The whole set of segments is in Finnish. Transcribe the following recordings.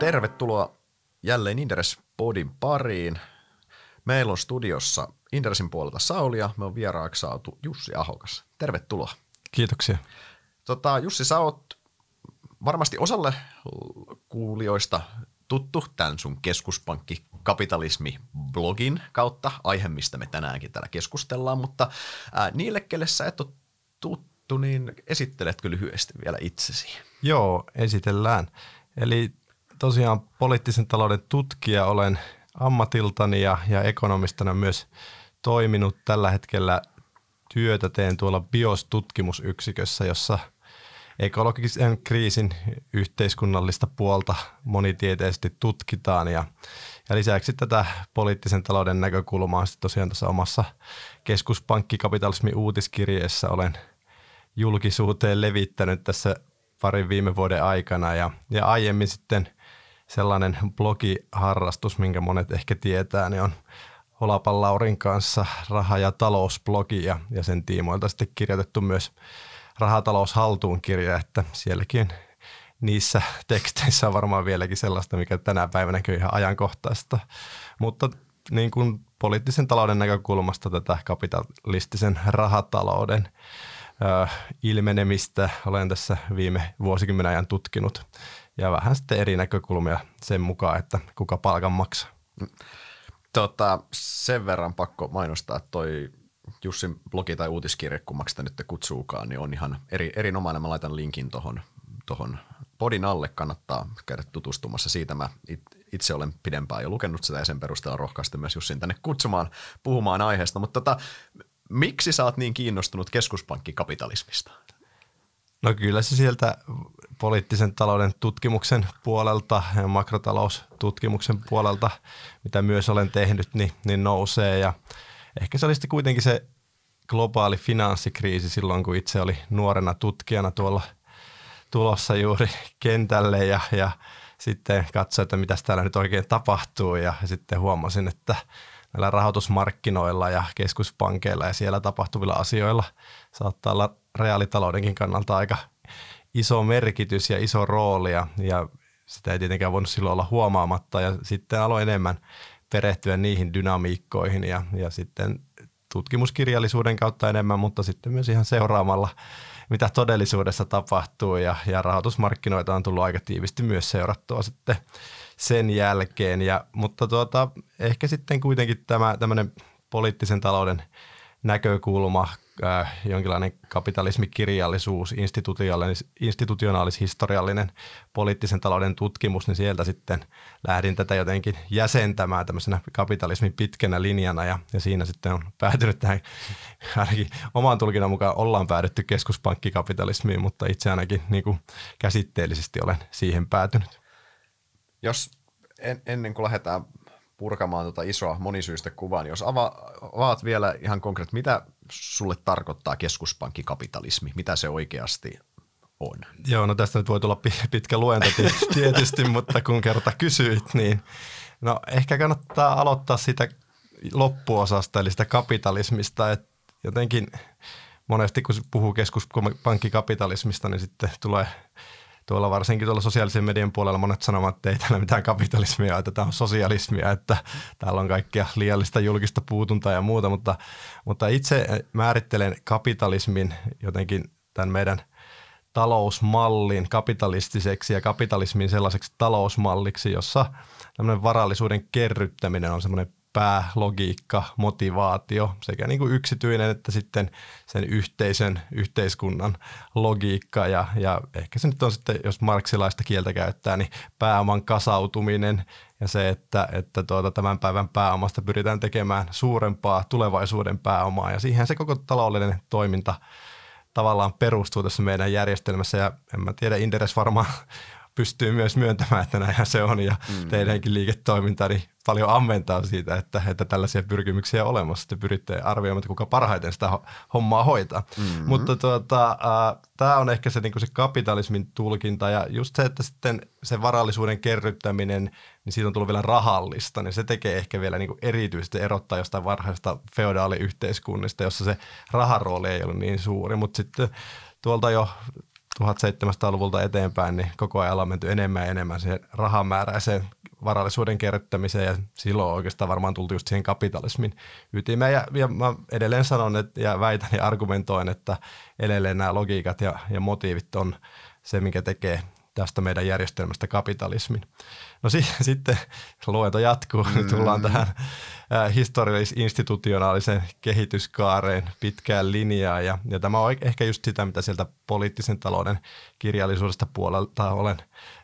Tervetuloa jälleen Inderes Podin pariin. Meillä on studiossa Inderesin puolelta Sauli ja me on vieraaksi saatu Jussi Ahokas. Tervetuloa. Kiitoksia. Tota, Jussi, sä oot varmasti osalle kuulijoista tuttu tämän sun keskuspankki kapitalismi-blogin kautta, aihe, mistä me tänäänkin täällä keskustellaan, mutta ää, niille, kelle sä et ole tuttu, niin esitteletkö lyhyesti vielä itsesi? Joo, esitellään. Eli tosiaan poliittisen talouden tutkija olen ammatiltani ja, ja ekonomistana myös toiminut tällä hetkellä työtä teen tuolla BIOS-tutkimusyksikössä, jossa ekologisen kriisin yhteiskunnallista puolta monitieteisesti tutkitaan ja, ja lisäksi tätä poliittisen talouden näkökulmaa sitten tosiaan tässä omassa keskuspankkikapitalismin uutiskirjeessä olen julkisuuteen levittänyt tässä parin viime vuoden aikana ja, ja aiemmin sitten sellainen blogiharrastus, minkä monet ehkä tietää, niin on Holapan Laurin kanssa raha- ja talousblogi ja, ja sen tiimoilta sitten kirjoitettu myös rahatalous haltuun kirja, että sielläkin niissä teksteissä on varmaan vieläkin sellaista, mikä tänä päivänä on ihan ajankohtaista. Mutta niin kuin poliittisen talouden näkökulmasta tätä kapitalistisen rahatalouden ö, ilmenemistä olen tässä viime vuosikymmenen ajan tutkinut ja vähän sitten eri näkökulmia sen mukaan, että kuka palkan maksaa. Tota, sen verran pakko mainostaa, että toi Jussin blogi tai uutiskirje, kummaksi sitä nyt kutsuukaan, niin on ihan eri, erinomainen. Mä laitan linkin tuohon tohon podin alle, kannattaa käydä tutustumassa. Siitä mä it, itse olen pidempään jo lukenut sitä ja sen perusteella rohkaasti myös Jussin tänne kutsumaan puhumaan aiheesta. Mutta tota, miksi sä oot niin kiinnostunut keskuspankkikapitalismista? No kyllä se sieltä poliittisen talouden tutkimuksen puolelta ja makrotaloustutkimuksen puolelta, mitä myös olen tehnyt, niin, niin nousee. Ja ehkä se oli sitten kuitenkin se globaali finanssikriisi silloin, kun itse oli nuorena tutkijana tuolla tulossa juuri kentälle ja, ja sitten katsoin, että mitä täällä nyt oikein tapahtuu ja sitten huomasin, että näillä rahoitusmarkkinoilla ja keskuspankeilla ja siellä tapahtuvilla asioilla saattaa olla reaalitaloudenkin kannalta aika iso merkitys ja iso rooli ja, ja sitä ei tietenkään voinut silloin olla huomaamatta ja sitten aloin enemmän perehtyä niihin dynamiikkoihin ja, ja sitten tutkimuskirjallisuuden kautta enemmän, mutta sitten myös ihan seuraamalla, mitä todellisuudessa tapahtuu ja, ja rahoitusmarkkinoita on tullut aika tiivisti myös seurattua sitten sen jälkeen. Ja, mutta tuota, ehkä sitten kuitenkin tämä tämmöinen poliittisen talouden näkökulma äh, jonkinlainen kapitalismikirjallisuus, institutionaalis, institutionaalis-historiallinen poliittisen talouden tutkimus, niin sieltä sitten lähdin tätä jotenkin jäsentämään tämmöisenä kapitalismin pitkänä linjana ja, ja siinä sitten on päätynyt tähän, ainakin oman tulkinnan mukaan ollaan päädytty keskuspankkikapitalismiin, mutta itse ainakin niin kuin käsitteellisesti olen siihen päätynyt. Jos en, ennen kuin lähdetään purkamaan tuota isoa monisyistä kuvaa, niin jos ava, avaat vielä ihan konkreettisesti, mitä sulle tarkoittaa keskuspankkikapitalismi? Mitä se oikeasti on? Joo, no tästä nyt voi tulla pitkä luento tietysti, mutta kun kerta kysyit, niin no ehkä kannattaa aloittaa sitä loppuosasta, eli sitä kapitalismista, että jotenkin monesti kun puhuu keskuspankkikapitalismista, niin sitten tulee tuolla varsinkin tuolla sosiaalisen median puolella monet sanovat, että ei täällä mitään kapitalismia, että tämä on sosialismia, että täällä on kaikkia liiallista julkista puutuntaa ja muuta, mutta, mutta itse määrittelen kapitalismin jotenkin tämän meidän talousmallin kapitalistiseksi ja kapitalismin sellaiseksi talousmalliksi, jossa tämmöinen varallisuuden kerryttäminen on semmoinen päälogiikka, motivaatio, sekä niin kuin yksityinen että sitten sen yhteisön, yhteiskunnan logiikka. Ja, ja ehkä se nyt on sitten, jos marksilaista kieltä käyttää, niin pääoman kasautuminen ja se, että, että tuota, tämän päivän pääomasta pyritään tekemään suurempaa tulevaisuuden pääomaa. Ja siihen se koko taloudellinen toiminta tavallaan perustuu tässä meidän järjestelmässä. Ja en mä tiedä, Inderes varmaan pystyy myös myöntämään, että näinhän se on ja mm. teidänkin liiketoiminta niin paljon ammentaa siitä, että, että tällaisia pyrkimyksiä on olemassa. Te pyritte arvioimaan, kuka parhaiten sitä hommaa hoitaa. Mm-hmm. Mutta tuota, äh, tämä on ehkä se, niin se kapitalismin tulkinta ja just se, että sitten se varallisuuden kerryttäminen, niin siitä on tullut vielä rahallista, niin se tekee ehkä vielä niin erityisesti erottaa jostain varhaista feodaaliyhteiskunnista, jossa se raharooli ei ollut niin suuri, mutta sitten tuolta jo 1700-luvulta eteenpäin, niin koko ajan ollaan menty enemmän ja enemmän siihen rahamääräiseen varallisuuden kerryttämiseen ja silloin oikeastaan varmaan tultu just siihen kapitalismin ytimeen. Ja, ja mä edelleen sanon että, ja väitän ja argumentoin, että edelleen nämä logiikat ja, ja motiivit on se, mikä tekee tästä meidän järjestelmästä kapitalismin. No si- sitten luento jatkuu, mm. tullaan tähän äh, historiallis-institutionaalisen kehityskaareen pitkään linjaan ja, ja tämä on ehkä just sitä, mitä sieltä poliittisen talouden kirjallisuudesta puolelta olen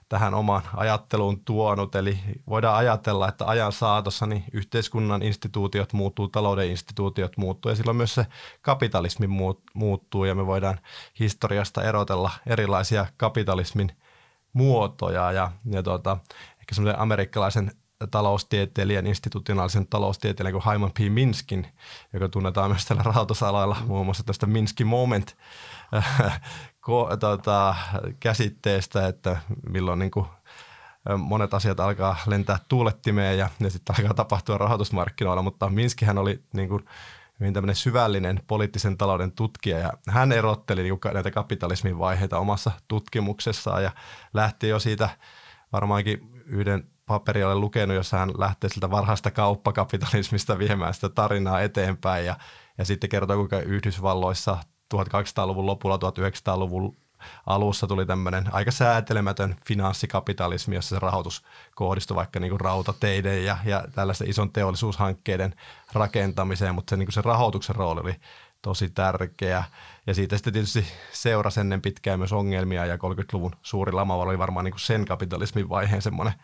tähän omaan ajatteluun tuonut. Eli voidaan ajatella, että ajan saatossa niin yhteiskunnan instituutiot muuttuu, talouden instituutiot muuttuu ja silloin myös se kapitalismi muuttuu ja me voidaan historiasta erotella erilaisia kapitalismin muotoja ja, ja tuota, ehkä semmoinen amerikkalaisen taloustieteilijän, institutionaalisen taloustieteilijän kuin Hyman P. Minskin, joka tunnetaan myös tällä rahoitusalalla muun muassa tästä Minsky Moment tota, käsitteestä, että milloin niin kuin monet asiat alkaa lentää tuulettimeen ja, ja sitten alkaa tapahtua rahoitusmarkkinoilla, mutta Minskihän oli niin kuin hyvin tämmöinen syvällinen poliittisen talouden tutkija ja hän erotteli niin näitä kapitalismin vaiheita omassa tutkimuksessaan ja lähti jo siitä varmaankin yhden paperi olen lukenut, jossa hän lähtee siltä varhaista kauppakapitalismista viemään sitä tarinaa eteenpäin ja, ja sitten kertoo, kuinka Yhdysvalloissa 1800-luvun lopulla, 1900-luvun alussa tuli tämmöinen aika säätelemätön finanssikapitalismi, jossa se rahoitus kohdistui vaikka niin kuin rautateiden ja, ja tällaisten ison teollisuushankkeiden rakentamiseen, mutta se, niin kuin se rahoituksen rooli oli tosi tärkeä. Ja siitä sitten tietysti seurasi ennen pitkään myös ongelmia ja 30-luvun suuri lama oli varmaan niin kuin sen kapitalismin vaiheen semmoinen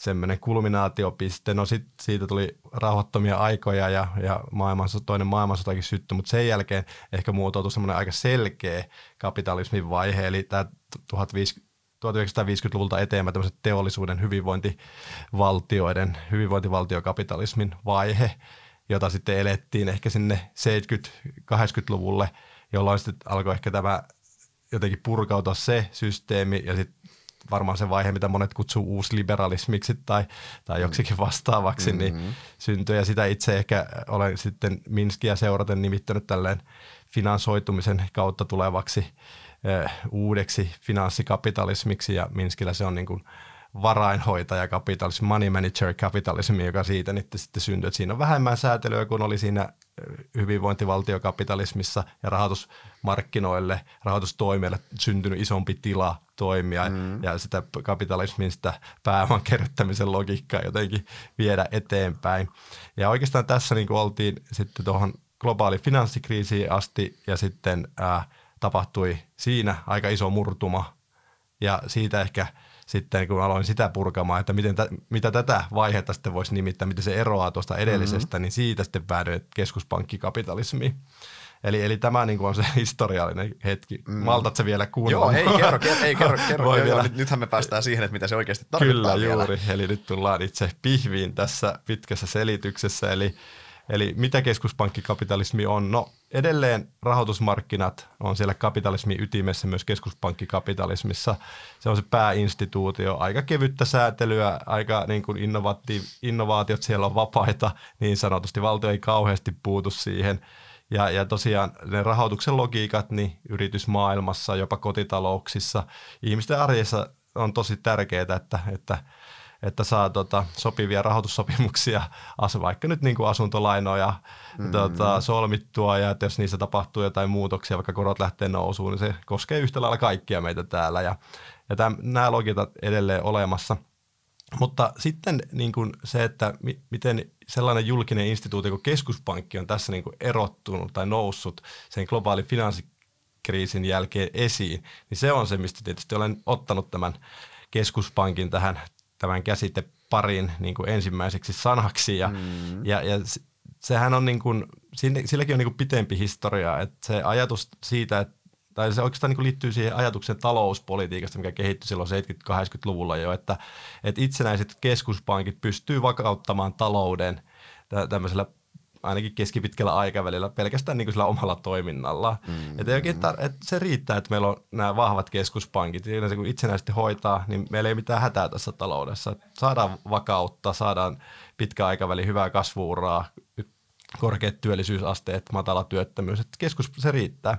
semmoinen kulminaatiopiste. No sit siitä tuli rauhattomia aikoja ja, ja maailmansota, toinen maailmansotakin syttyi, mutta sen jälkeen ehkä muotoutui semmoinen aika selkeä kapitalismin vaihe, eli tämä 1950-luvulta eteenpäin tämmöiset teollisuuden hyvinvointivaltioiden, hyvinvointivaltiokapitalismin vaihe, jota sitten elettiin ehkä sinne 70-80-luvulle, jolloin sitten alkoi ehkä tämä jotenkin purkautua se systeemi ja sitten varmaan se vaihe, mitä monet kutsuu uusliberalismiksi tai, tai mm. joksikin vastaavaksi, niin mm-hmm. niin syntyi. Ja sitä itse ehkä olen sitten Minskiä seuraten nimittänyt tälleen finansoitumisen kautta tulevaksi eh, uudeksi finanssikapitalismiksi ja Minskillä se on niin kuin varainhoitaja kapitalismi, money manager kapitalismi, joka siitä nyt sitten syntyi. Että siinä on vähemmän säätelyä kuin oli siinä hyvinvointivaltiokapitalismissa ja rahoitusmarkkinoille, rahoitustoimijoille syntynyt isompi tila toimia mm. ja sitä kapitalismin sitä pääoman kerryttämisen logiikkaa jotenkin viedä eteenpäin. Ja oikeastaan tässä niin oltiin sitten tuohon globaali finanssikriisiin asti ja sitten ää, tapahtui siinä aika iso murtuma ja siitä ehkä – sitten kun aloin sitä purkamaan, että miten t- mitä tätä vaihetta sitten voisi nimittää, miten se eroaa tuosta edellisestä, mm-hmm. niin siitä sitten päädyin keskuspankkikapitalismiin. Eli, eli tämä niin kuin on se historiallinen hetki. Mm. Maltat se vielä kuunnella? Joo, ei kerro, kerro, ei kerro. kerro. Voi joo, vielä. Nyt, nythän me päästään siihen, että mitä se oikeasti tarkoittaa Kyllä vielä. juuri, eli nyt tullaan itse pihviin tässä pitkässä selityksessä. Eli Eli mitä keskuspankkikapitalismi on? No edelleen rahoitusmarkkinat on siellä kapitalismin ytimessä myös keskuspankkikapitalismissa. Se on se pääinstituutio, aika kevyttä säätelyä, aika niin kuin innovaati- innovaatiot siellä on vapaita niin sanotusti. Valtio ei kauheasti puutu siihen. Ja, ja tosiaan ne rahoituksen logiikat niin yritysmaailmassa, jopa kotitalouksissa, ihmisten arjessa on tosi tärkeää, että, että – että saa tota, sopivia rahoitussopimuksia, vaikka nyt niin kuin asuntolainoja mm. tota, solmittua ja että jos niissä tapahtuu jotain muutoksia, vaikka korot lähtee nousuun, niin se koskee yhtä lailla kaikkia meitä täällä ja, ja tämän, nämä logitat edelleen olemassa. Mutta sitten niin kuin se, että mi- miten sellainen julkinen instituutio kuin keskuspankki on tässä niin kuin erottunut tai noussut sen globaalin finanssikriisin jälkeen esiin, niin se on se, mistä tietysti olen ottanut tämän keskuspankin tähän tämän käsite parin niin kuin ensimmäiseksi sanaksi ja, mm. ja, ja sehän on niin kuin, silläkin on niin kuin pitempi historia, että se ajatus siitä, että tai se oikeastaan niin liittyy siihen ajatuksen talouspolitiikasta, mikä kehittyi silloin 70-80-luvulla jo, että, että itsenäiset keskuspankit pystyy vakauttamaan talouden tämmöisellä ainakin keskipitkällä aikavälillä pelkästään niin kuin sillä omalla toiminnalla. Mm. Että oikein tar- et se riittää, että meillä on nämä vahvat keskuspankit. Yleensä kun itsenäisesti hoitaa, niin meillä ei mitään hätää tässä taloudessa. Et saadaan vakautta, saadaan pitkä aikaväli hyvää kasvuuraa, korkeat työllisyysasteet, matala työttömyys. Et keskus, se riittää.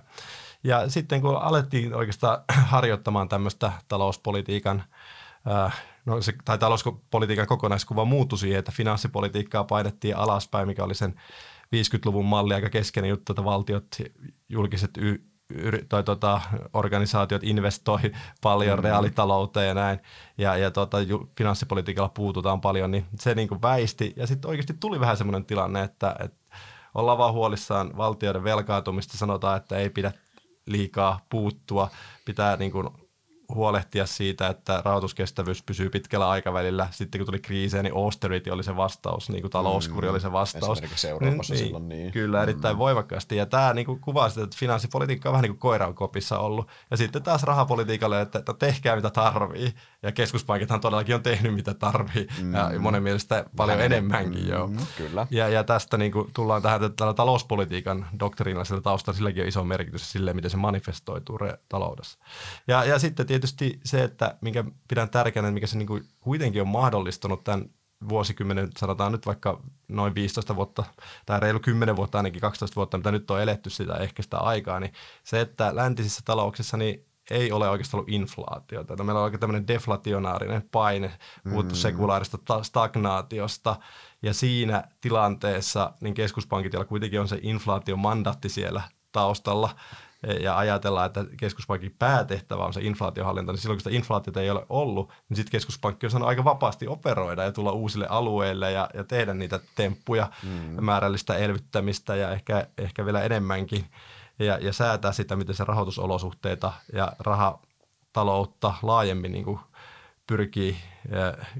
Ja sitten kun alettiin oikeastaan harjoittamaan tämmöistä talouspolitiikan äh, no se, tai talouspolitiikan kokonaiskuva muuttui siihen, että finanssipolitiikkaa painettiin alaspäin, mikä oli sen 50-luvun malli aika keskeinen juttu, että valtiot, julkiset y- tai tota, organisaatiot investoi paljon mm-hmm. reaalitalouteen ja näin, ja, ja tota, finanssipolitiikalla puututaan paljon, niin se niin kuin väisti. Ja sitten oikeasti tuli vähän semmoinen tilanne, että, että ollaan vaan huolissaan valtioiden velkaatumista, sanotaan, että ei pidä liikaa puuttua, pitää niin kuin huolehtia siitä, että rahoituskestävyys pysyy pitkällä aikavälillä. Sitten kun tuli kriisejä, niin austerity oli se vastaus, niin kuin talouskuri oli se mm, vastaus. Esimerkiksi Euroopassa niin, silloin niin. Kyllä, erittäin mm. voimakkaasti. Ja tämä niin kuin kuvaa sitä, että finanssipolitiikka on vähän niin kuin koiran kopissa ollut. Ja sitten taas rahapolitiikalle, että, että tehkää mitä tarvii. Ja keskuspankithan todellakin on tehnyt mitä tarvii. Mm. Ja monen mielestä paljon vähän enemmänkin mm, jo. Kyllä. Ja, ja tästä niin kuin tullaan tähän, että tällä talouspolitiikan doktriinaisella taustalla silläkin on iso merkitys sille, miten se manifestoituu taloudessa. Ja, ja sitten tietysti se, että minkä pidän tärkeänä, mikä se niin kuin kuitenkin on mahdollistunut tämän vuosikymmenen, sanotaan nyt vaikka noin 15 vuotta tai reilu 10 vuotta, ainakin 12 vuotta, mitä nyt on eletty sitä ehkä sitä aikaa, niin se, että läntisissä talouksissa niin ei ole oikeastaan ollut inflaatiota. Meillä on oikein tämmöinen deflationaarinen paine, puhuttu mm. sekulaarista stagnaatiosta, ja siinä tilanteessa niin keskuspankit, joilla kuitenkin on se inflaation mandaatti siellä taustalla, ja ajatellaan, että keskuspankin päätehtävä on se inflaatiohallinta, niin silloin kun sitä inflaatiota ei ole ollut, niin sitten keskuspankki on saanut aika vapaasti operoida ja tulla uusille alueille ja, ja tehdä niitä temppuja, mm. määrällistä elvyttämistä ja ehkä, ehkä vielä enemmänkin ja, ja säätää sitä, miten se rahoitusolosuhteita ja rahataloutta laajemmin niin kuin pyrkii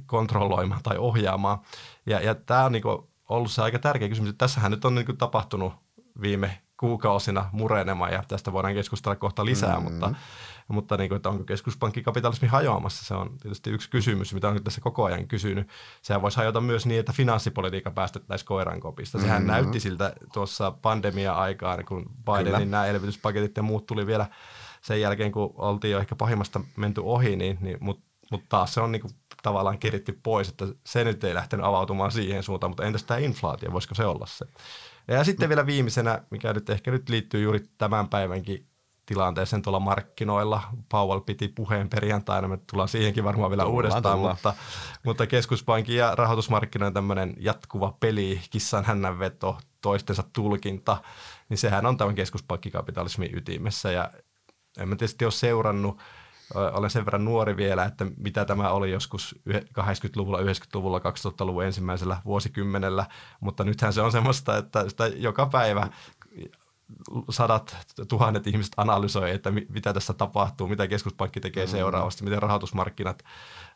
kontrolloimaan tai ohjaamaan. Ja, ja tämä on niin kuin ollut se aika tärkeä kysymys. Tässähän nyt on niin kuin tapahtunut viime kuukausina murenemaan ja tästä voidaan keskustella kohta lisää, mm. mutta, mutta niin kuin, että onko keskuspankkikapitalismi hajoamassa, se on tietysti yksi kysymys, mitä on tässä koko ajan kysynyt. Sehän voisi hajota myös niin, että finanssipolitiikka päästettäisiin koirankopista. Sehän mm-hmm. näytti siltä tuossa pandemia-aikaan, kun Bidenin Kyllä. nämä elvytyspaketit ja muut tuli vielä sen jälkeen, kun oltiin jo ehkä pahimmasta menty ohi, niin, niin, mutta mut taas se on niin kuin tavallaan kiritty pois, että se nyt ei lähtenyt avautumaan siihen suuntaan, mutta entäs tämä inflaatio, voisiko se olla se? Ja sitten vielä viimeisenä, mikä nyt ehkä nyt liittyy juuri tämän päivänkin tilanteeseen tuolla markkinoilla. Powell piti puheen perjantaina, me tullaan siihenkin varmaan vielä tullaan, uudestaan, tullaan. Mutta, mutta keskuspankin ja rahoitusmarkkinoiden tämmöinen jatkuva peli, kissan hännän veto, toistensa tulkinta, niin sehän on tämän keskuspankkikapitalismin ytimessä ja en mä tietysti ole seurannut olen sen verran nuori vielä, että mitä tämä oli joskus 80-luvulla, 90-luvulla, 2000-luvun ensimmäisellä vuosikymmenellä, mutta nythän se on semmoista, että sitä joka päivä sadat tuhannet ihmiset analysoi, että mitä tässä tapahtuu, mitä keskuspankki tekee mm. seuraavasti, miten rahoitusmarkkinat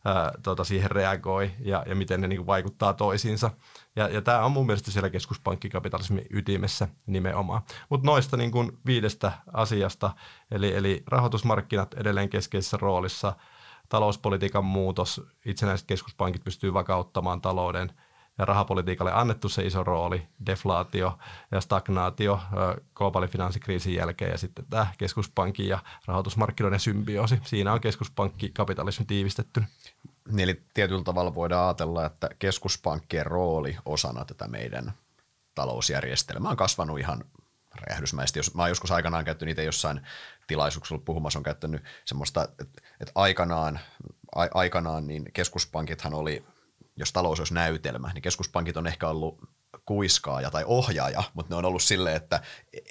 ää, tota, siihen reagoi ja, ja miten ne niin kuin, vaikuttaa toisiinsa. Ja, ja tämä on mun mielestä siellä keskuspankkikapitalismin ytimessä nimenomaan. Mutta noista niin kuin, viidestä asiasta, eli, eli rahoitusmarkkinat edelleen keskeisessä roolissa, talouspolitiikan muutos, itsenäiset keskuspankit pystyy vakauttamaan talouden – ja rahapolitiikalle annettu se iso rooli, deflaatio ja stagnaatio globaalin finanssikriisin jälkeen ja sitten tämä keskuspankin ja rahoitusmarkkinoiden symbioosi. Siinä on keskuspankki kapitalismi tiivistetty. Niin, eli tietyllä tavalla voidaan ajatella, että keskuspankkien rooli osana tätä meidän talousjärjestelmää on kasvanut ihan räjähdysmäisesti. Jos, mä oon joskus aikanaan käyttänyt niitä jossain tilaisuuksilla puhumassa, on käyttänyt semmoista, että, että aikanaan, a, aikanaan niin keskuspankithan oli jos talous olisi näytelmä, niin keskuspankit on ehkä ollut kuiskaaja tai ohjaaja, mutta ne on ollut silleen, että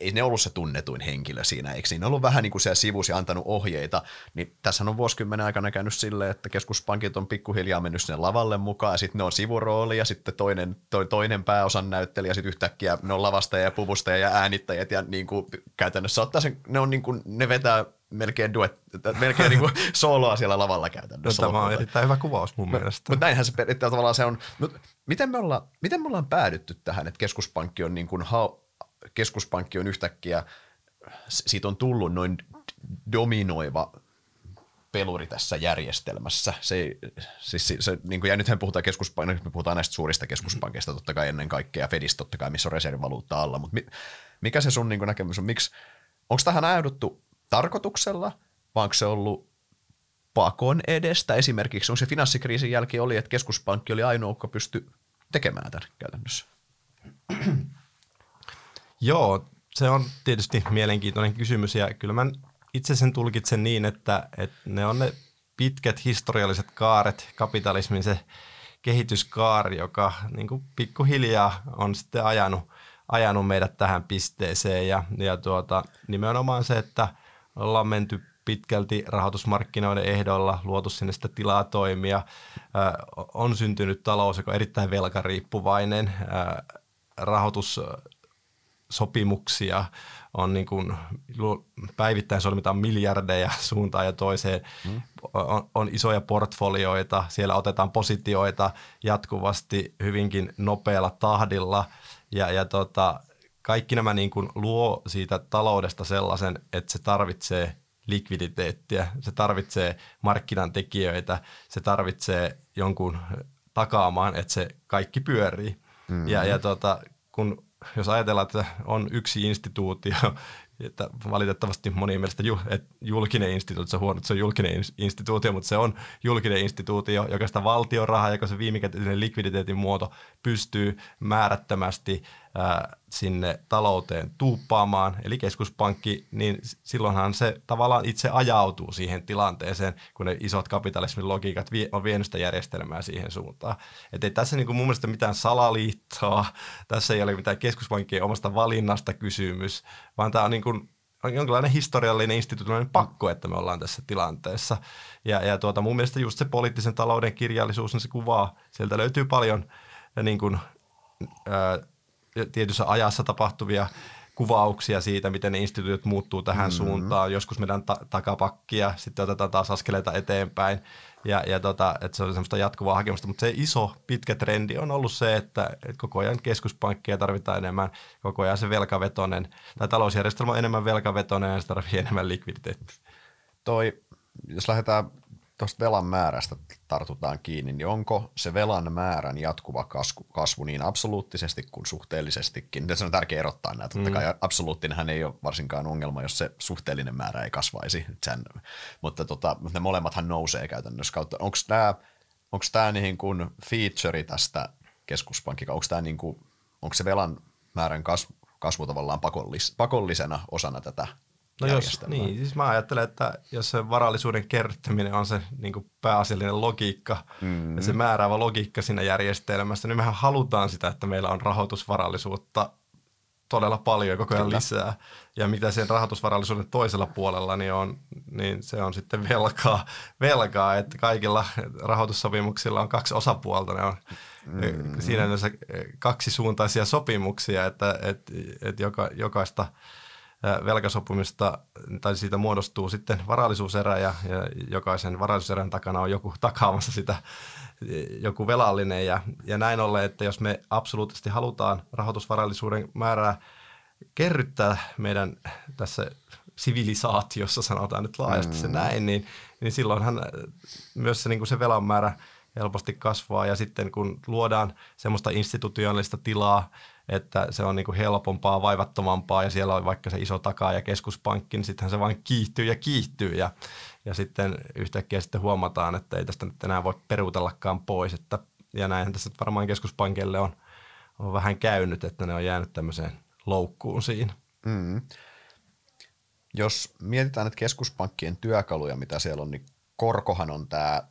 ei ne ollut se tunnetuin henkilö siinä, eikö siinä ollut vähän niin kuin siellä sivusi antanut ohjeita, niin tässä on vuosikymmenen aikana käynyt silleen, että keskuspankit on pikkuhiljaa mennyt sinne lavalle mukaan, ja sitten ne on sivurooli, ja sitten toinen, to, toinen pääosan näyttelijä, sitten yhtäkkiä ne on lavastaja ja puvustaja ja äänittäjät, ja niin kuin käytännössä ottaa sen, ne, on niin kuin, ne vetää melkein duet, melkein niin kuin soloa siellä lavalla käytännössä. No, tämä on erittäin hyvä kuvaus mun mielestä. Mutta näinhän se, että tavallaan se on, mutta miten me, ollaan, miten me ollaan päädytty tähän, että keskuspankki on, niin kuin, keskuspankki on yhtäkkiä, siitä on tullut noin dominoiva peluri tässä järjestelmässä. Se, siis, se, se, niin kuin, ja nythän puhutaan keskuspankista, me puhutaan näistä suurista keskuspankista totta kai ennen kaikkea, Fedistä totta kai, missä on reservivaluutta alla, mutta mi, mikä se sun niin kuin, näkemys on, miksi, onko tähän ajauduttu tarkoituksella, vai onko se ollut pakon edestä? Esimerkiksi on se finanssikriisin jälkeen oli, että keskuspankki oli ainoa, joka pystyi tekemään tämän käytännössä. Joo, se on tietysti mielenkiintoinen kysymys ja kyllä mä itse sen tulkitsen niin, että, että ne on ne pitkät historialliset kaaret, kapitalismin se kehityskaari, joka niin kuin pikkuhiljaa on sitten ajanut, ajanut meidät tähän pisteeseen ja, ja tuota, nimenomaan se, että ollaan menty pitkälti rahoitusmarkkinoiden ehdolla, luotu sinne sitä tilaa toimia, on syntynyt talous, joka on erittäin velkariippuvainen, rahoitus sopimuksia on niin kuin, päivittäin solmitaan miljardeja suuntaan ja toiseen. Mm. On, on isoja portfolioita, siellä otetaan positioita jatkuvasti hyvinkin nopealla tahdilla ja, ja tota, kaikki nämä niin kuin luo siitä taloudesta sellaisen, että se tarvitsee likviditeettiä, se tarvitsee markkinan tekijöitä, se tarvitsee jonkun takaamaan, että se kaikki pyörii. Mm-hmm. Ja, ja tota, kun jos ajatellaan, että on yksi instituutio, että valitettavasti moni mielestä ju, että julkinen instituutio, se on huono, että se on julkinen instituutio, mutta se on julkinen instituutio, joka sitä valtion rahaa, joka se viimekätinen likviditeetin muoto pystyy määrättömästi ää, sinne talouteen tuuppaamaan, eli keskuspankki, niin silloinhan se tavallaan itse ajautuu siihen tilanteeseen, kun ne isot kapitalismin logiikat vie, on vienyt sitä järjestelmää siihen suuntaan. Että ei tässä niin kuin mun mielestä mitään salaliittoa, tässä ei ole mitään keskuspankkien omasta valinnasta kysymys, vaan tämä on niin kuin on jonkinlainen historiallinen institutionaalinen pakko, että me ollaan tässä tilanteessa. Ja, ja tuota, mun mielestä just se poliittisen talouden kirjallisuus, niin se kuvaa, sieltä löytyy paljon niin kuin, tietyssä ajassa tapahtuvia kuvauksia siitä, miten ne instituutiot muuttuu tähän mm-hmm. suuntaan. Joskus meidän ta- takapakkia, sitten otetaan taas askeleita eteenpäin. Ja, ja tota, että se on semmoista jatkuvaa hakemusta. Mutta se iso, pitkä trendi on ollut se, että, että koko ajan keskuspankkia tarvitaan enemmän, koko ajan se velkavetonen, tai talousjärjestelmä on enemmän velkavetonen ja se tarvitsee enemmän likviditeettiä. Toi, jos lähdetään tuosta velan määrästä tartutaan kiinni, niin onko se velan määrän jatkuva kasvu, kasvu niin absoluuttisesti kuin suhteellisestikin? Se on tärkeää erottaa näitä. Totta mm. kai absoluuttinenhan ei ole varsinkaan ongelma, jos se suhteellinen määrä ei kasvaisi. Sen, mutta tota, ne molemmathan nousee käytännössä kautta. Onko tämä onko tämä niin kuin feature tästä keskuspankkia, onko, tämä niin kuin, onko se velan määrän kasvu, kasvu tavallaan pakollis, pakollisena osana tätä No jos, niin, siis mä ajattelen, että jos se varallisuuden kerryttäminen on se niin kuin pääasiallinen logiikka mm. ja se määräävä logiikka siinä järjestelmässä, niin mehän halutaan sitä, että meillä on rahoitusvarallisuutta todella paljon koko ajan Kyllä. lisää. Ja mitä sen rahoitusvarallisuuden toisella puolella, niin, on, niin se on sitten velkaa, velkaa, että kaikilla rahoitussopimuksilla on kaksi osapuolta. Ne on mm. siinä kaksisuuntaisia sopimuksia, että, että, että joka, jokaista – velkasopimista, tai siitä muodostuu sitten varallisuuserä ja, ja jokaisen varallisuuserän takana on joku takaamassa sitä joku velallinen ja, ja näin ollen, että jos me absoluuttisesti halutaan rahoitusvarallisuuden määrää kerryttää meidän tässä sivilisaatiossa, sanotaan nyt laajasti se mm. näin, niin, niin silloinhan myös se, niin kuin se velan määrä helposti kasvaa ja sitten kun luodaan semmoista institutionaalista tilaa, että se on niin kuin helpompaa, vaivattomampaa ja siellä on vaikka se iso takaa ja keskuspankki, niin sittenhän se vain kiihtyy ja kiihtyy ja, ja sitten yhtäkkiä sitten huomataan, että ei tästä nyt enää voi peruutellakaan pois. Että, ja näinhän tässä varmaan keskuspankille on, on vähän käynyt, että ne on jäänyt tämmöiseen loukkuun siinä. Mm. Jos mietitään, että keskuspankkien työkaluja, mitä siellä on, niin korkohan on tämä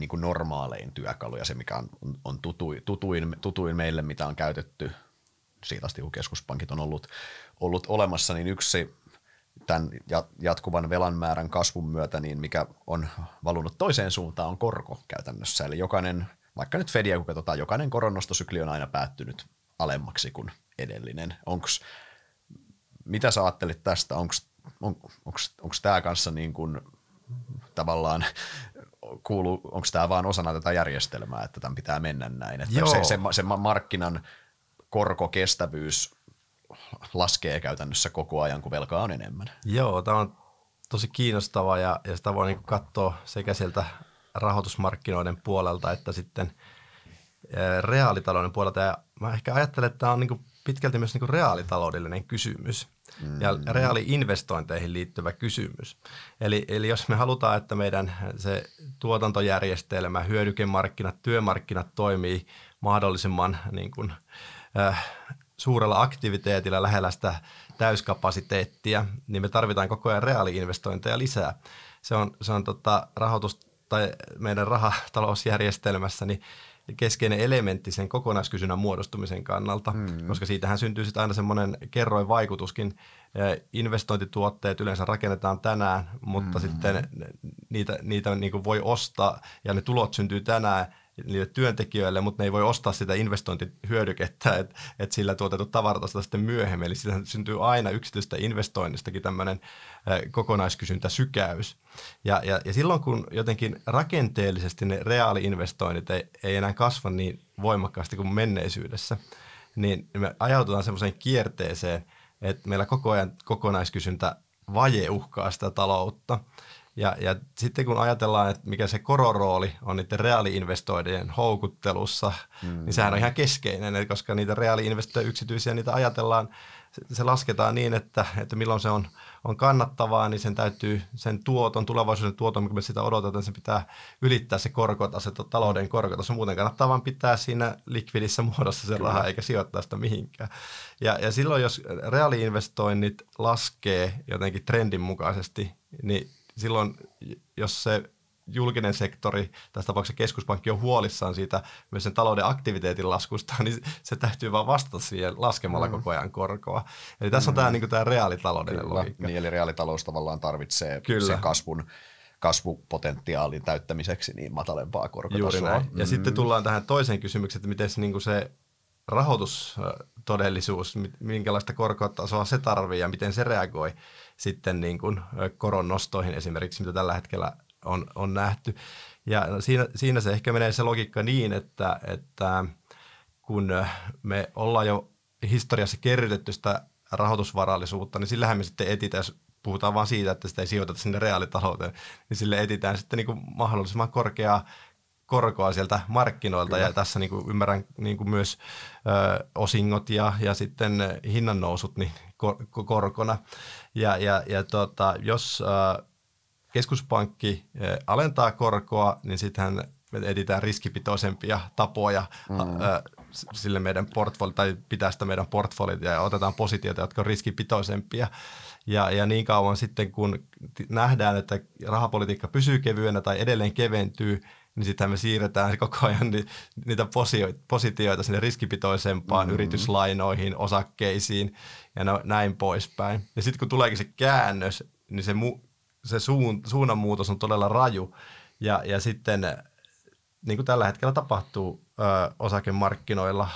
niin normaalein työkalu ja se, mikä on, on tutuin, tutuin, tutuin meille, mitä on käytetty siitä asti, kun keskuspankit on ollut, ollut olemassa, niin yksi tämän jatkuvan velan määrän kasvun myötä, niin mikä on valunut toiseen suuntaan, on korko käytännössä. Eli jokainen, vaikka nyt Fedia, kun katsotaan, jokainen koronnostosykli on aina päättynyt alemmaksi kuin edellinen. Onks, mitä sä ajattelit tästä? Onko on, tämä kanssa niin kuin, tavallaan kuuluu, onko tämä vaan osana tätä järjestelmää, että tämän pitää mennä näin? Että Joo. se, se, se markkinan korkokestävyys laskee käytännössä koko ajan, kun velkaa on enemmän. Joo, tämä on tosi kiinnostavaa ja, ja sitä voi niin katsoa sekä sieltä rahoitusmarkkinoiden puolelta että sitten reaalitalouden puolelta. Ja mä ehkä ajattelen, että tämä on niin pitkälti myös niin reaalitaloudellinen kysymys ja mm. reaaliinvestointeihin liittyvä kysymys. Eli, eli jos me halutaan, että meidän se tuotantojärjestelmä, hyödykemarkkinat, työmarkkinat toimii mahdollisimman niin kuin, äh, suurella aktiviteetilla lähellä sitä täyskapasiteettia, niin me tarvitaan koko ajan reaaliinvestointeja lisää. Se on, se on tota, rahoitus tai meidän rahatalousjärjestelmässä niin keskeinen elementti sen kokonaiskysynnän muodostumisen kannalta, mm. koska siitähän syntyy sitten aina semmoinen kerroin vaikutuskin. Investointituotteet yleensä rakennetaan tänään, mutta mm. sitten niitä, niitä niin kuin voi ostaa ja ne tulot syntyy tänään niille työntekijöille, mutta ne ei voi ostaa sitä investointihyödykettä, että et sillä tuotetut tavarat ostetaan sitten myöhemmin. Eli siitä syntyy aina yksityistä investoinnistakin tämmöinen kokonaiskysyntäsykäys. Ja, ja, ja silloin kun jotenkin rakenteellisesti ne reaaliinvestoinnit ei, ei enää kasva niin voimakkaasti kuin menneisyydessä, niin me ajaututaan semmoiseen kierteeseen, että meillä koko ajan kokonaiskysyntä vaje uhkaa sitä taloutta. Ja, ja sitten kun ajatellaan, että mikä se kororooli on niiden reaaliinvestoijien houkuttelussa, mm. niin sehän on ihan keskeinen, koska niitä reaaliinvestoijia yksityisiä, niitä ajatellaan, se lasketaan niin, että, että milloin se on, on kannattavaa, niin sen täytyy sen tuoton, tulevaisuuden tuoton, mikä me sitä odotetaan, sen pitää ylittää se korkotaso, talouden korkotaso. Muuten kannattaa vaan pitää siinä likvidissä muodossa se raha, eikä sijoittaa sitä mihinkään. Ja, ja silloin, jos reaaliinvestoinnit laskee jotenkin trendin mukaisesti, niin silloin, jos se julkinen sektori, tässä tapauksessa keskuspankki on huolissaan siitä myös sen talouden aktiviteetin laskusta, niin se täytyy vaan vastata siihen laskemalla mm. koko ajan korkoa. Eli tässä on mm. tämä, niin tämä reaalitaloudellinen Kyllä. logiikka. Niin, eli reaalitalous tavallaan tarvitsee Kyllä. sen kasvun kasvupotentiaalin täyttämiseksi niin matalempaa korkotasoa. Juuri näin. Ja mm. sitten tullaan tähän toiseen kysymykseen, että miten se, niin kuin se rahoitustodellisuus, minkälaista korkotasoa se tarvii ja miten se reagoi sitten niin kuin koron nostoihin esimerkiksi, mitä tällä hetkellä on, on nähty. Ja siinä, siinä se ehkä menee se logiikka niin, että, että kun me ollaan jo historiassa kerrytetty sitä rahoitusvarallisuutta, niin sillähän me sitten etitään, puhutaan vain siitä, että sitä ei sijoiteta sinne reaalitalouteen, niin sille etitään sitten niin kuin mahdollisimman korkeaa korkoa sieltä markkinoilta Kyllä. ja tässä niin kuin ymmärrän niin kuin myös ö, osingot ja, ja sitten hinnannousut niin kor, korkona. Ja, ja, ja tota, jos ö, keskuspankki ö, alentaa korkoa, niin sittenhän me etsitään riskipitoisempia tapoja mm. ö, sille meidän portfolio, tai pitää sitä meidän portfolioita ja otetaan positioita, jotka on riskipitoisempia. Ja, ja niin kauan sitten, kun nähdään, että rahapolitiikka pysyy kevyenä tai edelleen keventyy, niin sitten me siirretään koko ajan ni, niitä positioita sinne riskipitoisempaan mm-hmm. yrityslainoihin, osakkeisiin ja no, näin poispäin. Ja sitten kun tuleekin se käännös, niin se, mu, se suun, suunnanmuutos on todella raju. Ja, ja sitten niin kuin tällä hetkellä tapahtuu ö, osakemarkkinoilla,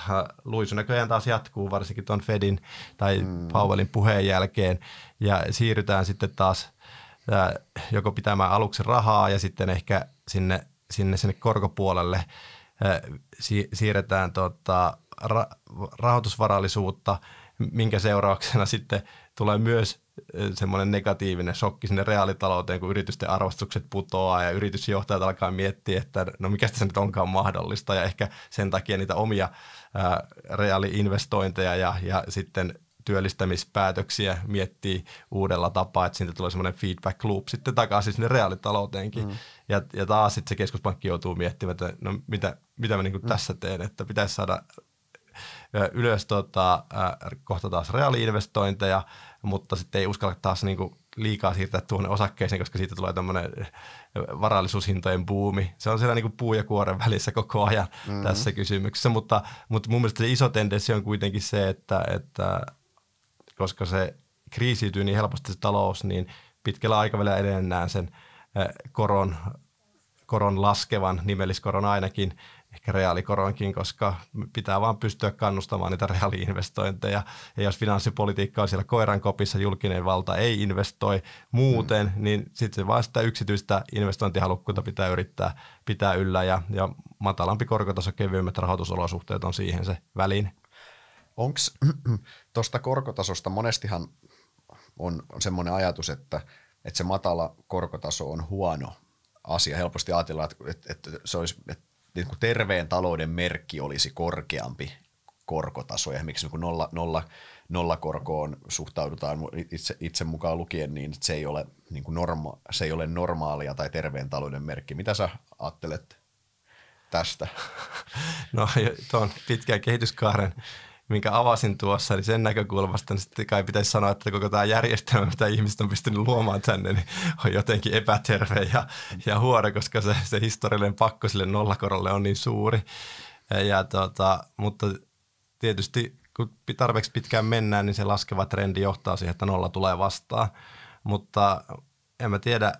luisu näköjään taas jatkuu, varsinkin tuon Fedin tai mm. Powellin puheen jälkeen, ja siirrytään sitten taas ö, joko pitämään aluksi rahaa ja sitten ehkä sinne sinne, sinne korkopuolelle si- siirretään tota, ra- rahoitusvarallisuutta, minkä seurauksena sitten tulee myös semmoinen negatiivinen shokki sinne reaalitalouteen, kun yritysten arvostukset putoaa ja yritysjohtajat alkaa miettiä, että no mikä se nyt onkaan mahdollista ja ehkä sen takia niitä omia ää, reaaliinvestointeja ja, ja sitten työllistämispäätöksiä miettii uudella tapaa, että siitä tulee semmoinen feedback loop sitten takaisin sinne reaalitalouteenkin. Mm. Ja, ja taas sitten se keskuspankki joutuu miettimään, että no mitä, mitä mä niin mm. tässä teen, että pitäisi saada ylös tota, kohta taas reaaliinvestointeja, mutta sitten ei uskalla taas niin kuin liikaa siirtää tuonne osakkeeseen, koska siitä tulee tämmöinen varallisuushintojen buumi. Se on siellä niin kuin puu ja kuoren välissä koko ajan mm-hmm. tässä kysymyksessä, mutta, mutta mun mielestä se iso tendenssi on kuitenkin se, että, että koska se kriisiytyy niin helposti se talous, niin pitkällä aikavälillä edelleen näen sen koron, koron laskevan, nimelliskoron ainakin, ehkä reaalikoronkin, koska pitää vaan pystyä kannustamaan niitä reaaliinvestointeja. Ja jos finanssipolitiikka on siellä koiran kopissa, julkinen valta ei investoi muuten, mm. niin sitten vaan sitä yksityistä investointihalukkuutta pitää yrittää pitää yllä ja, ja matalampi korkotaso, kevyemmät rahoitusolosuhteet on siihen se väline. Onko tuosta korkotasosta monestihan on, on semmoinen ajatus, että, että se matala korkotaso on huono asia. Helposti ajatellaan, että, että, se olisi, että niin kuin terveen talouden merkki olisi korkeampi korkotaso ja miksi niin nolla, nolla, nollakorkoon suhtaudutaan itse, itse mukaan lukien, niin se ei, ole, niin kuin norma, se ei ole normaalia tai terveen talouden merkki. Mitä sä ajattelet tästä? No tuon pitkän kehityskaaren minkä avasin tuossa, niin sen näkökulmasta niin sitten kai pitäisi sanoa, että koko tämä järjestelmä, mitä ihmiset on pystynyt luomaan tänne, niin on jotenkin epäterve ja, ja huono, koska se, se historiallinen pakko sille nollakorolle on niin suuri. Ja, tota, mutta tietysti kun tarpeeksi pitkään mennään, niin se laskeva trendi johtaa siihen, että nolla tulee vastaan. Mutta en mä tiedä,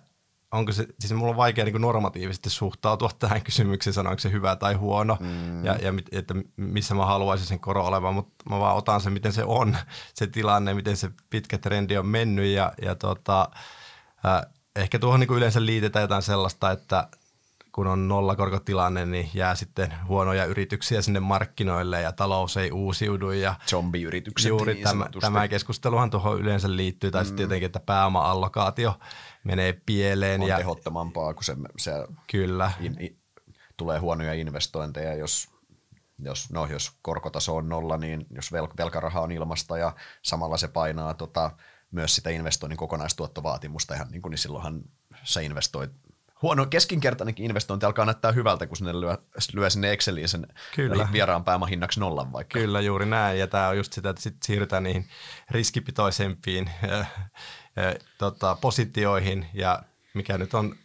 onko se, siis mulla on vaikea niin normatiivisesti suhtautua tähän kysymykseen, sanoinko se hyvä tai huono, mm. ja, ja että missä mä haluaisin sen koro olevan, mutta mä vaan otan se, miten se on, se tilanne, miten se pitkä trendi on mennyt, ja, ja tota, äh, ehkä tuohon niin yleensä liitetään jotain sellaista, että kun on nollakorkotilanne, niin jää sitten huonoja yrityksiä sinne markkinoille ja talous ei uusiudu. Ja Zombiyritykset. Juuri niin tämä, tämä keskusteluhan tuohon yleensä liittyy, tai mm. sitten jotenkin, että pääoma-allokaatio menee pieleen. On ja, tehottomampaa, kun se, se kyllä. In, in, tulee huonoja investointeja, jos jos, no, jos korkotaso on nolla, niin jos vel, velkaraha on ilmasta ja samalla se painaa tota, myös sitä investoinnin kokonaistuottovaatimusta, ihan niin, kuin, niin silloinhan sä investoit huono keskinkertainenkin investointi alkaa näyttää hyvältä, kun sinne lyö, lyö sinne Exceliin sen Kyllä. vieraan pääomahinnaksi nollan vaikka. Kyllä, juuri näin. Ja tämä on just sitä, että sitten siirrytään niihin riskipitoisempiin äh, tota, positioihin ja mikä nyt on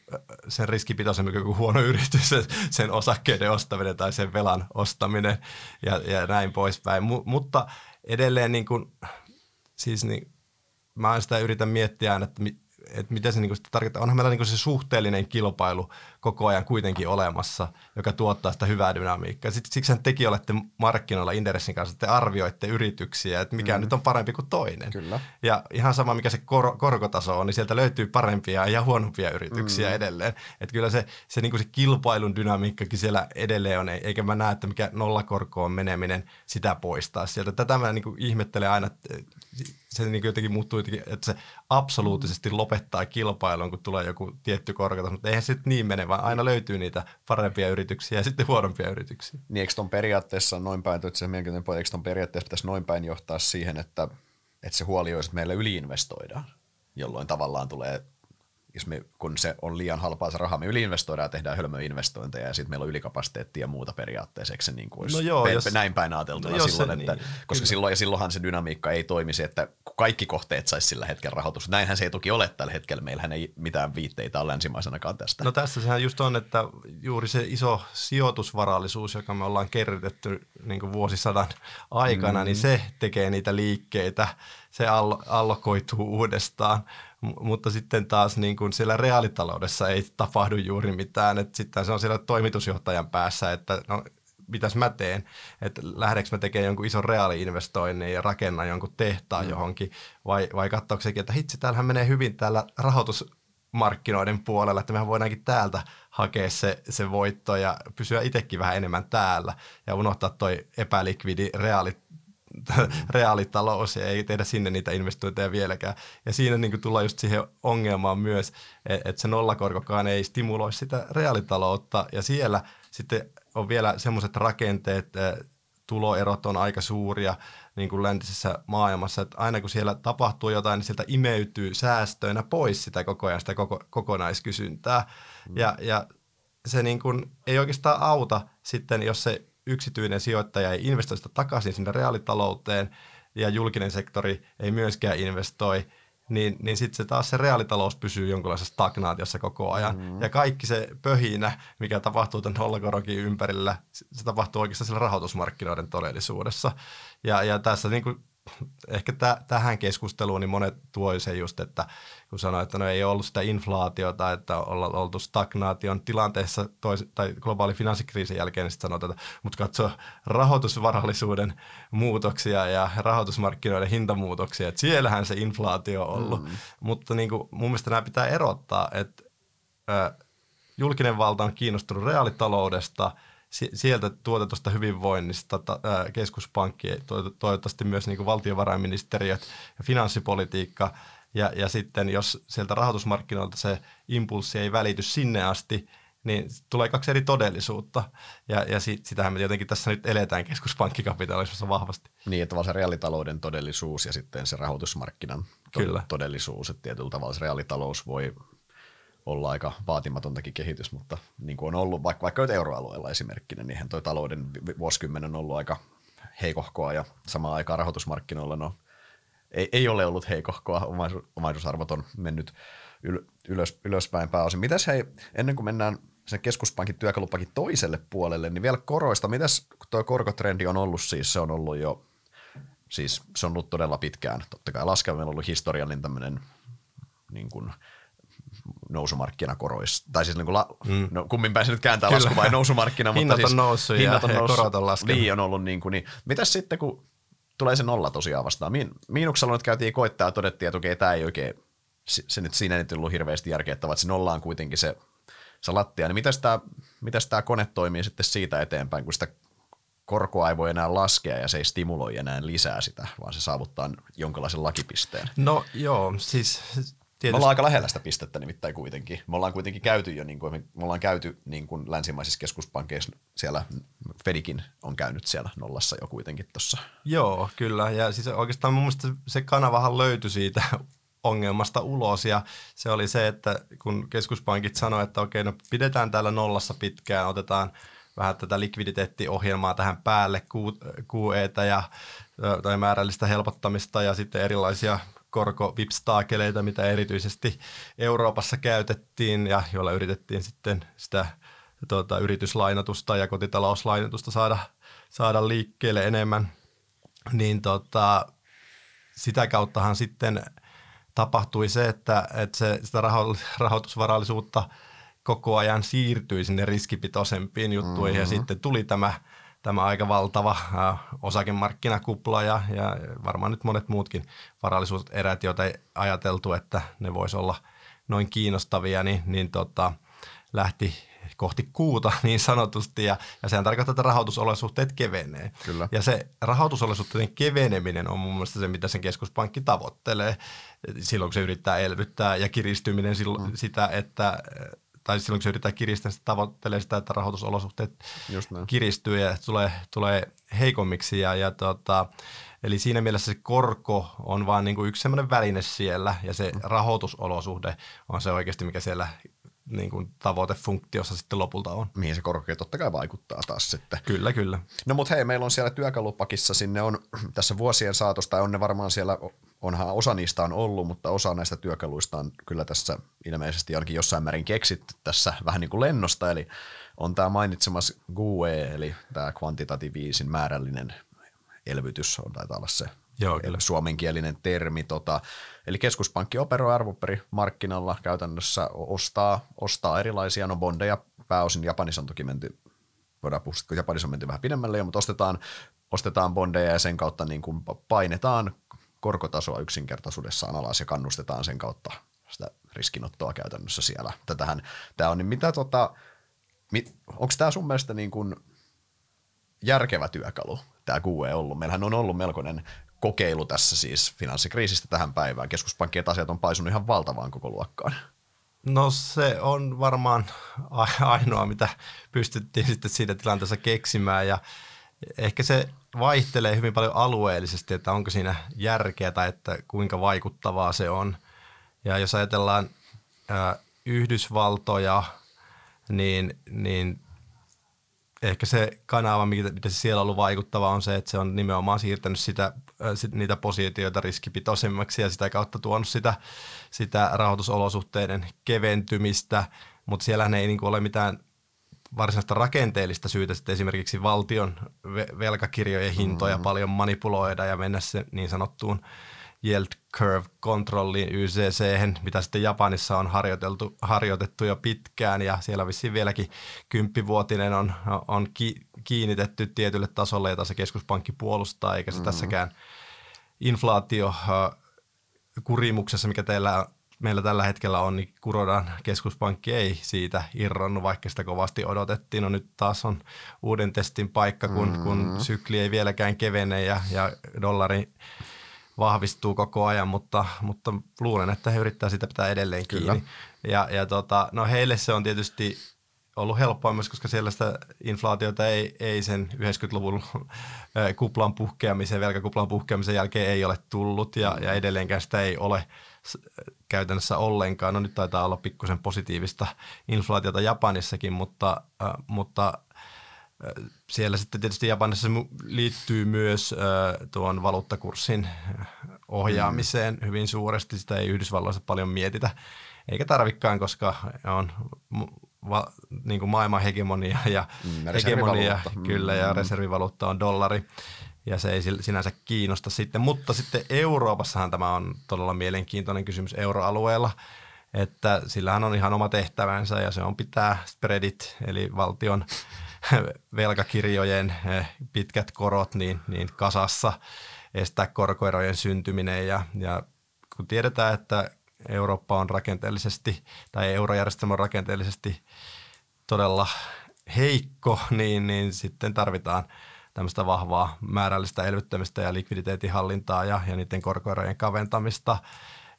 sen riskipitoisempi kuin huono yritys, sen osakkeiden ostaminen tai sen velan ostaminen ja, ja näin poispäin. M- mutta edelleen niin kuin, siis niin, mä sitä yritän miettiä että mi- että mitä se niinku tarkoittaa. Onhan meillä niinku se suhteellinen kilpailu koko ajan kuitenkin olemassa, joka tuottaa sitä hyvää dynamiikkaa. Sitten, siksi tekin olette markkinoilla Interessin kanssa, että te arvioitte yrityksiä, että mikä mm. nyt on parempi kuin toinen. Kyllä. Ja ihan sama, mikä se kor- korkotaso on, niin sieltä löytyy parempia ja huonompia yrityksiä mm. edelleen. Että kyllä se, se, niinku se kilpailun dynamiikkakin siellä edelleen on, eikä mä näe, että mikä nollakorkoon meneminen sitä poistaa sieltä. Tätä mä niinku ihmettelen aina, se niin jotenkin muuttuu jotenkin, että se absoluuttisesti lopettaa kilpailun, kun tulee joku tietty korkeus, mutta eihän se niin mene, vaan aina löytyy niitä parempia yrityksiä ja sitten huonompia yrityksiä. Niin eikö ton periaatteessa noin päin, että se mielenkiintoinen eikö ton periaatteessa pitäisi noin päin johtaa siihen, että, että se huoli olisi, että meillä yliinvestoidaan, jolloin tavallaan tulee jos me, kun se on liian halpaa se raha, me yliinvestoidaan ja tehdään hölmöinvestointeja ja sitten meillä on ylikapasiteettia ja muuta periaatteessa, eikö se niin kuin no joo, pe- jos, näin päin ajateltuna no silloin, että, niin, koska kyllä. silloin, ja silloinhan se dynamiikka ei toimisi, että kaikki kohteet saisi sillä hetkellä rahoitusta. Näinhän se ei toki ole tällä hetkellä, meillähän ei mitään viitteitä ole länsimaisenakaan tästä. No tässä sehän just on, että juuri se iso sijoitusvarallisuus, joka me ollaan kerrytetty niin kuin vuosisadan aikana, mm. niin se tekee niitä liikkeitä, se allo, allokoituu uudestaan mutta sitten taas niin kuin siellä reaalitaloudessa ei tapahdu juuri mitään, että sitten se on siellä toimitusjohtajan päässä, että no, mitäs mä teen, että lähdekö mä tekemään jonkun ison reaaliinvestoinnin ja rakennan jonkun tehtaan mm. johonkin, vai, vai katsoako sekin, että hitsi, täällähän menee hyvin täällä rahoitusmarkkinoiden puolella, että mehän voidaankin täältä hakea se, se voitto ja pysyä itsekin vähän enemmän täällä ja unohtaa toi epälikvidi reaalit reaalitalous ja ei tehdä sinne niitä investointeja vieläkään. Ja siinä niin tullaan just siihen ongelmaan myös, e-, että se nollakorkokaan ei stimuloi sitä reaalitaloutta ja siellä sitten on vielä semmoiset rakenteet, e, tuloerot on aika suuria niin kuin läntisessä maailmassa, että aina kun siellä tapahtuu jotain, niin sieltä imeytyy säästöinä pois sitä koko ajan sitä koko, kokonaiskysyntää. Mm. Ja, ja se niin kuin ei oikeastaan auta sitten, jos se yksityinen sijoittaja ei investoi sitä takaisin sinne reaalitalouteen ja julkinen sektori ei myöskään investoi, niin, niin sitten se taas se reaalitalous pysyy jonkinlaisessa stagnaatiossa koko ajan. Mm. Ja kaikki se pöhinä, mikä tapahtuu tämän nollakoronkin ympärillä, se tapahtuu oikeastaan sillä rahoitusmarkkinoiden todellisuudessa. Ja, ja tässä niin kuin ehkä t- tähän keskusteluun niin monet tuo se just, että kun sanoi, että no ei ollut sitä inflaatiota, että ollaan oltu stagnaation tilanteessa tois, tai globaali finanssikriisin jälkeen, niin sitten sanotaan, että mutta katso rahoitusvarallisuuden muutoksia ja rahoitusmarkkinoiden hintamuutoksia, että siellähän se inflaatio on ollut. Mm. Mutta niin kuin, mun mielestä nämä pitää erottaa, että ö, julkinen valta on kiinnostunut reaalitaloudesta – sieltä tuotetusta hyvinvoinnista keskuspankki, toivottavasti myös niin kuin valtiovarainministeriöt ja finanssipolitiikka. Ja, ja sitten jos sieltä rahoitusmarkkinoilta se impulssi ei välity sinne asti, niin tulee kaksi eri todellisuutta. Ja, ja sit, sitähän me jotenkin tässä nyt eletään keskuspankkikapitalismissa vahvasti. Niin, että vaan se reaalitalouden todellisuus ja sitten se rahoitusmarkkinan Kyllä. todellisuus. Että tietyllä tavalla se reaalitalous voi olla aika vaatimatontakin kehitys, mutta niin kuin on ollut vaikka, vaikka euroalueella esimerkkinä, niin tuo talouden vuosikymmen on ollut aika heikohkoa ja samaan aikaan rahoitusmarkkinoilla no, ei, ei ole ollut heikohkoa, omaisu, omaisuusarvot on mennyt yl, ylös, ylöspäin pääosin. Mitäs hei, ennen kuin mennään sen keskuspankin työkalupakin toiselle puolelle, niin vielä koroista, mitäs tuo korkotrendi on ollut siis, se on ollut jo, siis se on ollut todella pitkään, totta kai laskeva, on ollut historiallinen tämmöinen niin kuin, nousumarkkinakoroissa. Tai siis niin kuin la, mm. no, kummin pääsi nyt kääntää Kyllä. lasku vai nousumarkkina. mutta hinnat siis, on noussut hinnat on ja, noussut, korot on laskenut. Niin on ollut niin kuin, niin. Mitäs sitten, kun tulee se nolla tosiaan vastaan? miinuksella nyt käytiin koittaa ja todettiin, että okei, tämä ei oikein, se nyt siinä ei ollut hirveästi järkeä, että se nolla on kuitenkin se, se lattia. Niin mitäs tämä, mitäs tämä kone toimii sitten siitä eteenpäin, kun sitä korkoa ei voi enää laskea ja se ei stimuloi enää lisää sitä, vaan se saavuttaa jonkinlaisen lakipisteen. No joo, siis Tietysti. Me ollaan aika lähellä sitä pistettä nimittäin kuitenkin. Me ollaan kuitenkin käyty jo, niin kuin, me ollaan käyty niin kuin länsimaisissa keskuspankeissa, siellä Fedikin on käynyt siellä nollassa jo kuitenkin tuossa. Joo, kyllä. Ja siis oikeastaan mun mielestä se kanavahan löytyi siitä ongelmasta ulos ja se oli se, että kun keskuspankit sanoivat, että okei, no pidetään täällä nollassa pitkään, otetaan vähän tätä likviditeettiohjelmaa tähän päälle, QEtä ja tai määrällistä helpottamista ja sitten erilaisia korkovipstaakeleita, mitä erityisesti Euroopassa käytettiin ja joilla yritettiin sitten sitä tuota, yrityslainatusta ja kotitalouslainatusta saada, saada liikkeelle enemmän, niin tota, sitä kauttahan sitten tapahtui se, että, että se, sitä raho, rahoitusvarallisuutta koko ajan siirtyi sinne riskipitoisempiin juttuihin mm-hmm. ja sitten tuli tämä – tämä aika valtava osakemarkkinakupla ja, ja varmaan nyt monet muutkin varallisuuserät, joita ei ajateltu, että ne voisi olla noin kiinnostavia, niin, niin tota, lähti kohti kuuta niin sanotusti, ja, ja sehän tarkoittaa, että rahoitusolosuhteet kevenee. Kyllä. Ja se rahoitusolosuhteiden keveneminen on mun mielestä se, mitä sen keskuspankki tavoittelee silloin, kun se yrittää elvyttää, ja kiristyminen silloin, mm. sitä, että tai silloin kun se yrittää kiristää, se tavoittelee sitä, että rahoitusolosuhteet kiristyy ja tulee, tulee heikommiksi. Ja, ja tota, eli siinä mielessä se korko on vain niin kuin yksi sellainen väline siellä ja se mm. rahoitusolosuhde on se oikeasti, mikä siellä niin kuin tavoitefunktiossa sitten lopulta on. Mihin se korkea totta kai vaikuttaa taas sitten. Kyllä, kyllä. No mutta hei, meillä on siellä työkalupakissa, sinne on tässä vuosien saatosta, on ne varmaan siellä, onhan osa niistä on ollut, mutta osa näistä työkaluista on kyllä tässä ilmeisesti ainakin jossain määrin keksitty tässä vähän niin kuin lennosta, eli on tämä mainitsemas GUE, eli tämä kvantitatiivisin määrällinen elvytys, on taitaa olla se Joo, kyllä. suomenkielinen termi. Tota, eli keskuspankki operoi arvopaperimarkkinalla käytännössä ostaa, ostaa erilaisia, no bondeja pääosin Japanissa on toki menty, voidaan puhua, kun Japanissa on menty vähän pidemmälle jo, mutta ostetaan, ostetaan bondeja ja sen kautta niin kuin painetaan korkotasoa yksinkertaisuudessaan alas ja kannustetaan sen kautta sitä riskinottoa käytännössä siellä. Tätähän, tämä on, niin mitä tota, onko tämä sun mielestä niin kuin järkevä työkalu, tämä QE ollut? Meillähän on ollut melkoinen kokeilu tässä siis finanssikriisistä tähän päivään. Keskuspankkien asiat on paisunut ihan valtavaan koko luokkaan. No se on varmaan ainoa, mitä pystyttiin sitten siinä tilanteessa keksimään ja ehkä se vaihtelee hyvin paljon alueellisesti, että onko siinä järkeä tai että kuinka vaikuttavaa se on. Ja jos ajatellaan ää, Yhdysvaltoja, niin, niin ehkä se kanava, mitä se siellä on ollut vaikuttava, on se, että se on nimenomaan siirtänyt sitä, sit, niitä positioita riskipitoisemmaksi ja sitä kautta tuonut sitä, sitä rahoitusolosuhteiden keventymistä, mutta siellä ei niin ole mitään varsinaista rakenteellista syytä sitten esimerkiksi valtion velkakirjojen hintoja mm-hmm. paljon manipuloida ja mennä se niin sanottuun yield curve kontrolliin YCC, mitä sitten Japanissa on harjoiteltu, harjoitettu jo pitkään ja siellä vissiin vieläkin kymppivuotinen on, on ki, kiinnitetty tietylle tasolle, jota se keskuspankki puolustaa, eikä se mm-hmm. tässäkään inflaatio kurimuksessa, mikä teillä meillä tällä hetkellä on, niin Kurodan keskuspankki ei siitä irronnut, vaikka sitä kovasti odotettiin. No nyt taas on uuden testin paikka, kun, mm-hmm. kun sykli ei vieläkään kevene ja, ja dollari vahvistuu koko ajan, mutta, mutta luulen, että he yrittää sitä pitää edelleen kiinni. Kyllä. Ja, ja tota, no heille se on tietysti ollut helppoa myös, koska siellä sitä inflaatiota ei, ei sen 90-luvun kuplan puhkeamisen, velkakuplan puhkeamisen jälkeen ei ole tullut ja, ja edelleenkään sitä ei ole käytännössä ollenkaan. No nyt taitaa olla pikkusen positiivista inflaatiota Japanissakin, mutta, äh, mutta siellä sitten tietysti Japanissa liittyy myös tuon valuuttakurssin ohjaamiseen mm. hyvin suuresti. Sitä ei Yhdysvalloissa paljon mietitä, eikä tarvikaan, koska on va, niin kuin maailman hegemonia ja, mm, hegemonia, kyllä, ja mm. reservivaluutta on dollari ja se ei sinänsä kiinnosta sitten. Mutta sitten Euroopassahan tämä on todella mielenkiintoinen kysymys euroalueella, että sillähän on ihan oma tehtävänsä ja se on pitää spreadit, eli valtion velkakirjojen eh, pitkät korot niin, niin kasassa, estää korkoerojen syntyminen ja, ja kun tiedetään, että Eurooppa on rakenteellisesti tai eurojärjestelmä on rakenteellisesti todella heikko, niin, niin sitten tarvitaan tämmöistä vahvaa määrällistä elvyttämistä ja likviditeetin hallintaa ja, ja niiden korkoerojen kaventamista.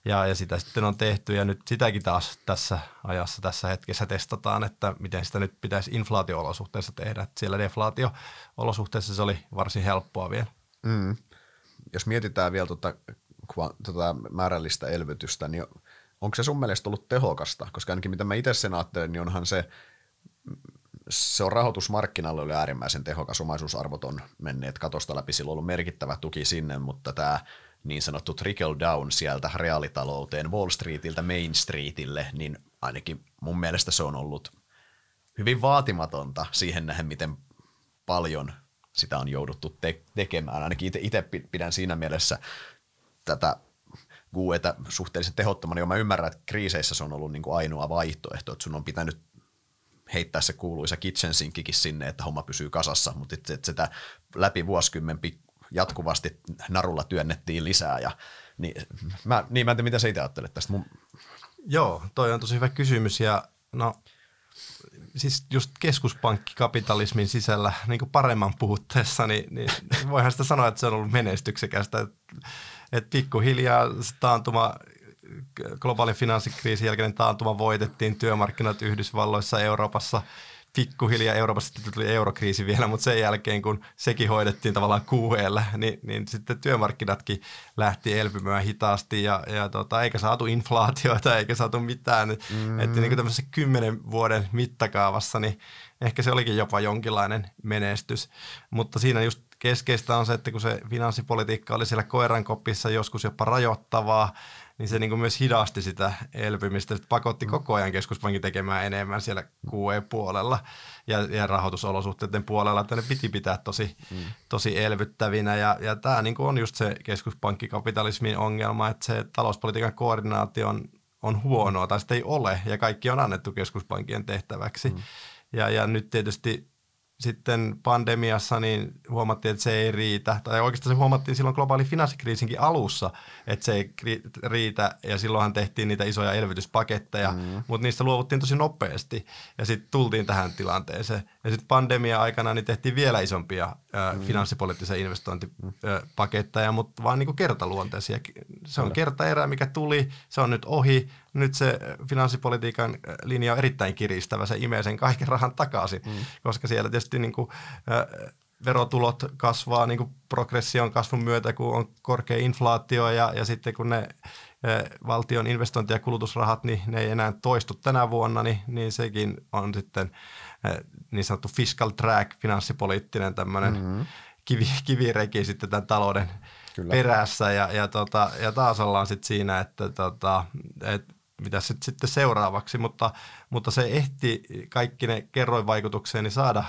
Ja, ja sitä sitten on tehty ja nyt sitäkin taas tässä ajassa, tässä hetkessä testataan, että miten sitä nyt pitäisi inflaatio-olosuhteissa tehdä. Että siellä deflaatio-olosuhteissa se oli varsin helppoa vielä. Mm. Jos mietitään vielä tuota, tuota määrällistä elvytystä, niin onko se sun mielestä ollut tehokasta? Koska ainakin mitä mä itse sen ajattelen, niin onhan se, se on rahoitusmarkkinalle oli äärimmäisen tehokas, omaisuusarvot on menneet katosta läpi, sillä on ollut merkittävä tuki sinne, mutta tämä niin sanottu trickle down sieltä reaalitalouteen Wall Streetiltä Main Streetille, niin ainakin mun mielestä se on ollut hyvin vaatimatonta siihen nähden, miten paljon sitä on jouduttu te- tekemään. Ainakin itse pidän siinä mielessä tätä GUEtä suhteellisen tehottomana, niin mä ymmärrän, että kriiseissä se on ollut niin kuin ainoa vaihtoehto, että sun on pitänyt heittää se kuuluisa kitchen sinkkikin sinne, että homma pysyy kasassa, mutta että sitä läpi vuosikymmen jatkuvasti narulla työnnettiin lisää. Ja, niin, mä, niin mä en tiedä, mitä sä itse ajattelet tästä. Mun... Joo, toi on tosi hyvä kysymys ja no siis just keskuspankkikapitalismin sisällä niin paremman puhutteessa, niin, niin voihan sitä sanoa, että se on ollut menestyksekästä. Että, että pikkuhiljaa taantuma globaalin finanssikriisin jälkeinen taantuma voitettiin työmarkkinat Yhdysvalloissa, Euroopassa – pikkuhiljaa Euroopassa tuli eurokriisi vielä, mutta sen jälkeen kun sekin hoidettiin tavallaan QEllä, niin, niin sitten työmarkkinatkin lähti elpymään hitaasti ja, ja tota, eikä saatu inflaatioita eikä saatu mitään. Mm. Että niin kuin tämmöisessä kymmenen vuoden mittakaavassa, niin ehkä se olikin jopa jonkinlainen menestys. Mutta siinä just keskeistä on se, että kun se finanssipolitiikka oli siellä koirankopissa joskus jopa rajoittavaa, niin se niin kuin myös hidasti sitä elpymistä. Sitten pakotti koko ajan keskuspankin tekemään enemmän siellä QE-puolella ja, ja rahoitusolosuhteiden puolella, että ne piti pitää tosi, mm. tosi elvyttävinä. Ja, ja tämä niin kuin on just se keskuspankkikapitalismin ongelma, että se talouspolitiikan koordinaatio on, on huonoa tai sitä ei ole ja kaikki on annettu keskuspankkien tehtäväksi. Mm. Ja, ja nyt tietysti sitten pandemiassa niin huomattiin, että se ei riitä. Tai oikeastaan se huomattiin silloin globaali finanssikriisinkin alussa, että se ei riitä. Ja silloinhan tehtiin niitä isoja elvytyspaketteja, mm. mutta niistä luovuttiin tosi nopeasti. Ja sitten tultiin tähän tilanteeseen. Ja sitten pandemia-aikana niin tehtiin vielä isompia mm. finanssipoliittisia investointipaketteja, mutta vaan niin kuin kertaluonteisia. Se on kertaerä, mikä tuli, se on nyt ohi. Nyt se finanssipolitiikan linja on erittäin kiristävä, se imee sen kaiken rahan takaisin, mm. koska siellä tietysti niin kuin, verotulot kasvaa niin kuin progression kasvun myötä, kun on korkea inflaatio ja, ja sitten kun ne valtion investointi- ja kulutusrahat, niin ne ei enää toistu tänä vuonna, niin, niin sekin on sitten niin sanottu fiscal track, finanssipoliittinen tämmöinen mm-hmm. kivi, kivireki sitten tämän talouden Kyllä. perässä ja, ja, tota, ja taas ollaan sitten siinä, että tota, et mitä sit, sitten seuraavaksi, mutta, mutta se ehti kaikki ne kerroinvaikutukseen niin saada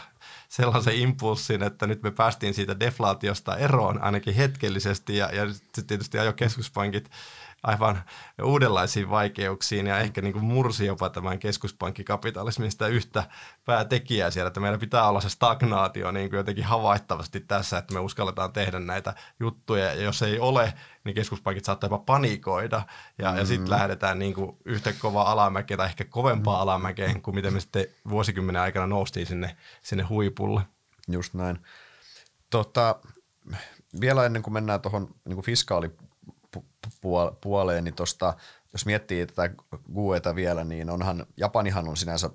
sellaisen impulssin, että nyt me päästiin siitä deflaatiosta eroon ainakin hetkellisesti ja, ja sitten tietysti ajo keskuspankit aivan uudenlaisiin vaikeuksiin ja ehkä niin kuin mursi jopa tämän keskuspankkikapitalismin sitä yhtä päätekijää siellä, että meillä pitää olla se stagnaatio niin kuin jotenkin havaittavasti tässä, että me uskalletaan tehdä näitä juttuja ja jos ei ole, niin keskuspankit saattaa jopa panikoida ja, mm. ja sitten lähdetään niin kuin yhtä kovaa alamäkeä tai ehkä kovempaa mm. alamäkeen kuin miten me sitten vuosikymmenen aikana noustiin sinne, sinne huipulle. Just näin. Tota, vielä ennen kuin mennään tuohon niin fiskaali puoleen, niin tosta, jos miettii tätä GUEta vielä, niin onhan, Japanihan on sinänsä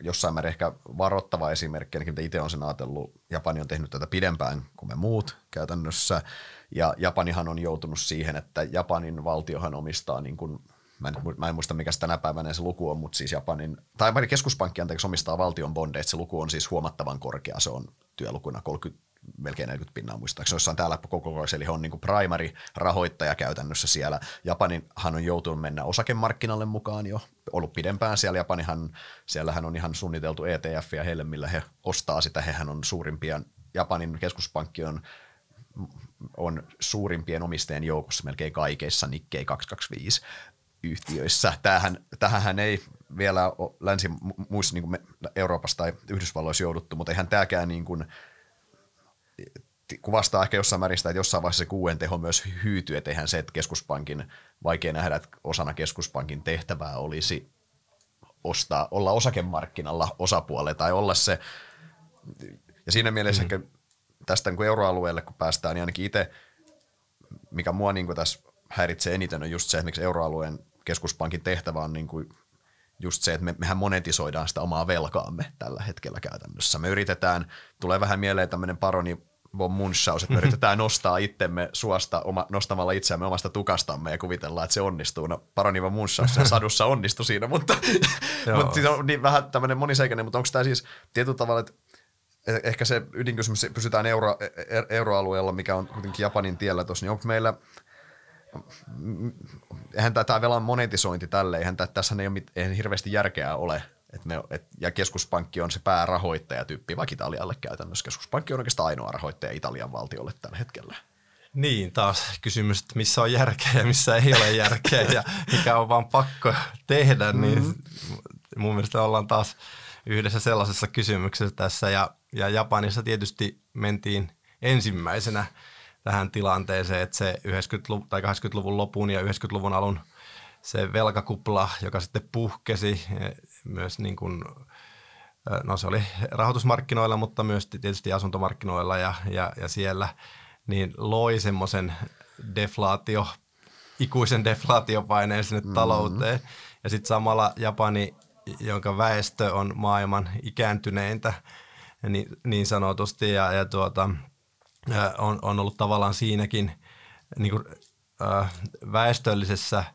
jossain määrin ehkä varoittava esimerkki, ainakin mitä itse on sen ajatellut. Japani on tehnyt tätä pidempään kuin me muut käytännössä, ja Japanihan on joutunut siihen, että Japanin valtiohan omistaa niin kuin mä en, mä en muista mikä tänä päivänä se luku on, mutta siis Japanin, tai keskuspankki anteeksi omistaa valtion bondeja, se luku on siis huomattavan korkea, se on työlukuna 30, melkein 40 pinnaa muistaakseni, jossain täällä koko eli he on niin primary-rahoittaja käytännössä siellä. Japaninhan on joutunut mennä osakemarkkinalle mukaan jo, ollut pidempään siellä. Japanihan, siellähän on ihan suunniteltu ETF ja heille, millä he ostaa sitä, hehän on suurimpia, Japanin keskuspankki on on suurimpien omistajien joukossa melkein kaikissa Nikkei 225 yhtiöissä. Tämähän, tähän ei vielä länsi muissa niin Euroopassa tai Yhdysvalloissa jouduttu, mutta eihän tämäkään niin kuin, kuvastaa ehkä jossain määrin sitä, että jossain vaiheessa se kuuen teho myös hyytyy, että eihän se, että keskuspankin, vaikea nähdä, että osana keskuspankin tehtävää olisi ostaa, olla osakemarkkinalla osapuolella tai olla se, ja siinä mielessä mm. ehkä tästä niin kuin euroalueelle kun päästään, niin ainakin itse, mikä mua niin kuin tässä häiritsee eniten on just se, että miksi euroalueen keskuspankin tehtävä on niin kuin just se, että me, mehän monetisoidaan sitä omaa velkaamme tällä hetkellä käytännössä. Me yritetään, tulee vähän mieleen tämmöinen paroni von Munchaus, että me yritetään nostaa itsemme suosta oma, nostamalla itseämme omasta tukastamme ja kuvitellaan, että se onnistuu. No paroni von Munchaus sen sadussa onnistui siinä, mutta, mutta siis on niin vähän tämmöinen moniseikainen, mutta onko tämä siis tietyllä tavalla, että Eh, ehkä se ydinkysymys, pysytään euro, e, e, euroalueella, mikä on kuitenkin Japanin tiellä tuossa, niin onko meillä, eihän tämä velan monetisointi tälle, eihän tämä, tässä ei ole mit, eihän hirveästi järkeä ole, et me, et, ja keskuspankki on se päärahoittajatyyppi vaikka Italialle käytännössä. Keskuspankki on oikeastaan ainoa rahoittaja Italian valtiolle tällä hetkellä. Niin, taas kysymys, että missä on järkeä ja missä ei ole järkeä ja mikä on vaan pakko tehdä, niin mm-hmm. mun mielestä ollaan taas yhdessä sellaisessa kysymyksessä tässä ja ja Japanissa tietysti mentiin ensimmäisenä tähän tilanteeseen, että se 90-luvun tai 80-luvun lopun ja 90-luvun alun se velkakupla, joka sitten puhkesi myös niin kuin, no se oli rahoitusmarkkinoilla, mutta myös tietysti asuntomarkkinoilla ja, ja, ja siellä, niin loi semmoisen deflaatio, ikuisen deflaatiopaineen sinne mm-hmm. talouteen. Ja sitten samalla Japani, jonka väestö on maailman ikääntyneintä, niin, niin sanotusti ja, ja tuota, on, on ollut tavallaan siinäkin niin kuin, äh, väestöllisessä äh,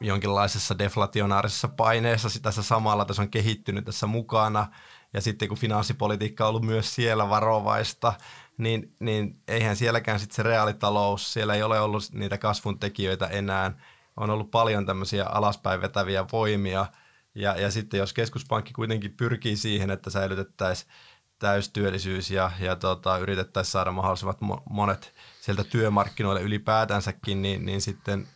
jonkinlaisessa deflationaarisessa paineessa. Tässä samalla tässä on kehittynyt tässä mukana. Ja sitten kun finanssipolitiikka on ollut myös siellä varovaista, niin, niin eihän sielläkään sitten se reaalitalous, siellä ei ole ollut niitä kasvun tekijöitä enää, on ollut paljon tämmöisiä alaspäin vetäviä voimia – ja, ja sitten jos keskuspankki kuitenkin pyrkii siihen, että säilytettäisiin täystyöllisyys ja, ja tota, yritettäisiin saada mahdollisimman monet sieltä työmarkkinoille ylipäätänsäkin, niin, niin sitten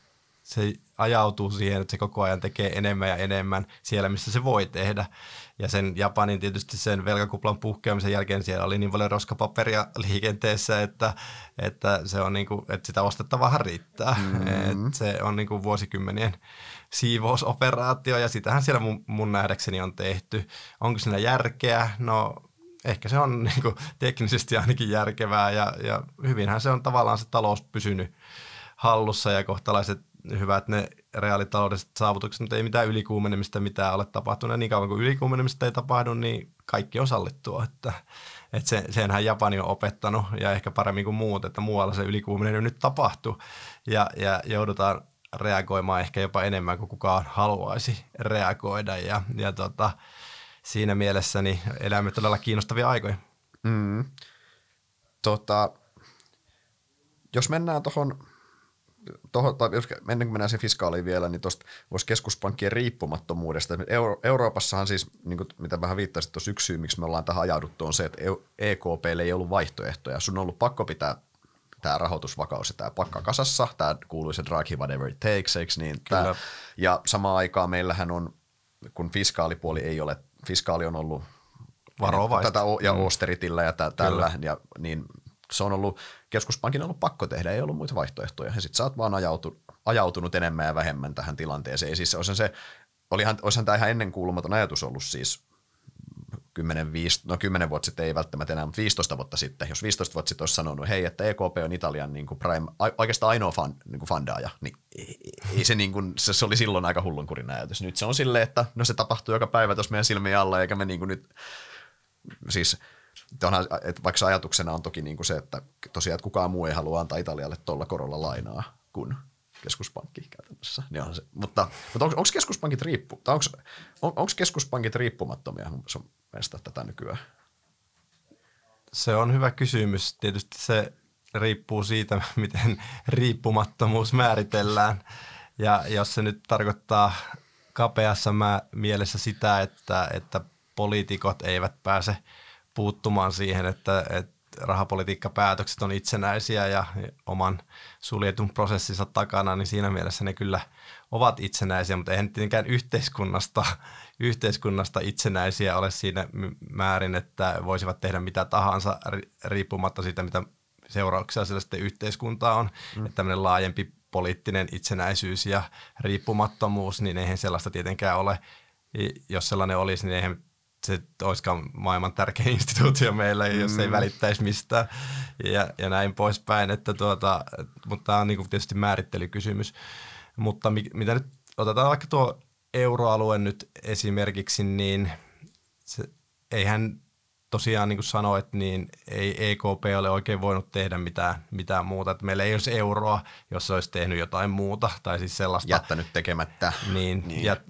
se ajautuu siihen, että se koko ajan tekee enemmän ja enemmän siellä, missä se voi tehdä. Ja sen Japanin tietysti sen velkakuplan puhkeamisen jälkeen siellä oli niin paljon roskapaperia liikenteessä, että, että, se on niin kuin, että sitä ostettavaa riittää. Mm-hmm. Et se on niin kuin vuosikymmenien siivousoperaatio ja sitähän siellä mun, mun nähdäkseni on tehty. Onko siinä järkeä? No ehkä se on niin kuin, teknisesti ainakin järkevää ja, ja hyvinhän se on tavallaan se talous pysynyt hallussa ja kohtalaiset hyvät ne reaalitaloudelliset saavutukset, mutta ei mitään ylikuumenemista mitään ole tapahtunut. Ja niin kauan kuin ylikuumenemista ei tapahdu, niin kaikki on sallittua. Että, että se, senhän Japani on opettanut ja ehkä paremmin kuin muut, että muualla se ylikuumeneminen nyt tapahtuu ja, ja joudutaan reagoimaan ehkä jopa enemmän kuin kukaan haluaisi reagoida ja, ja tota, siinä mielessä niin elämme todella kiinnostavia aikoja. Mm. Tota, jos mennään tuohon Toho, tai jos ennen kuin mennään sen fiskaaliin vielä, niin tuosta voisi keskuspankkien riippumattomuudesta. Euro, Euroopassahan siis, niin kuin, mitä vähän viittasit tuossa yksi syy, miksi me ollaan tähän ajauduttu, on se, että EKPlle ei ollut vaihtoehtoja. Sun on ollut pakko pitää tämä rahoitusvakaus ja tämä pakka kasassa, tämä kuuluisa Draghi whatever it takes, eikö niin? Tämä, ja samaan aikaan meillähän on, kun fiskaalipuoli ei ole, fiskaali on ollut Varovaista. Tätä, ja mm. Osteritillä ja tä, tällä, ja, niin se on ollut, keskuspankin on ollut pakko tehdä, ei ollut muita vaihtoehtoja. Ja sitten sä oot vaan ajautu, ajautunut enemmän ja vähemmän tähän tilanteeseen. Ja siis se, olihan, olisihan tämä ihan ennenkuulumaton ajatus ollut siis 10, 5, no 10 vuotta sitten ei välttämättä enää, mutta 15 vuotta sitten, jos 15 vuotta sitten olisi sanonut, hei, että EKP on Italian niin kuin prime, oikeastaan ainoa fan, niin kuin fandaaja, niin ei se, niin kuin, se, se, oli silloin aika hullunkurin ajatus. Nyt se on silleen, että no se tapahtuu joka päivä tuossa meidän silmien alla, eikä me niin kuin nyt, siis onhan, että vaikka ajatuksena on toki niin kuin se, että tosiaan että kukaan muu ei halua antaa Italialle tuolla korolla lainaa kuin keskuspankki käytännössä. Niin on se. Mutta, mutta onko, keskuspankit riippu, onko, on, keskuspankit riippumattomia sun mielestä tätä nykyään? Se on hyvä kysymys. Tietysti se riippuu siitä, miten riippumattomuus määritellään. Ja jos se nyt tarkoittaa kapeassa mielessä sitä, että, että poliitikot eivät pääse puuttumaan siihen, että, että rahapolitiikkapäätökset on itsenäisiä ja oman suljetun prosessinsa takana, niin siinä mielessä ne kyllä ovat itsenäisiä, mutta eihän tietenkään yhteiskunnasta, yhteiskunnasta itsenäisiä ole siinä määrin, että voisivat tehdä mitä tahansa riippumatta siitä, mitä seurauksia sillä sitten yhteiskuntaa on. Mm. Että tämmöinen laajempi poliittinen itsenäisyys ja riippumattomuus, niin eihän sellaista tietenkään ole. Jos sellainen olisi, niin eihän se olisikaan maailman tärkein instituutio meillä, mm. jos ei mm. välittäisi mistään ja, ja näin poispäin. Että tuota, mutta tämä on niin kuin tietysti määrittelykysymys. Mutta mi, mitä nyt, otetaan vaikka tuo euroalue nyt esimerkiksi, niin se, eihän tosiaan niin kuin sanoit, niin ei EKP ole oikein voinut tehdä mitään, mitään muuta. Että meillä ei olisi euroa, jos se olisi tehnyt jotain muuta. Tai siis sellaista. Jättänyt tekemättä. Niin, niin. Jät,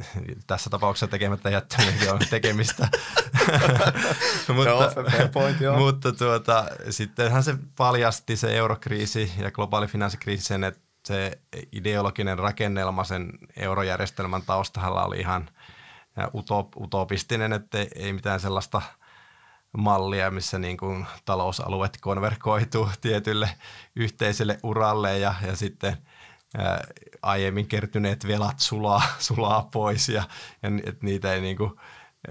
tässä tapauksessa tekemättä jättäminen on tekemistä. mutta, no, point, joo. mutta tuota, sittenhän se paljasti se eurokriisi ja globaali finanssikriisi sen, että se ideologinen rakennelma sen eurojärjestelmän taustalla oli ihan utop, utopistinen, että ei mitään sellaista – mallia, missä niin kuin talousalueet konverkoituu tietylle yhteiselle uralle ja, ja sitten ää, aiemmin kertyneet velat sulaa, sulaa pois ja, ja et niitä ei niin kuin,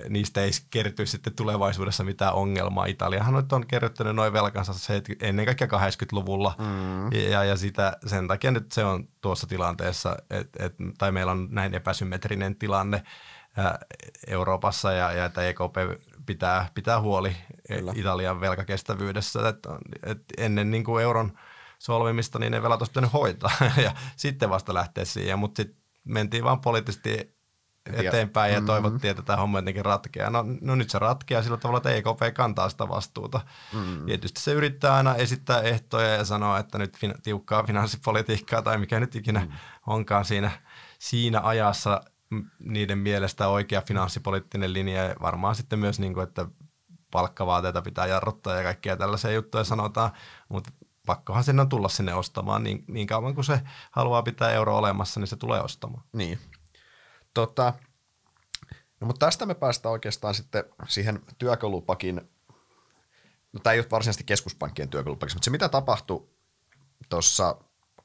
niistä ei kerty sitten tulevaisuudessa mitään ongelmaa. Italiahan nyt on kerryttänyt noin velkansa ennen kaikkea 80-luvulla mm. ja, ja sitä, sen takia nyt se on tuossa tilanteessa, et, et, tai meillä on näin epäsymmetrinen tilanne Euroopassa ja, ja että EKP pitää, pitää huoli Kyllä. Italian velkakestävyydessä. Et, et ennen niin kuin euron solvimista niin ne velat olisi pitänyt hoitaa ja sitten vasta lähteä siihen, mutta sitten mentiin vaan poliittisesti eteenpäin ja mm-hmm. toivottiin, että tämä homma jotenkin ratkeaa. No, no nyt se ratkeaa sillä tavalla, että EKP kantaa sitä vastuuta. Mm-hmm. Tietysti se yrittää aina esittää ehtoja ja sanoa, että nyt fin- tiukkaa finanssipolitiikkaa tai mikä nyt ikinä mm-hmm. onkaan siinä, siinä ajassa niiden mielestä oikea finanssipoliittinen linja ja varmaan sitten myös, niin kuin, että palkkavaateita pitää jarruttaa ja kaikkia tällaisia juttuja sanotaan, mutta pakkohan sinne on tulla sinne ostamaan. Niin, niin kauan kuin se haluaa pitää euro olemassa, niin se tulee ostamaan. Niin. Tota, no, mutta tästä me päästään oikeastaan sitten siihen työkalupakin, no tämä ei ole varsinaisesti keskuspankkien työkalupakissa, mutta se mitä tapahtui tuossa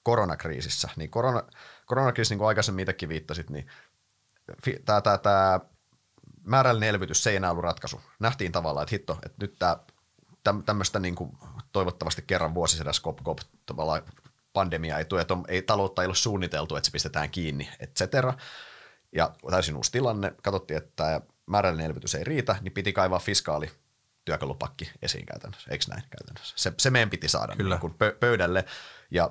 koronakriisissä, niin korona, koronakriisi, niin kuin aikaisemmin itsekin viittasit, niin tämä, tämä, tämä määrällinen elvytys, se ei enää ollut ratkaisu. Nähtiin tavallaan, että hitto, että nyt tämä tämmöistä niin kuin toivottavasti kerran vuosisadassa kop, kop tavallaan pandemia ei tule, että on, ei, taloutta ei ole suunniteltu, että se pistetään kiinni, et cetera. Ja täysin uusi tilanne. Katsottiin, että tämä määrällinen elvytys ei riitä, niin piti kaivaa fiskaali työkalupakki esiin käytännössä. Eikö näin käytännössä? Se, se meidän piti saada Kyllä. Niin kuin pöydälle. Ja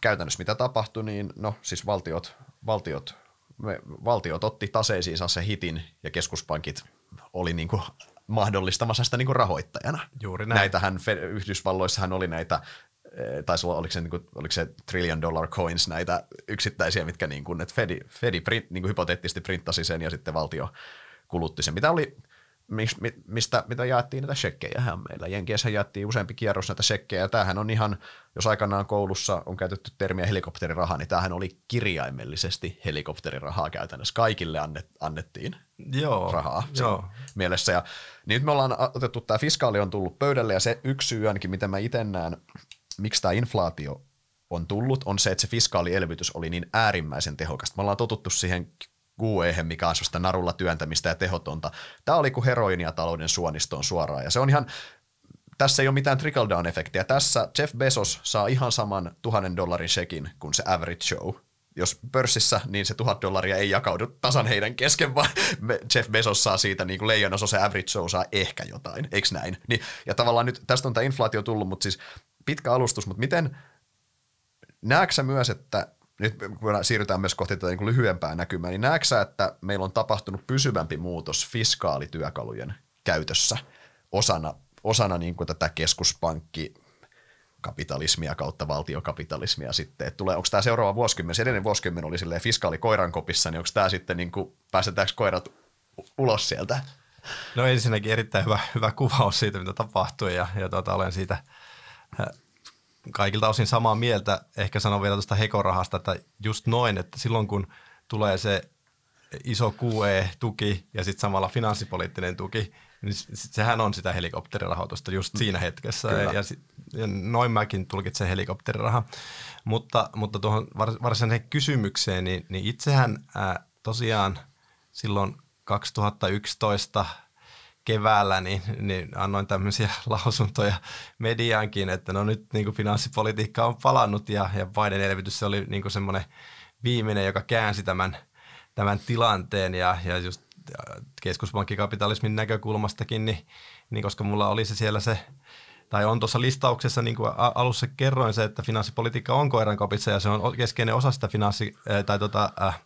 käytännössä mitä tapahtui, niin no siis valtiot, valtiot me, valtiot otti taseisiinsa se hitin ja keskuspankit oli niin kuin mahdollistamassa sitä niin kuin rahoittajana. Juuri näin. Näitähän Yhdysvalloissahan oli näitä eh, taisi olla, oliko se, niin kuin, oliko se trillion dollar coins, näitä yksittäisiä, mitkä niin kuin, että Fedi, Fedi print, niin kuin hypoteettisesti printtasi sen ja sitten valtio kulutti sen, mitä oli mistä, mitä jaettiin näitä shekkejä meillä. Jenkiessä jaettiin useampi kierros näitä shekkejä. Tämähän on ihan, jos aikanaan koulussa on käytetty termiä helikopteriraha, niin tämähän oli kirjaimellisesti helikopterirahaa käytännössä. Kaikille annet, annettiin joo, rahaa joo. mielessä. Ja niin nyt me ollaan otettu, tämä fiskaali on tullut pöydälle ja se yksi syy ainakin, miten mä itse näen, miksi tämä inflaatio on tullut, on se, että se fiskaalielvytys oli niin äärimmäisen tehokasta. Me ollaan totuttu siihen QE, mikä on sitä narulla työntämistä ja tehotonta. Tämä oli kuin heroinia talouden suonistoon suoraan. Ja se on ihan, tässä ei ole mitään trickle-down-efektiä. Tässä Jeff Bezos saa ihan saman tuhannen dollarin shekin kuin se average show. Jos pörssissä, niin se tuhat dollaria ei jakaudu tasan heidän kesken, vaan Jeff Bezos saa siitä niin kuin leijonosa, se average show saa ehkä jotain, eikö näin? Niin, ja tavallaan nyt tästä on tämä inflaatio tullut, mutta siis pitkä alustus, mutta miten, näetkö myös, että nyt kun siirrytään myös kohti tätä niin lyhyempää näkymää, niin näetkö sä, että meillä on tapahtunut pysyvämpi muutos fiskaalityökalujen käytössä osana, osana niin kuin tätä keskuspankki kapitalismia kautta valtiokapitalismia sitten. Et tulee, onko tämä seuraava vuosikymmen, se edellinen vuosikymmen oli silleen fiskaali koiran kopissa, niin onko tämä sitten, niin kuin, päästetäänkö koirat ulos sieltä? No ensinnäkin erittäin hyvä, hyvä kuvaus siitä, mitä tapahtui ja, ja tuota, olen siitä kaikilta osin samaa mieltä. Ehkä sanon vielä tuosta hekorahasta, että just noin, että silloin kun tulee se iso QE-tuki ja sitten samalla finanssipoliittinen tuki, niin sehän on sitä helikopterirahoitusta just mm. siinä hetkessä. Ja, ja, ja noin mäkin tulkitsen helikopteriraha. Mutta, mutta tuohon varsinaiseen kysymykseen, niin, niin itsehän ää, tosiaan silloin 2011 keväällä, niin, niin annoin tämmöisiä lausuntoja mediaankin, että no nyt niin kuin finanssipolitiikka on palannut ja, ja Biden elvytys se oli niin kuin semmoinen viimeinen, joka käänsi tämän, tämän tilanteen ja, ja just keskuspankkikapitalismin näkökulmastakin, niin, niin koska mulla oli se siellä se tai on tuossa listauksessa, niin kuin alussa kerroin se, että finanssipolitiikka on koirankopissa ja se on keskeinen osa sitä finanssi- tai tota, äh,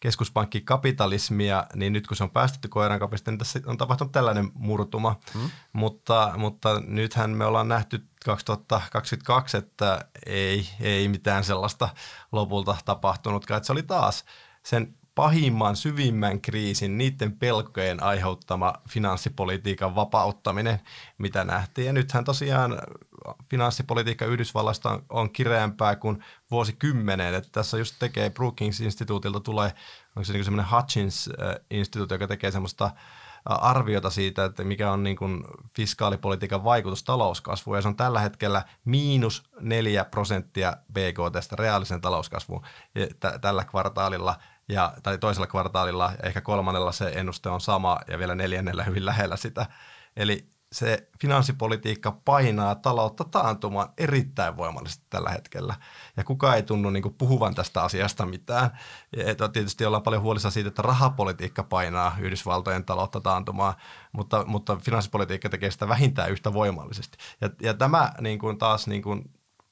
keskuspankkikapitalismia, niin nyt kun se on päästetty koirankopista, niin tässä on tapahtunut tällainen murtuma. Hmm. Mutta, mutta nythän me ollaan nähty 2022, että ei, ei mitään sellaista lopulta tapahtunutkaan, että se oli taas sen pahimman, syvimmän kriisin, niiden pelkojen aiheuttama finanssipolitiikan vapauttaminen, mitä nähtiin. Ja nythän tosiaan finanssipolitiikka Yhdysvallasta on, on kireämpää kuin vuosikymmeneen. Että tässä just tekee Brookings-instituutilta tulee, onko se niin semmoinen Hutchins-instituutti, joka tekee semmoista arviota siitä, että mikä on niin kuin fiskaalipolitiikan vaikutus talouskasvuun, ja se on tällä hetkellä miinus neljä prosenttia BKT reaalisen talouskasvuun tällä kvartaalilla, ja, tai toisella kvartaalilla, ehkä kolmannella se ennuste on sama ja vielä neljännellä hyvin lähellä sitä. Eli se finanssipolitiikka painaa taloutta taantumaan erittäin voimallisesti tällä hetkellä. Ja kukaan ei tunnu niin puhuvan tästä asiasta mitään. Ja tietysti ollaan paljon huolissa siitä, että rahapolitiikka painaa Yhdysvaltojen taloutta taantumaan, mutta, mutta finanssipolitiikka tekee sitä vähintään yhtä voimallisesti. Ja, ja tämä niin kuin taas niin kuin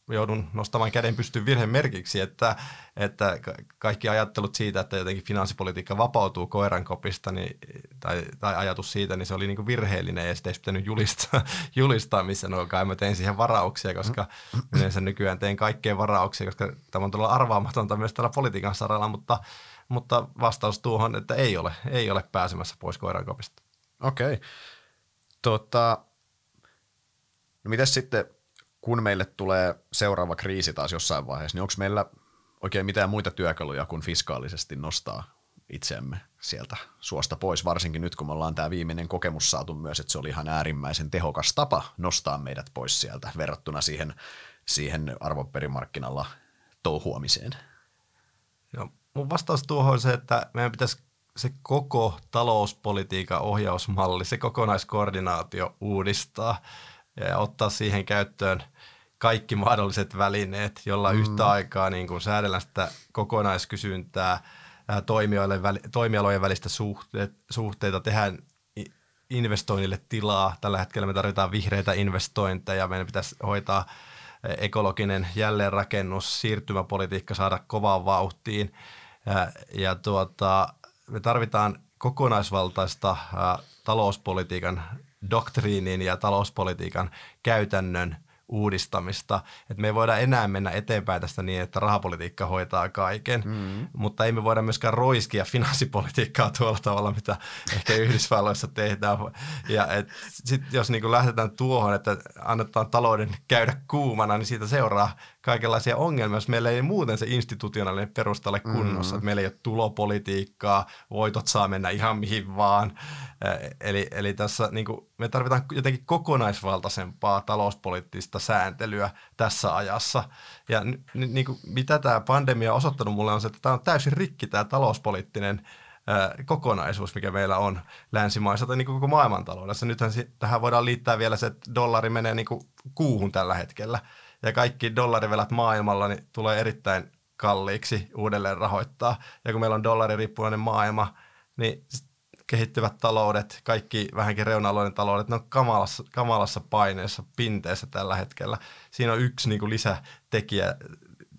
joudun nostamaan käden pystyyn virheen merkiksi, että, että kaikki ajattelut siitä, että jotenkin finanssipolitiikka vapautuu koiran kopista niin, tai, tai ajatus siitä, niin se oli niin kuin virheellinen ja sitä ei pitänyt julistaa, julistaa missä no kai mä tein siihen varauksia, koska yleensä nykyään teen kaikkeen varauksia, koska tämä on todella arvaamatonta myös tällä politiikan saralla, mutta, mutta vastaus tuohon, että ei ole, ei ole pääsemässä pois koiran kopista. Okei. Tota, no mitäs sitten kun meille tulee seuraava kriisi taas jossain vaiheessa, niin onko meillä oikein mitään muita työkaluja kuin fiskaalisesti nostaa itseämme sieltä suosta pois, varsinkin nyt kun me ollaan tämä viimeinen kokemus saatu myös, että se oli ihan äärimmäisen tehokas tapa nostaa meidät pois sieltä verrattuna siihen, siihen arvoperimarkkinalla touhuamiseen. Joo, mun vastaus tuohon on se, että meidän pitäisi se koko talouspolitiikan ohjausmalli, se kokonaiskoordinaatio uudistaa ja ottaa siihen käyttöön kaikki mahdolliset välineet, jolla mm. yhtä aikaa niin kuin säädellään sitä kokonaiskysyntää, toimialojen välistä suhteet, suhteita, tehdään investoinnille tilaa. Tällä hetkellä me tarvitaan vihreitä investointeja, meidän pitäisi hoitaa ekologinen jälleenrakennus, siirtymäpolitiikka saada kovaan vauhtiin. Ja tuota, me tarvitaan kokonaisvaltaista talouspolitiikan doktriinin ja talouspolitiikan käytännön uudistamista. Että me ei voida enää mennä eteenpäin tästä niin, että rahapolitiikka hoitaa kaiken, mm. mutta ei me voida myöskään roiskia finanssipolitiikkaa tuolla tavalla, mitä ehkä Yhdysvalloissa tehdään. Ja et sit jos niin lähdetään tuohon, että annetaan talouden käydä kuumana, niin siitä seuraa kaikenlaisia ongelmia, jos meillä ei muuten se institutionaalinen perusta ole kunnossa, mm. että meillä ei ole tulopolitiikkaa, voitot saa mennä ihan mihin vaan. Eli, eli tässä niin kuin, me tarvitaan jotenkin kokonaisvaltaisempaa talouspoliittista sääntelyä tässä ajassa. Ja n- n- niin kuin, mitä tämä pandemia on osoittanut mulle on se, että tämä on täysin rikki tämä talouspoliittinen kokonaisuus, mikä meillä on länsimaissa tai niin kuin koko maailmantaloudessa. Nythän tähän voidaan liittää vielä se, että dollari menee niin kuin kuuhun tällä hetkellä ja kaikki dollarivelat maailmalla niin tulee erittäin kalliiksi uudelleen rahoittaa. Ja kun meillä on dollaririippuvainen maailma, niin kehittyvät taloudet, kaikki vähänkin reuna-alueiden taloudet, ne on kamalassa, kamalassa paineessa, pinteessä tällä hetkellä. Siinä on yksi niin kuin lisätekijä,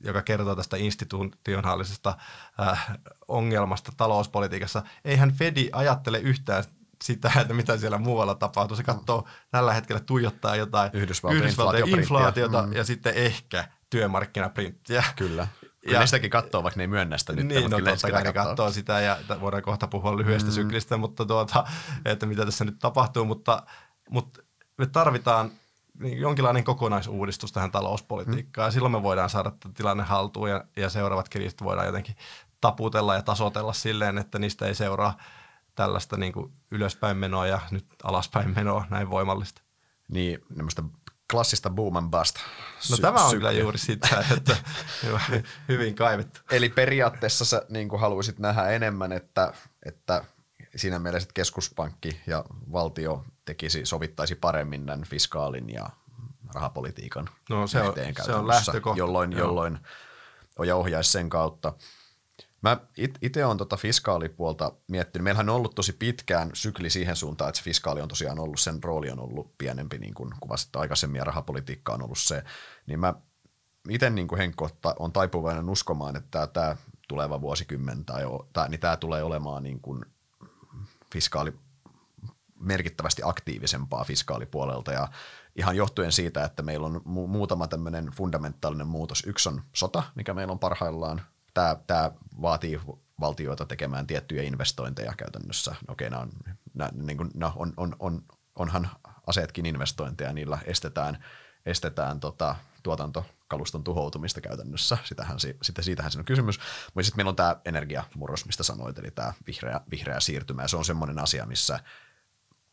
joka kertoo tästä institutionaalisesta äh, ongelmasta talouspolitiikassa. Eihän Fedi ajattele yhtään sitä, että mitä siellä muualla tapahtuu. Se katsoo tällä hetkellä tuijottaa jotain Yhdysvaltojen Yhdysvaltojen inflaatioprinttiä. inflaatiota Mm. ja sitten ehkä työmarkkinaprinttiä. Kyllä. Ja- Kyllä ne sitäkin katsoo, vaikka ne ei myönnä sitä nyt. Niin, mutta no kyllä totta kai ne katsoo sitä ja voidaan kohta puhua lyhyestä mm. syklistä, mutta tuota, että mitä tässä nyt tapahtuu, mutta, mutta me tarvitaan niin jonkinlainen kokonaisuudistus tähän talouspolitiikkaan ja silloin me voidaan saada tilanne haltuun ja, ja seuraavat kriisit voidaan jotenkin taputella ja tasotella silleen, että niistä ei seuraa tällaista niin kuin ylöspäin menoa ja nyt alaspäin menoa näin voimallista. Niin, klassista boom and bust. No sy- tämä on sykliä. kyllä juuri sitä, että hyvin kaivettu. Eli periaatteessa sä niin kuin haluaisit nähdä enemmän, että, että siinä mielessä että keskuspankki ja valtio tekisi, sovittaisi paremmin tämän fiskaalin ja rahapolitiikan No se on- se on lähtökohta, jolloin, joo. jolloin ja ohjaisi sen kautta. Mä itse olen tota fiskaalipuolta miettinyt. Meillähän on ollut tosi pitkään sykli siihen suuntaan, että se fiskaali on tosiaan ollut, sen rooli on ollut pienempi, niin kuin kuvasit aikaisemmin, ja rahapolitiikka on ollut se. Niin mä itse niin kuin Henkko on taipuvainen uskomaan, että tämä tuleva vuosikymmen tai, tai niin tämä tulee olemaan niin kuin fiskaali merkittävästi aktiivisempaa fiskaalipuolelta ja ihan johtuen siitä, että meillä on mu- muutama tämmöinen fundamentaalinen muutos. Yksi on sota, mikä meillä on parhaillaan. Tämä, tämä vaatii valtioita tekemään tiettyjä investointeja käytännössä. Okei, nämä on, nämä, niin kuin, no, on, on, on, onhan aseetkin investointeja, niillä estetään, estetään tota, tuotantokaluston tuhoutumista käytännössä. Sitähän, si- sitten siitähän siinä on kysymys. Mutta sitten meillä on tämä energiamurros, mistä sanoit, eli tämä vihreä, vihreä siirtymä. Ja se on semmoinen asia, missä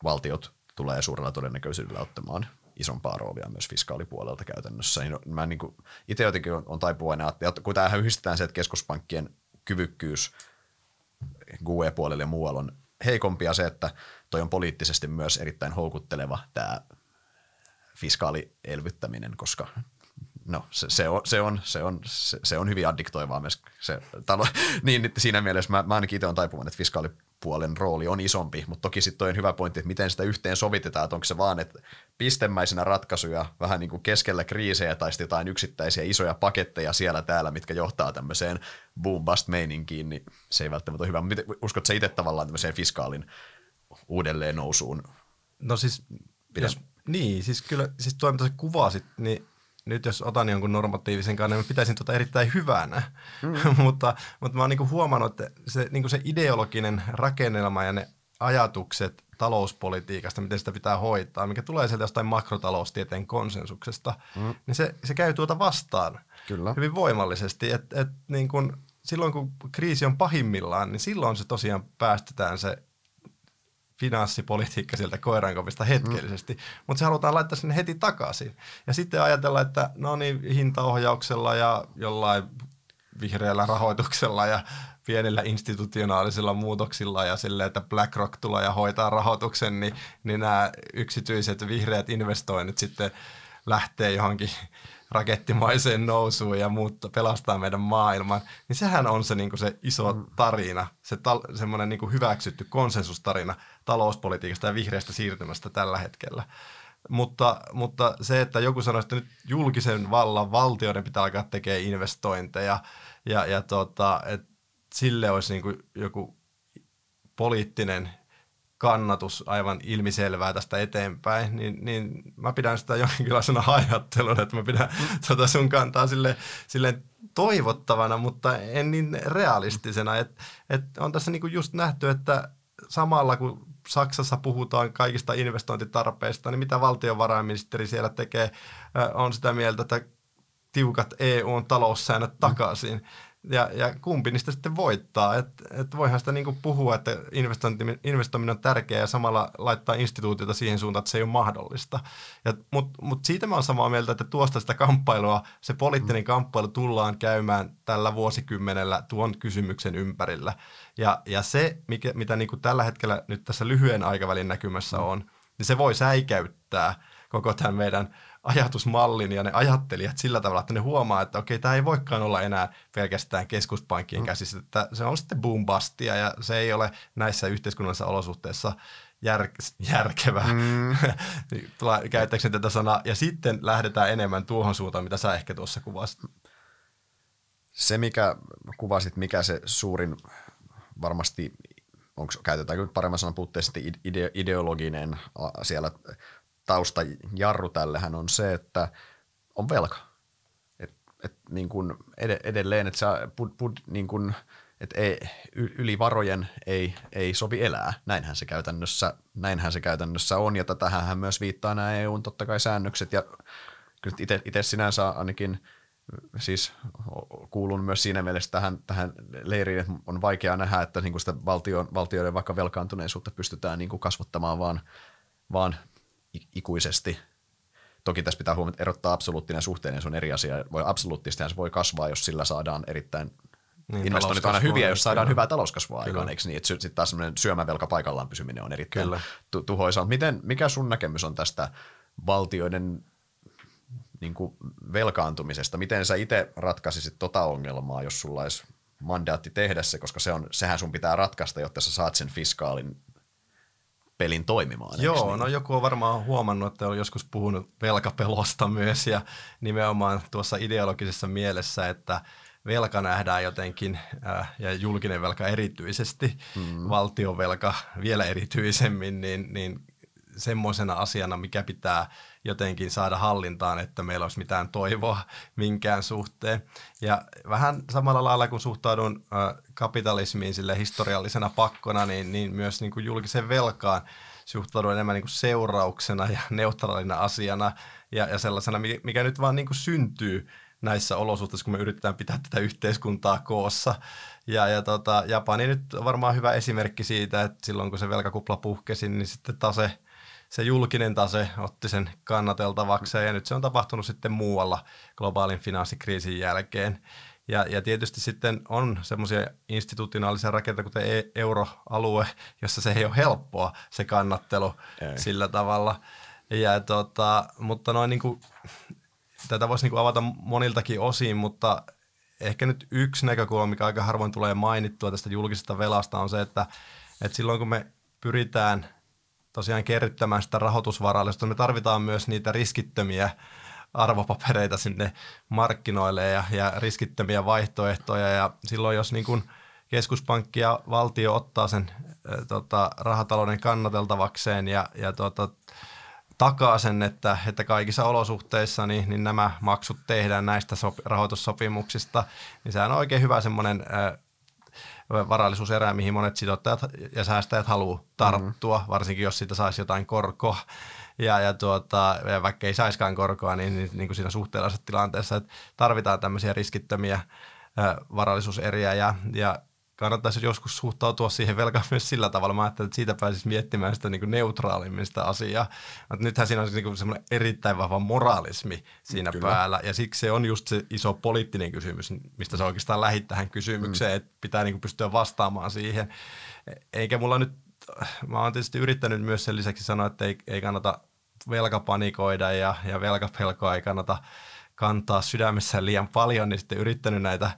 valtiot tulee suurella todennäköisyydellä ottamaan isompaa roolia myös fiskaalipuolelta käytännössä. Niin mä niin kuin, itse jotenkin on, on taipuvainen, että kun tämähän yhdistetään se, että keskuspankkien kyvykkyys GUE-puolelle ja muualla on heikompi ja se, että toi on poliittisesti myös erittäin houkutteleva tämä fiskaalielvyttäminen, koska no, se, se, on, se, on, se, on, se, se on hyvin addiktoivaa myös. Se, talo, niin siinä mielessä mä, mä ainakin itse olen taipuvainen, että fiskaalipuolen rooli on isompi, mutta toki sitten toi on hyvä pointti, että miten sitä yhteen sovitetaan, että onko se vaan, että pistemäisenä ratkaisuja vähän niin kuin keskellä kriisejä tai sitten jotain yksittäisiä isoja paketteja siellä täällä, mitkä johtaa tämmöiseen boom bust meininkiin, niin se ei välttämättä ole hyvä. Mutta miten- uskotko sä itse tavallaan tämmöiseen fiskaalin uudelleen nousuun? No siis, Pitäis- jos, niin, siis kyllä, siis tuo mitä sä kuvasit, niin nyt jos otan jonkun normatiivisen kannan, niin mä pitäisin tuota erittäin hyvänä. Mm. mutta, mutta mä oon niinku huomannut, että se, niinku se ideologinen rakennelma ja ne ajatukset talouspolitiikasta, miten sitä pitää hoitaa, mikä tulee sieltä jostain makrotaloustieteen konsensuksesta, mm. niin se, se käy tuota vastaan Kyllä. hyvin voimallisesti. Et, et niin kun, silloin kun kriisi on pahimmillaan, niin silloin se tosiaan päästetään se finanssipolitiikka sieltä koirankopista hetkellisesti, mm. mutta se halutaan laittaa sinne heti takaisin. Ja sitten ajatella, että no niin, hintaohjauksella ja jollain vihreällä rahoituksella ja pienillä institutionaalisilla muutoksilla ja sille, että BlackRock tulee ja hoitaa rahoituksen, niin, niin nämä yksityiset vihreät investoinnit sitten lähtee johonkin rakettimaiseen nousuun ja muutta, pelastaa meidän maailman, niin sehän on se, niin kuin se iso tarina, se tal- semmoinen niin kuin hyväksytty konsensustarina talouspolitiikasta ja vihreästä siirtymästä tällä hetkellä. Mutta, mutta se, että joku sanoi, että nyt julkisen vallan valtioiden pitää alkaa tekemään investointeja ja, ja tota, että sille olisi niin kuin joku poliittinen kannatus aivan ilmiselvää tästä eteenpäin, niin, niin mä pidän sitä jonkinlaisena ajatteluna, että mä pidän tota sun kantaa sille, sille toivottavana, mutta en niin realistisena. Et, et on tässä niinku just nähty, että samalla kun Saksassa puhutaan kaikista investointitarpeista, niin mitä valtiovarainministeri siellä tekee, on sitä mieltä, että tiukat EUn taloussäännöt takaisin. Ja, ja kumpi niistä sitten voittaa. Et, et voihan sitä niinku puhua, että investointi- investoiminen on tärkeää ja samalla laittaa instituutiota siihen suuntaan, että se ei ole mahdollista. Mutta mut siitä mä oon samaa mieltä, että tuosta sitä kamppailua, se poliittinen kamppailu tullaan käymään tällä vuosikymmenellä tuon kysymyksen ympärillä. Ja, ja se, mikä, mitä niinku tällä hetkellä nyt tässä lyhyen aikavälin näkymässä on, niin se voi säikäyttää koko tämän meidän ajatusmallin ja ne ajattelijat sillä tavalla, että ne huomaa, että okei, tämä ei voikaan olla enää pelkästään keskuspankkien käsissä, että se on sitten boom bustia ja se ei ole näissä yhteiskunnallisissa olosuhteissa jär, järkevää, mm. käyttääkseni tätä sanaa, ja sitten lähdetään enemmän tuohon suuntaan, mitä sä ehkä tuossa kuvasit. Se, mikä kuvasit, mikä se suurin varmasti onko, käytetäänkö nyt paremman sanan puutteessa ide, ideologinen siellä taustajarru tällähän on se, että on velka. Et, et niin kun edelleen, että niin et ei, yli varojen ei, ei sovi elää. Näinhän se, käytännössä, näinhän se käytännössä on, ja tähän myös viittaa nämä EUn totta kai säännökset, ja kyllä itse sinänsä ainakin siis kuulun myös siinä mielessä tähän, tähän leiriin, että on vaikea nähdä, että niin sitä valtion, valtioiden vaikka velkaantuneisuutta pystytään niin kuin kasvattamaan vaan, vaan ikuisesti. Toki tässä pitää huomata, erottaa absoluuttinen suhteellinen, se on eri asia. Voi absoluuttisesti se voi kasvaa, jos sillä saadaan erittäin niin, investoinnit on aina hyviä, jos saadaan kyllä. hyvää talouskasvua kyllä. aikaan, eikö niin? Että sitten taas semmoinen syömävelka paikallaan pysyminen on erittäin kyllä. Tu- tuhoisaa. Miten, mikä sun näkemys on tästä valtioiden niin kuin velkaantumisesta? Miten sä itse ratkaisisit tota ongelmaa, jos sulla olisi mandaatti tehdä se, koska se on, sehän sun pitää ratkaista, jotta sä saat sen fiskaalin pelin toimimaan. Joo, niin? no joku on varmaan huomannut, että on joskus puhunut velkapelosta myös ja nimenomaan tuossa ideologisessa mielessä, että velka nähdään jotenkin, äh, ja julkinen velka erityisesti, mm. valtiovelka vielä erityisemmin, niin, niin semmoisena asiana, mikä pitää jotenkin saada hallintaan, että meillä olisi mitään toivoa minkään suhteen. Ja vähän samalla lailla kun suhtaudun kapitalismiin sille historiallisena pakkona, niin, niin myös niin kuin julkisen velkaan suhtaudun enemmän niin kuin seurauksena ja neutraalina asiana ja, ja sellaisena, mikä nyt vaan niin kuin syntyy näissä olosuhteissa, kun me yritetään pitää tätä yhteiskuntaa koossa. Ja, ja tota, Japani nyt on varmaan hyvä esimerkki siitä, että silloin kun se velkakupla puhkesi, niin sitten tase – se julkinen tase otti sen kannateltavakseen ja nyt se on tapahtunut sitten muualla globaalin finanssikriisin jälkeen. Ja, ja tietysti sitten on semmoisia institutionaalisia rakenteita, kuten e- euroalue, jossa se ei ole helppoa se kannattelu ei. sillä tavalla. Ja tota, mutta noin niin kuin, tätä voisi niin kuin avata moniltakin osin, mutta ehkä nyt yksi näkökulma, mikä aika harvoin tulee mainittua tästä julkisesta velasta, on se, että, että silloin kun me pyritään – tosiaan kerryttämään sitä rahoitusvarallisuutta. Me tarvitaan myös niitä riskittömiä arvopapereita sinne markkinoille ja, ja riskittömiä vaihtoehtoja. Ja silloin, jos niin kuin keskuspankki ja valtio ottaa sen ä, tota, rahatalouden kannateltavakseen ja, ja tota, takaa sen, että, että kaikissa olosuhteissa niin, niin nämä maksut tehdään näistä sop- rahoitussopimuksista, niin sehän on oikein hyvä semmoinen varallisuuserää, mihin monet sijoittajat ja säästäjät haluaa tarttua, mm-hmm. varsinkin jos siitä saisi jotain korkoa. Ja, ja, tuota, ja vaikka ei saiskaan korkoa, niin, niin, niin kuin siinä suhteellisessa tilanteessa, että tarvitaan tämmöisiä riskittömiä varallisuuseriä ja, ja kannattaisi joskus suhtautua siihen velkaan myös sillä tavalla. Mä ajattelin, että siitä pääsisi miettimään sitä niin kuin neutraalimmin sitä asiaa. Mutta nythän siinä on niin semmoinen erittäin vahva moraalismi siinä Kyllä. päällä. Ja siksi se on just se iso poliittinen kysymys, mistä se oikeastaan lähit tähän kysymykseen, mm. että pitää niin kuin pystyä vastaamaan siihen. Eikä mulla nyt, mä oon tietysti yrittänyt myös sen lisäksi sanoa, että ei, ei kannata velkapanikoida ja, ja velkapelkoa ei kannata kantaa sydämessä liian paljon, niin sitten yrittänyt näitä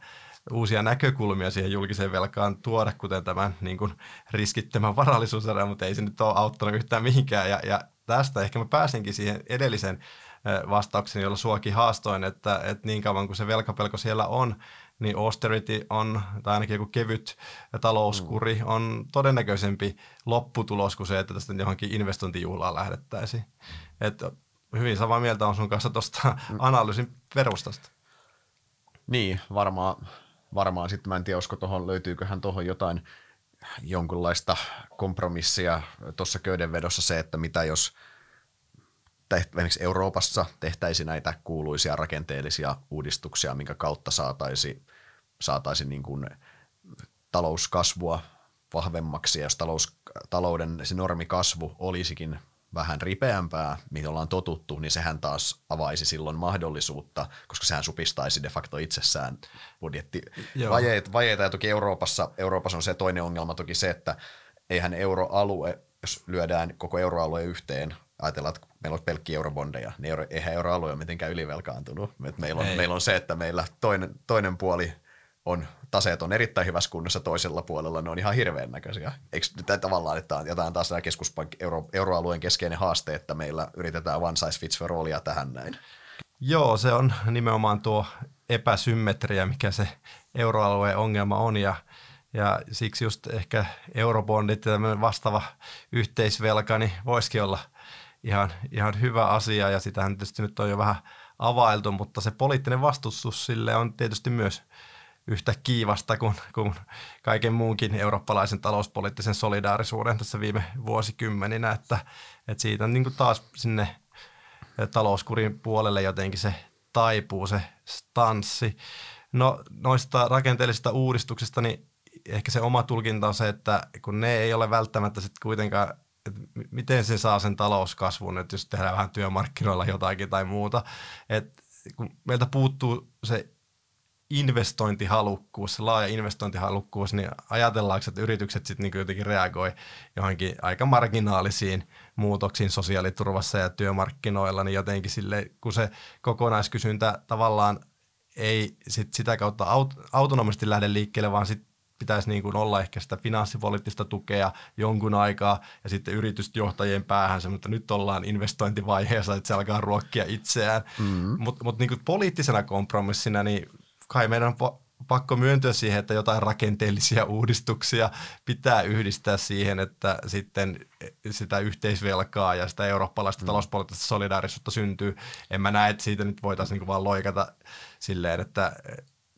uusia näkökulmia siihen julkiseen velkaan tuoda, kuten tämän niin kuin riskittömän varallisuuserän, mutta ei se nyt ole auttanut yhtään mihinkään. Ja, ja tästä ehkä mä pääsinkin siihen edellisen vastauksen, jolla suokin haastoin, että, että niin kauan kuin se velkapelko siellä on, niin austerity on, tai ainakin joku kevyt talouskuri mm. on todennäköisempi lopputulos kuin se, että tästä johonkin investointijuhlaan lähdettäisiin. Että hyvin samaa mieltä on sun kanssa tuosta mm. analyysin perustasta. Niin, varmaan varmaan sitten mä en tiedä, tohon, löytyyköhän tuohon jotain jonkunlaista kompromissia tuossa köydenvedossa se, että mitä jos esimerkiksi Euroopassa tehtäisiin näitä kuuluisia rakenteellisia uudistuksia, minkä kautta saataisiin saataisi niin kuin talouskasvua vahvemmaksi, ja jos talous, talouden se normikasvu olisikin vähän ripeämpää, mihin ollaan totuttu, niin sehän taas avaisi silloin mahdollisuutta, koska sehän supistaisi de facto itsessään budjettivajeita. Vajeita, ja toki Euroopassa, Euroopassa on se toinen ongelma toki se, että eihän euroalue, jos lyödään koko euroalue yhteen, ajatellaan, että meillä on pelkkiä eurobondeja, niin euro, eihän euroalue ole mitenkään ylivelkaantunut. Meillä on, meillä on se, että meillä toinen, toinen puoli – on, taseet on erittäin hyvässä kunnossa toisella puolella, ne on ihan hirveän näköisiä. Eikö tavallaan, että on taas tämä keskuspankki, euro, euroalueen keskeinen haaste, että meillä yritetään one size fits for allia tähän näin? Joo, se on nimenomaan tuo epäsymmetria, mikä se euroalueen ongelma on ja ja siksi just ehkä eurobondit ja tämmöinen vastaava yhteisvelka, niin voisikin olla ihan, ihan hyvä asia ja sitähän tietysti nyt on jo vähän availtu, mutta se poliittinen vastustus sille on tietysti myös yhtä kiivasta kuin, kuin kaiken muunkin eurooppalaisen talouspoliittisen solidaarisuuden tässä viime vuosikymmeninä, että, että siitä niin taas sinne talouskurin puolelle jotenkin se taipuu se stanssi. No noista rakenteellisista uudistuksista, niin ehkä se oma tulkinta on se, että kun ne ei ole välttämättä sitten kuitenkaan, että miten se saa sen talouskasvun, että jos tehdään vähän työmarkkinoilla jotakin tai muuta, että kun meiltä puuttuu se investointihalukkuus, se laaja investointihalukkuus, niin ajatellaanko, että yritykset sitten niin jotenkin reagoi johonkin aika marginaalisiin muutoksiin sosiaaliturvassa ja työmarkkinoilla, niin jotenkin sille, kun se kokonaiskysyntä tavallaan ei sit sitä kautta aut- autonomisesti lähde liikkeelle, vaan sit pitäisi niin kuin olla ehkä sitä finanssipoliittista tukea jonkun aikaa ja sitten yritysjohtajien päähän mutta nyt ollaan investointivaiheessa, että se alkaa ruokkia itseään. Mm-hmm. Mutta mut niin poliittisena kompromissina, niin kai meidän on pakko myöntyä siihen, että jotain rakenteellisia uudistuksia pitää yhdistää siihen, että sitten sitä yhteisvelkaa ja sitä eurooppalaista mm. talouspoliittista solidaarisuutta syntyy. En mä näe, että siitä nyt voitaisiin niin vaan loikata silleen, että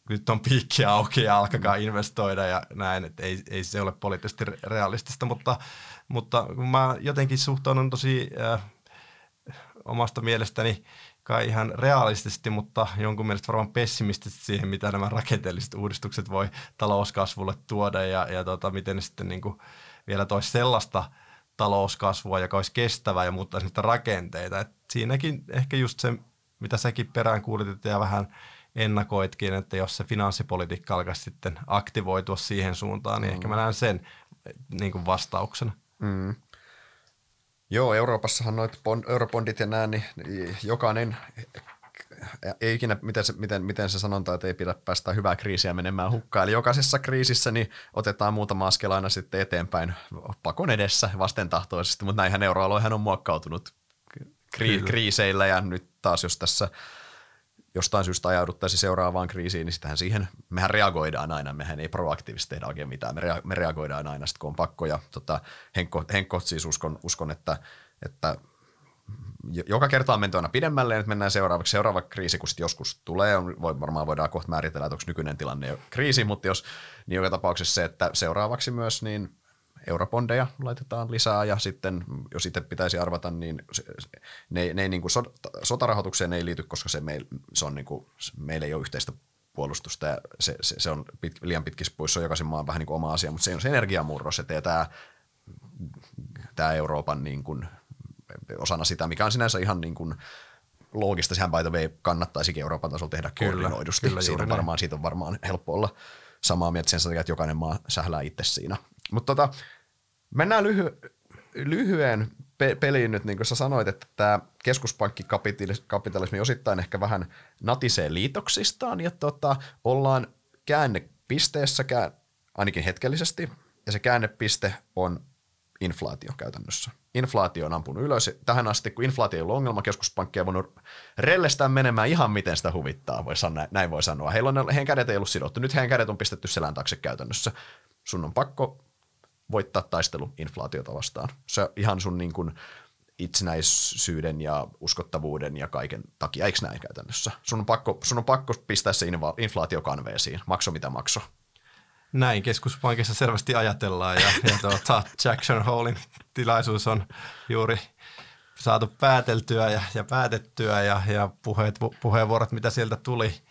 nyt on piikki auki ja alkakaa mm. investoida ja näin, että ei, ei se ole poliittisesti realistista, mutta, mutta mä jotenkin suhtaudun tosi äh, omasta mielestäni kai ihan realistisesti, mutta jonkun mielestä varmaan pessimistisesti siihen, mitä nämä rakenteelliset uudistukset voi talouskasvulle tuoda ja, ja tota, miten ne sitten niin kuin vielä toisi sellaista talouskasvua, joka olisi kestävää ja muuttaisi niitä rakenteita. Et siinäkin ehkä just se, mitä säkin perään kuulitit ja vähän ennakoitkin, että jos se finanssipolitiikka alkaisi sitten aktivoitua siihen suuntaan, niin mm. ehkä mä näen sen niin kuin vastauksena. Mm. Joo, Euroopassahan noit bond, eurobondit ja nämä, niin jokainen ei ikinä, miten se, miten, miten se sanonta, että ei pidä päästä hyvää kriisiä menemään hukkaan. Eli jokaisessa kriisissä niin otetaan muutama askel aina sitten eteenpäin pakon edessä vastentahtoisesti, mutta näinhän euroaluehan on muokkautunut kri- kriiseillä ja nyt taas jos tässä jostain syystä ajauduttaisiin seuraavaan kriisiin, niin sitähän siihen, mehän reagoidaan aina, mehän ei proaktiivisesti tehdä oikein mitään, me, me reagoidaan aina sitten, kun on pakko. Ja tota, Henkko, Henkko siis uskon, uskon että, että joka kerta on menty aina pidemmälle, nyt mennään seuraavaksi. Seuraava kriisi, kun sitten joskus tulee, on, voi, varmaan voidaan kohta määritellä, että onko nykyinen tilanne jo kriisi, mutta jos, niin joka tapauksessa se, että seuraavaksi myös niin eurobondeja laitetaan lisää ja sitten, jos itse pitäisi arvata, niin ne, ne ei niin kuin sotarahoitukseen ei liity, koska se, meil, se on niin kuin, meillä ei ole yhteistä puolustusta ja se, se, se on pit, liian pitkissä puissa on jokaisen maan vähän niin kuin oma asia, mutta se on se energiamurros, että tämä, tämä Euroopan niin kuin, osana sitä, mikä on sinänsä ihan niin kuin, loogista, sehän by the way kannattaisikin Euroopan tasolla tehdä kyllä, koordinoidusti. Kyllä, siitä, on varmaan, siitä on varmaan helppo olla samaa mieltä sen takia, että jokainen maa sählää itse siinä. Mutta tota, mennään lyhy- lyhyen pe- peliin nyt, niin kuin sä sanoit, että tämä keskuspankkikapitalismi osittain ehkä vähän natisee liitoksistaan, ja tota, ollaan käännepisteessä, ainakin hetkellisesti, ja se käännepiste on inflaatio käytännössä. Inflaatio on ampunut ylös. Tähän asti, kun inflaatio ei ollut ongelma, keskuspankki on voinut rellestää menemään ihan miten sitä huvittaa, voi sanoa, näin voi sanoa. Heillä on, heidän kädet ei ollut sidottu. Nyt heidän kädet on pistetty selän taakse käytännössä. Sun on pakko voittaa taistelu inflaatiota vastaan. Se ihan sun niin kuin itsenäisyyden ja uskottavuuden ja kaiken takia, eikö näin käytännössä? Sun on pakko, sun on pakko pistää se inflaatio kanveesiin, makso mitä makso. Näin keskuspankissa selvästi ajatellaan ja, ja tuota, Jackson Hallin tilaisuus on juuri saatu pääteltyä ja, ja päätettyä ja, ja puheet, puheenvuorot, mitä sieltä tuli,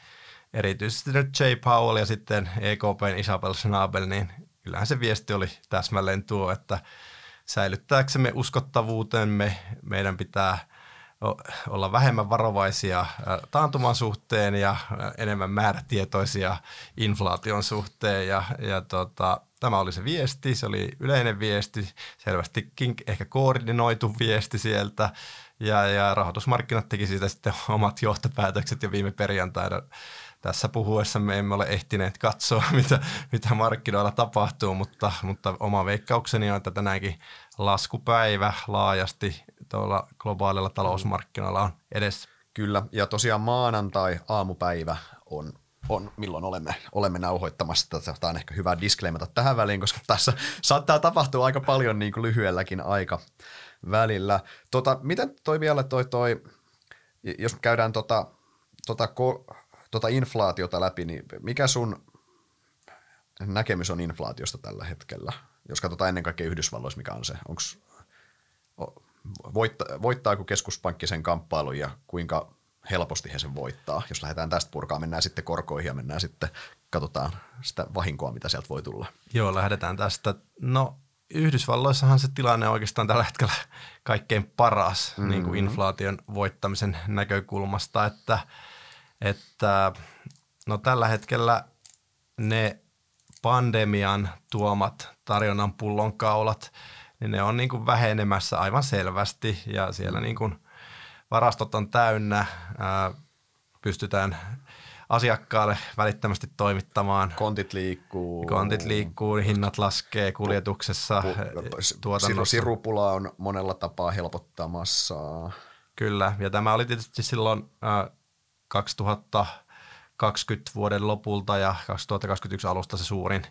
erityisesti nyt Jay Powell ja sitten EKPn Isabel Schnabel, niin kyllähän se viesti oli täsmälleen tuo, että säilyttääksemme uskottavuutemme meidän pitää olla vähemmän varovaisia taantuman suhteen ja enemmän määrätietoisia inflaation suhteen. Ja, ja tota, tämä oli se viesti, se oli yleinen viesti, selvästikin ehkä koordinoitu viesti sieltä. Ja, ja rahoitusmarkkinat teki siitä sitten omat johtopäätökset jo viime perjantaina tässä puhuessa me emme ole ehtineet katsoa, mitä, mitä markkinoilla tapahtuu, mutta, mutta oma veikkaukseni on, että tänäänkin laskupäivä laajasti tuolla globaalilla talousmarkkinoilla on edessä. Kyllä, ja tosiaan maanantai aamupäivä on on, milloin olemme, olemme nauhoittamassa. Tämä on ehkä hyvä disclaimata tähän väliin, koska tässä saattaa tapahtua aika paljon niin kuin lyhyelläkin aika välillä. Tota, miten toi vielä toi, toi jos käydään tota, tota, ko, tota inflaatiota läpi, niin mikä sun näkemys on inflaatiosta tällä hetkellä? Jos katsotaan ennen kaikkea Yhdysvalloissa, mikä on se, onko voitta, voittaako keskuspankki sen kamppailun ja kuinka helposti he sen voittaa. Jos lähdetään tästä purkaa, mennään sitten korkoihin ja mennään sitten, katsotaan sitä vahinkoa, mitä sieltä voi tulla. Joo, lähdetään tästä. No Yhdysvalloissahan se tilanne on oikeastaan tällä hetkellä kaikkein paras mm-hmm. niin kuin inflaation voittamisen näkökulmasta, että, että no tällä hetkellä ne pandemian tuomat tarjonnan pullonkaulat, niin ne on niin kuin vähenemässä aivan selvästi ja siellä niin kuin varastot on täynnä, ää, pystytään asiakkaalle välittömästi toimittamaan. Kontit liikkuu. Kontit liikkuu, hinnat laskee kuljetuksessa, tuotannossa. Sirupula on monella tapaa helpottamassa. Kyllä, ja tämä oli tietysti silloin äh, 2020 vuoden lopulta ja 2021 alusta se suurin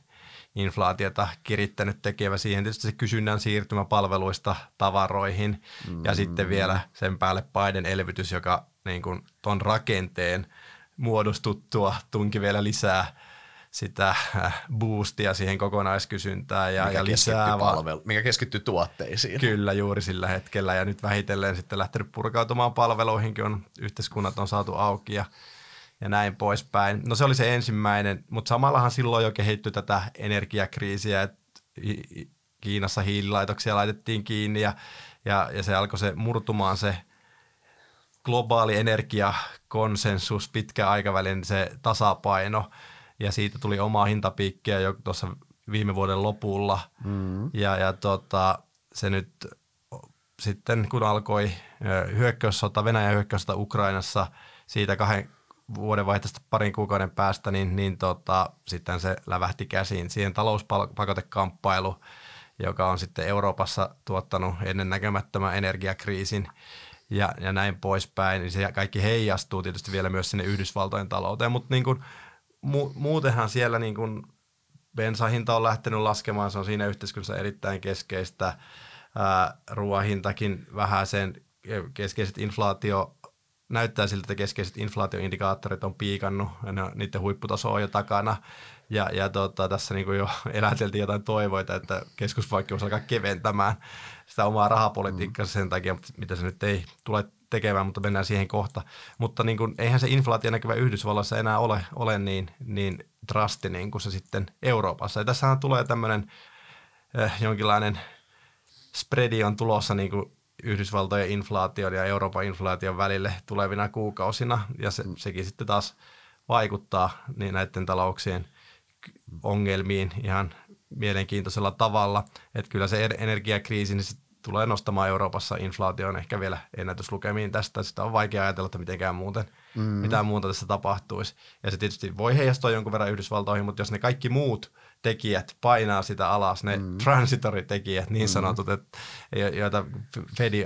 inflaatiota kirittänyt tekevä siihen tietysti se kysynnän siirtymä palveluista tavaroihin mm. ja sitten vielä sen päälle paiden elvytys, joka niin kuin ton rakenteen – muodostuttua tunki vielä lisää sitä äh, boostia siihen kokonaiskysyntään ja, mikä ja lisää. Palvelu, mikä keskittyy tuotteisiin. Kyllä, juuri sillä hetkellä ja nyt vähitellen sitten lähtenyt purkautumaan palveluihinkin, on yhteiskunnat on saatu auki ja, ja näin poispäin. No se oli se ensimmäinen, mutta samallahan silloin jo kehittyi tätä energiakriisiä, että Kiinassa hiililaitoksia laitettiin kiinni ja, ja, ja se alkoi se murtumaan se globaali energiakonsensus, pitkä aikavälin se tasapaino ja siitä tuli omaa hintapiikkiä jo tuossa viime vuoden lopulla mm. ja, ja tota, se nyt sitten kun alkoi hyökkäyssota, Venäjän hyökkäyssota Ukrainassa siitä kahden vuoden vaihteesta parin kuukauden päästä, niin, niin tota, sitten se lävähti käsiin. Siihen talouspakotekamppailu, joka on sitten Euroopassa tuottanut ennennäkemättömän energiakriisin, ja, ja näin poispäin, niin se kaikki heijastuu tietysti vielä myös sinne Yhdysvaltojen talouteen, mutta niin kuin, mu, muutenhan siellä niin kuin bensahinta on lähtenyt laskemaan, se on siinä yhteiskunnassa erittäin keskeistä, ruoahintakin vähän sen keskeiset inflaatio, näyttää siltä, että keskeiset inflaatioindikaattorit on piikannut, ja ne, niiden huipputaso on jo takana, ja, ja tota, tässä niin jo eläteltiin jotain toivoita, että keskuspankki voisi alkaa keventämään sitä omaa rahapolitiikkaa mm. sen takia, mitä se nyt ei tule tekemään, mutta mennään siihen kohta. Mutta niin kuin, eihän se inflaatio näkyvä Yhdysvalloissa enää ole, ole niin, niin drastinen kuin se sitten Euroopassa. Ja tässähän tulee tämmöinen eh, jonkinlainen spreadi on tulossa niin kuin Yhdysvaltojen inflaation ja Euroopan inflaation välille tulevina kuukausina, ja se, mm. sekin sitten taas vaikuttaa niin näiden talouksien ongelmiin ihan mielenkiintoisella tavalla. Että kyllä se energiakriisi niin se tulee nostamaan Euroopassa inflaation ehkä vielä ennätyslukemiin tästä. Sitä on vaikea ajatella, että mitenkään muuten, mm. mitään muuta tässä tapahtuisi. Ja se tietysti voi heijastua jonkun verran Yhdysvaltoihin, mutta jos ne kaikki muut – tekijät painaa sitä alas, ne mm. transitory-tekijät niin mm. sanotut, että, joita Fedi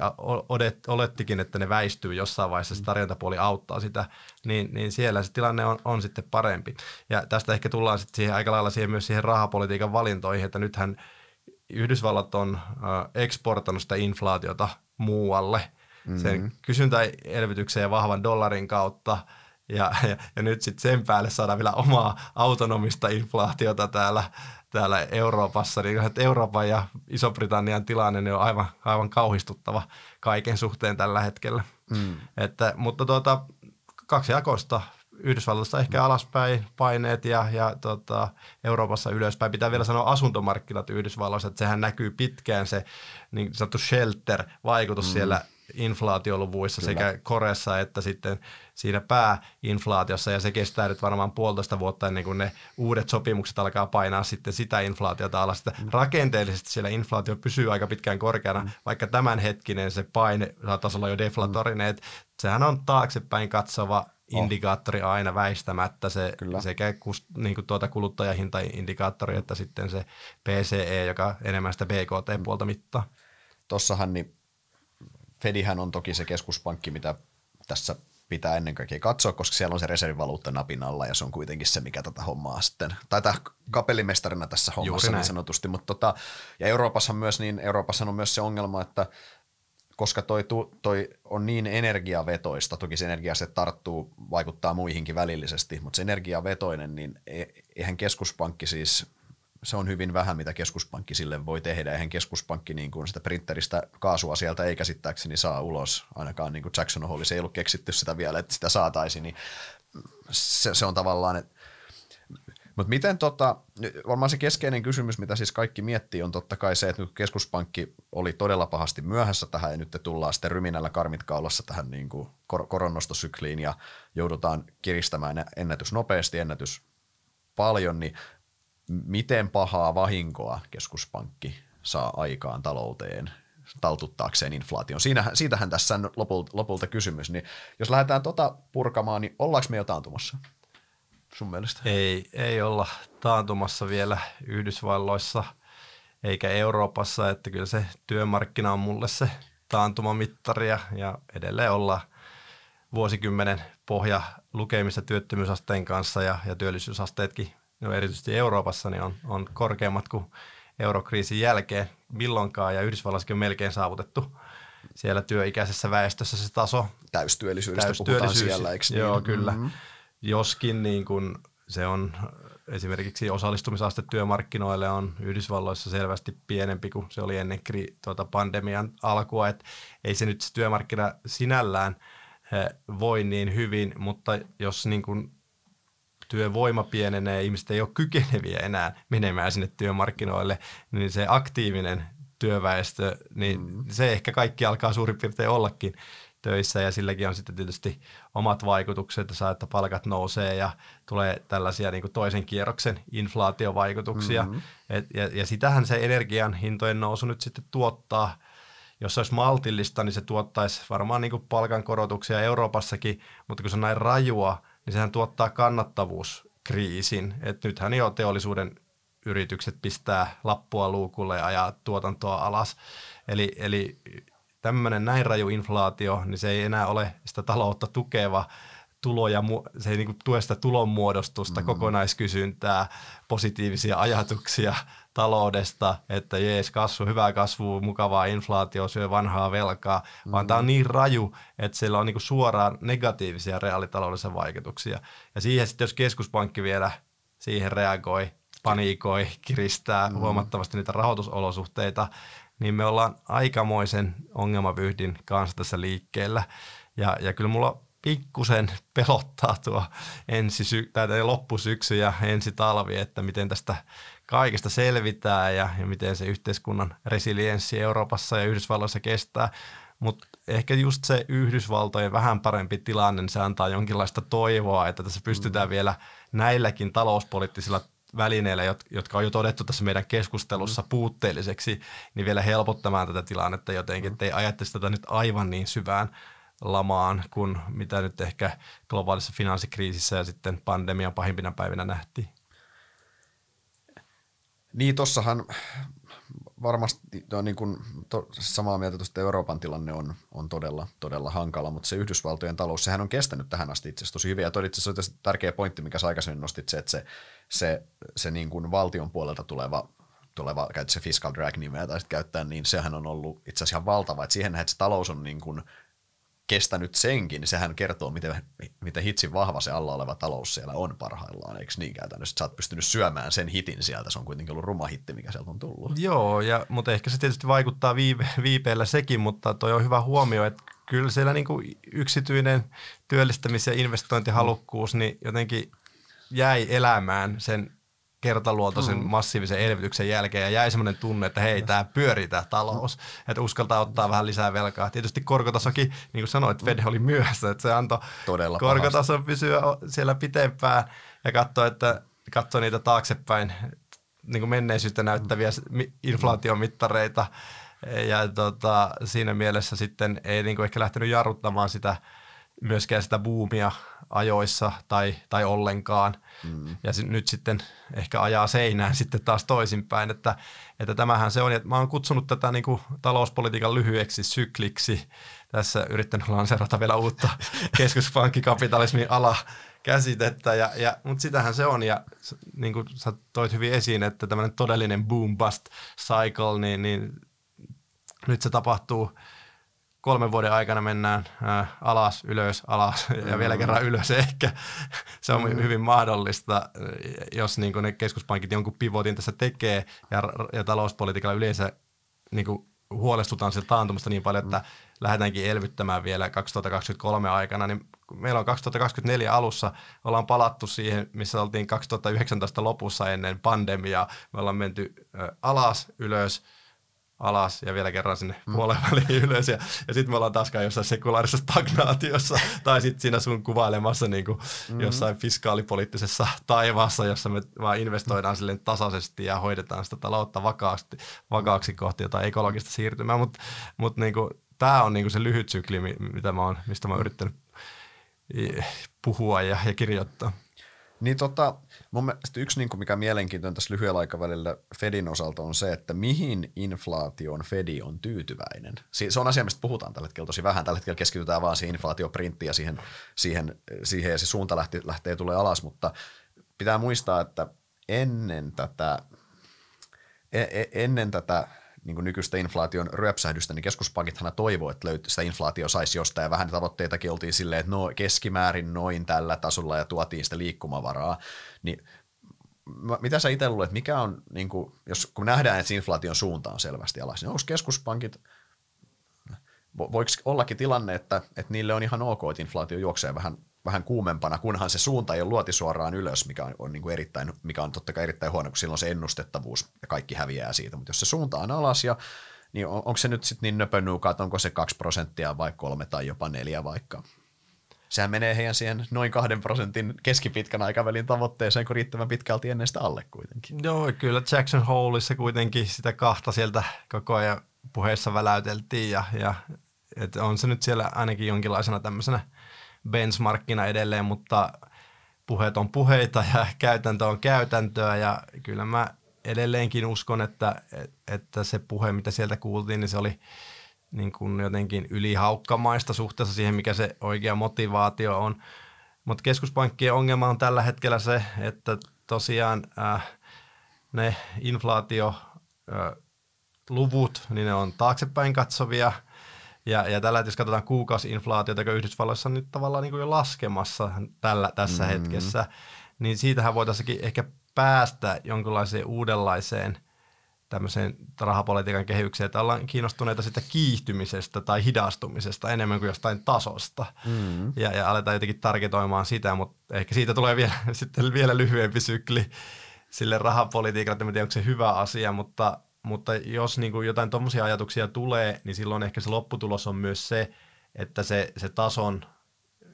olettikin, että ne väistyy jossain vaiheessa, se tarjontapuoli auttaa sitä, niin, niin siellä se tilanne on, on sitten parempi. Ja tästä ehkä tullaan sitten siihen aika lailla siihen, myös siihen rahapolitiikan valintoihin, että nythän Yhdysvallat on äh, eksportannut sitä inflaatiota muualle mm-hmm. sen kysyntäelvytyksen ja vahvan dollarin kautta – ja, ja, ja nyt sitten sen päälle saadaan vielä omaa autonomista inflaatiota täällä, täällä Euroopassa. Niin että Euroopan ja Iso-Britannian tilanne niin on aivan, aivan kauhistuttava kaiken suhteen tällä hetkellä. Mm. Että, mutta tuota, kaksi jakosta. Yhdysvalloissa ehkä alaspäin paineet ja, ja tota, Euroopassa ylöspäin. Pitää vielä sanoa asuntomarkkinat Yhdysvalloissa, että sehän näkyy pitkään se niin sanottu shelter-vaikutus mm. siellä inflaatioluvuissa Kyllä. sekä Koreassa että sitten siinä pääinflaatiossa ja se kestää nyt varmaan puolitoista vuotta ennen kuin ne uudet sopimukset alkaa painaa sitten sitä inflaatiota alas. Mm. Rakenteellisesti siellä inflaatio pysyy aika pitkään korkeana, mm. vaikka tämänhetkinen se paine saataisiin olla jo deflatorinen. Mm. sehän on taaksepäin katsova oh. indikaattori aina väistämättä se Kyllä. sekä kust, niin kuin tuota kuluttajahintaindikaattori että sitten se PCE, joka enemmän sitä BKT-puolta mittaa. Tossahan niin Fedihän on toki se keskuspankki, mitä tässä pitää ennen kaikkea katsoa, koska siellä on se reservivaluutta napin alla ja se on kuitenkin se, mikä tätä hommaa sitten, tai tämä kapellimestarina tässä hommassa niin sanotusti, mutta tota, ja Euroopassa myös niin, Euroopassa on myös se ongelma, että koska toi, toi on niin energiavetoista, toki se energia se tarttuu, vaikuttaa muihinkin välillisesti, mutta se energiavetoinen, niin e, eihän keskuspankki siis, se on hyvin vähän, mitä keskuspankki sille voi tehdä. Eihän keskuspankki niin kuin sitä printeristä kaasua sieltä ei käsittääkseni saa ulos, ainakaan niin kuin Jackson Hole, se ei ollut keksitty sitä vielä, että sitä saataisiin, niin se, se on tavallaan, että mutta miten tota, varmaan se keskeinen kysymys, mitä siis kaikki miettii, on totta kai se, että nyt keskuspankki oli todella pahasti myöhässä tähän ja nyt te tullaan sitten ryminällä karmit kaulassa tähän niin kuin kor- koronnostosykliin ja joudutaan kiristämään ennätys nopeasti, ennätys paljon, niin miten pahaa vahinkoa keskuspankki saa aikaan talouteen taltuttaakseen inflaation. Siinähän, siitähän tässä on lopulta, lopulta kysymys. Niin jos lähdetään tota purkamaan, niin ollaanko me jo taantumassa? sun mielestä? Ei, ei olla taantumassa vielä Yhdysvalloissa eikä Euroopassa, että kyllä se työmarkkina on mulle se taantumamittari ja, ja edelleen olla vuosikymmenen pohja lukemissa työttömyysasteen kanssa ja, ja työllisyysasteetkin, no erityisesti Euroopassa, niin on, on korkeammat kuin eurokriisin jälkeen milloinkaan ja Yhdysvallassakin on melkein saavutettu siellä työikäisessä väestössä se taso. Täystyöllisyydestä Täystyöllisyys, puhutaan siellä, eikö niin? Joo, kyllä. Mm-hmm. Joskin niin kuin se on esimerkiksi osallistumisaste työmarkkinoille on Yhdysvalloissa selvästi pienempi kuin se oli ennen kri, tuota pandemian alkua, että ei se nyt se työmarkkina sinällään voi niin hyvin, mutta jos niin kuin työvoima pienenee, ihmiset ei ole kykeneviä enää menemään sinne työmarkkinoille, niin se aktiivinen työväestö, niin mm. se ehkä kaikki alkaa suurin piirtein ollakin töissä ja silläkin on sitten tietysti omat vaikutukset, saa, että palkat nousee ja tulee tällaisia niin kuin toisen kierroksen inflaatiovaikutuksia. Mm-hmm. Et, ja, ja sitähän se energian hintojen nousu nyt sitten tuottaa. Jos se olisi maltillista, niin se tuottaisi varmaan niin kuin palkankorotuksia Euroopassakin, mutta kun se on näin rajua, niin sehän tuottaa kannattavuuskriisin. Et nythän jo teollisuuden yritykset pistää lappua luukulle ja ajaa tuotantoa alas. Eli, eli tämmöinen näin raju inflaatio, niin se ei enää ole sitä taloutta tukeva tuloja, se ei niin tue sitä tulonmuodostusta, mm. kokonaiskysyntää, positiivisia ajatuksia taloudesta, että jees, kasvu, hyvää kasvua, mukavaa inflaatio, syö vanhaa velkaa, mm. vaan tämä on niin raju, että sillä on niin suoraan negatiivisia reaalitaloudellisia vaikutuksia. Ja siihen sitten, jos keskuspankki vielä siihen reagoi, paniikoi, kiristää mm. huomattavasti niitä rahoitusolosuhteita, niin me ollaan aikamoisen ongelmavyhdin kanssa tässä liikkeellä. Ja, ja kyllä mulla pikkusen pelottaa tuo ensi sy- tai loppusyksy ja ensi talvi, että miten tästä kaikesta selvitään ja, ja miten se yhteiskunnan resilienssi Euroopassa ja Yhdysvalloissa kestää. Mutta ehkä just se Yhdysvaltojen vähän parempi tilanne, niin se antaa jonkinlaista toivoa, että tässä pystytään mm. vielä näilläkin talouspoliittisilla välineillä, jotka on jo todettu tässä meidän keskustelussa mm. puutteelliseksi, niin vielä helpottamaan tätä tilannetta jotenkin, mm. että ei ajattelisi tätä nyt aivan niin syvään lamaan kuin mitä nyt ehkä globaalissa finanssikriisissä ja sitten pandemian pahimpina päivinä nähtiin. Niin, tossahan varmasti on niin kuin, to, samaa mieltä tuosta Euroopan tilanne on, on todella, todella hankala, mutta se Yhdysvaltojen talous, sehän on kestänyt tähän asti itse asiassa tosi hyvin. Ja toi itse asiassa tärkeä pointti, mikä sä aikaisemmin nostit, se, että se, se, se niin kuin valtion puolelta tuleva tuleva, käytä se fiscal drag nimeä tai sitten käyttää, niin sehän on ollut itse asiassa ihan valtava. Että siihen että se talous on niin kuin kestänyt senkin, niin sehän kertoo, miten, miten hitsin vahva se alla oleva talous siellä on parhaillaan, eikö niin käytännössä? Sä oot pystynyt syömään sen hitin sieltä, se on kuitenkin ollut ruma hitti, mikä sieltä on tullut. Joo, ja, mutta ehkä se tietysti vaikuttaa viipe, viipeellä sekin, mutta toi on hyvä huomio, että kyllä siellä niin kuin yksityinen työllistämis- ja investointihalukkuus niin jotenkin jäi elämään sen kertaluontoisen mm. massiivisen elvytyksen jälkeen ja jäi semmoinen tunne, että hei, tämä pyörii tämä talous, että uskaltaa ottaa vähän lisää velkaa. Tietysti korkotasokin, niin kuin sanoit, Fed oli myöhässä, että se antoi Todella korkotason pysyä siellä pitempään ja katsoa, että katsoi niitä taaksepäin niin kuin menneisyyttä näyttäviä inflaatiomittareita ja tota, siinä mielessä sitten ei niin kuin ehkä lähtenyt jarruttamaan sitä myöskään sitä buumia ajoissa tai, tai ollenkaan. Mm. Ja sit, nyt sitten ehkä ajaa seinään sitten taas toisinpäin, että, että tämähän se on. Ja mä oon kutsunut tätä niin kuin talouspolitiikan lyhyeksi sykliksi. Tässä yrittänyt lanseerata vielä uutta keskuspankkikapitalismin ala käsitettä, ja, ja, mutta sitähän se on, ja niin kuin sä toit hyvin esiin, että tämmöinen todellinen boom bust cycle, niin, niin nyt se tapahtuu kolmen vuoden aikana mennään ää, alas, ylös, alas ja mm. vielä kerran ylös ehkä. Se on mm. hyvin mahdollista, jos niin ne keskuspankit jonkun pivotin tässä tekee ja, ja talouspolitiikalla yleensä niin kuin huolestutaan sieltä taantumasta niin paljon, että mm. lähdetäänkin elvyttämään vielä 2023 aikana, niin meillä on 2024 alussa, ollaan palattu siihen, missä oltiin 2019 lopussa ennen pandemiaa. Me ollaan menty alas, ylös, alas ja vielä kerran sinne mm. puolen väliin ylös. Ja, ja sitten me ollaan taaskaan jossain sekulaarisessa stagnaatiossa tai sitten siinä sun kuvailemassa niin kuin mm. jossain fiskaalipoliittisessa taivaassa, jossa me vaan investoidaan silleen tasaisesti ja hoidetaan sitä taloutta vakaasti, vakaaksi kohti jotain ekologista siirtymää. Mutta mut niin tämä on niin kuin se lyhyt sykli, mitä mä oon, mistä mä oon yrittänyt puhua ja, ja kirjoittaa. Niin tota, mun mielestä yksi niin kuin mikä mielenkiintoinen tässä lyhyellä aikavälillä Fedin osalta on se, että mihin inflaation Fedi on tyytyväinen. Se on asia, mistä puhutaan tällä hetkellä tosi vähän. Tällä hetkellä keskitytään vaan siihen inflaatioprinttiin ja siihen, siihen, siihen ja se suunta lähtee, lähtee tulee alas, mutta pitää muistaa, että ennen tätä, e, e, ennen tätä niin kuin nykyistä inflaation ryöpsähdystä, niin keskuspankithan toivoo, että löytyy sitä inflaatio saisi jostain, ja vähän tavoitteitakin oltiin silleen, että no keskimäärin noin tällä tasolla, ja tuotiin sitä liikkumavaraa, niin mitä sä itse luulet, mikä on, niin kuin, jos kun nähdään, että inflaation suunta on selvästi alas, niin onko keskuspankit, voiko ollakin tilanne, että, että niille on ihan ok, että inflaatio juoksee vähän vähän kuumempana, kunhan se suunta ei ole luoti suoraan ylös, mikä on, on niin kuin erittäin, mikä on totta kai erittäin huono, kun silloin se ennustettavuus ja kaikki häviää siitä. Mutta jos se suunta on alas ja niin on, onko se nyt sitten niin nöpönuuka, että onko se 2 prosenttia vai kolme tai jopa neljä vaikka? Sehän menee heidän siihen noin kahden prosentin keskipitkän aikavälin tavoitteeseen, kun riittävän pitkälti ennen sitä alle kuitenkin. Joo, kyllä Jackson Holeissa kuitenkin sitä kahta sieltä koko ajan puheessa väläyteltiin ja, ja et on se nyt siellä ainakin jonkinlaisena tämmöisenä – benchmarkkina edelleen, mutta puheet on puheita ja käytäntö on käytäntöä ja kyllä mä edelleenkin uskon, että, että se puhe, mitä sieltä kuultiin, niin se oli niin kuin jotenkin ylihaukkamaista suhteessa siihen, mikä se oikea motivaatio on. Mutta keskuspankkien ongelma on tällä hetkellä se, että tosiaan äh, ne inflaatioluvut, äh, niin ne on taaksepäin katsovia – ja, ja tällä jos katsotaan kuukausi-inflaatiota, joka Yhdysvalloissa on nyt tavallaan niin kuin jo laskemassa tällä, tässä mm. hetkessä, niin siitähän voitaisiin ehkä päästä jonkinlaiseen uudenlaiseen tämmöiseen rahapolitiikan kehykseen, että ollaan kiinnostuneita sitä kiihtymisestä tai hidastumisesta enemmän kuin jostain tasosta. Mm. Ja, ja aletaan jotenkin tarketoimaan sitä, mutta ehkä siitä tulee vielä, sitten vielä lyhyempi sykli sille rahapolitiikalle, että en tiedä, onko se hyvä asia, mutta mutta jos niin kuin jotain tuommoisia ajatuksia tulee, niin silloin ehkä se lopputulos on myös se, että se, se tason,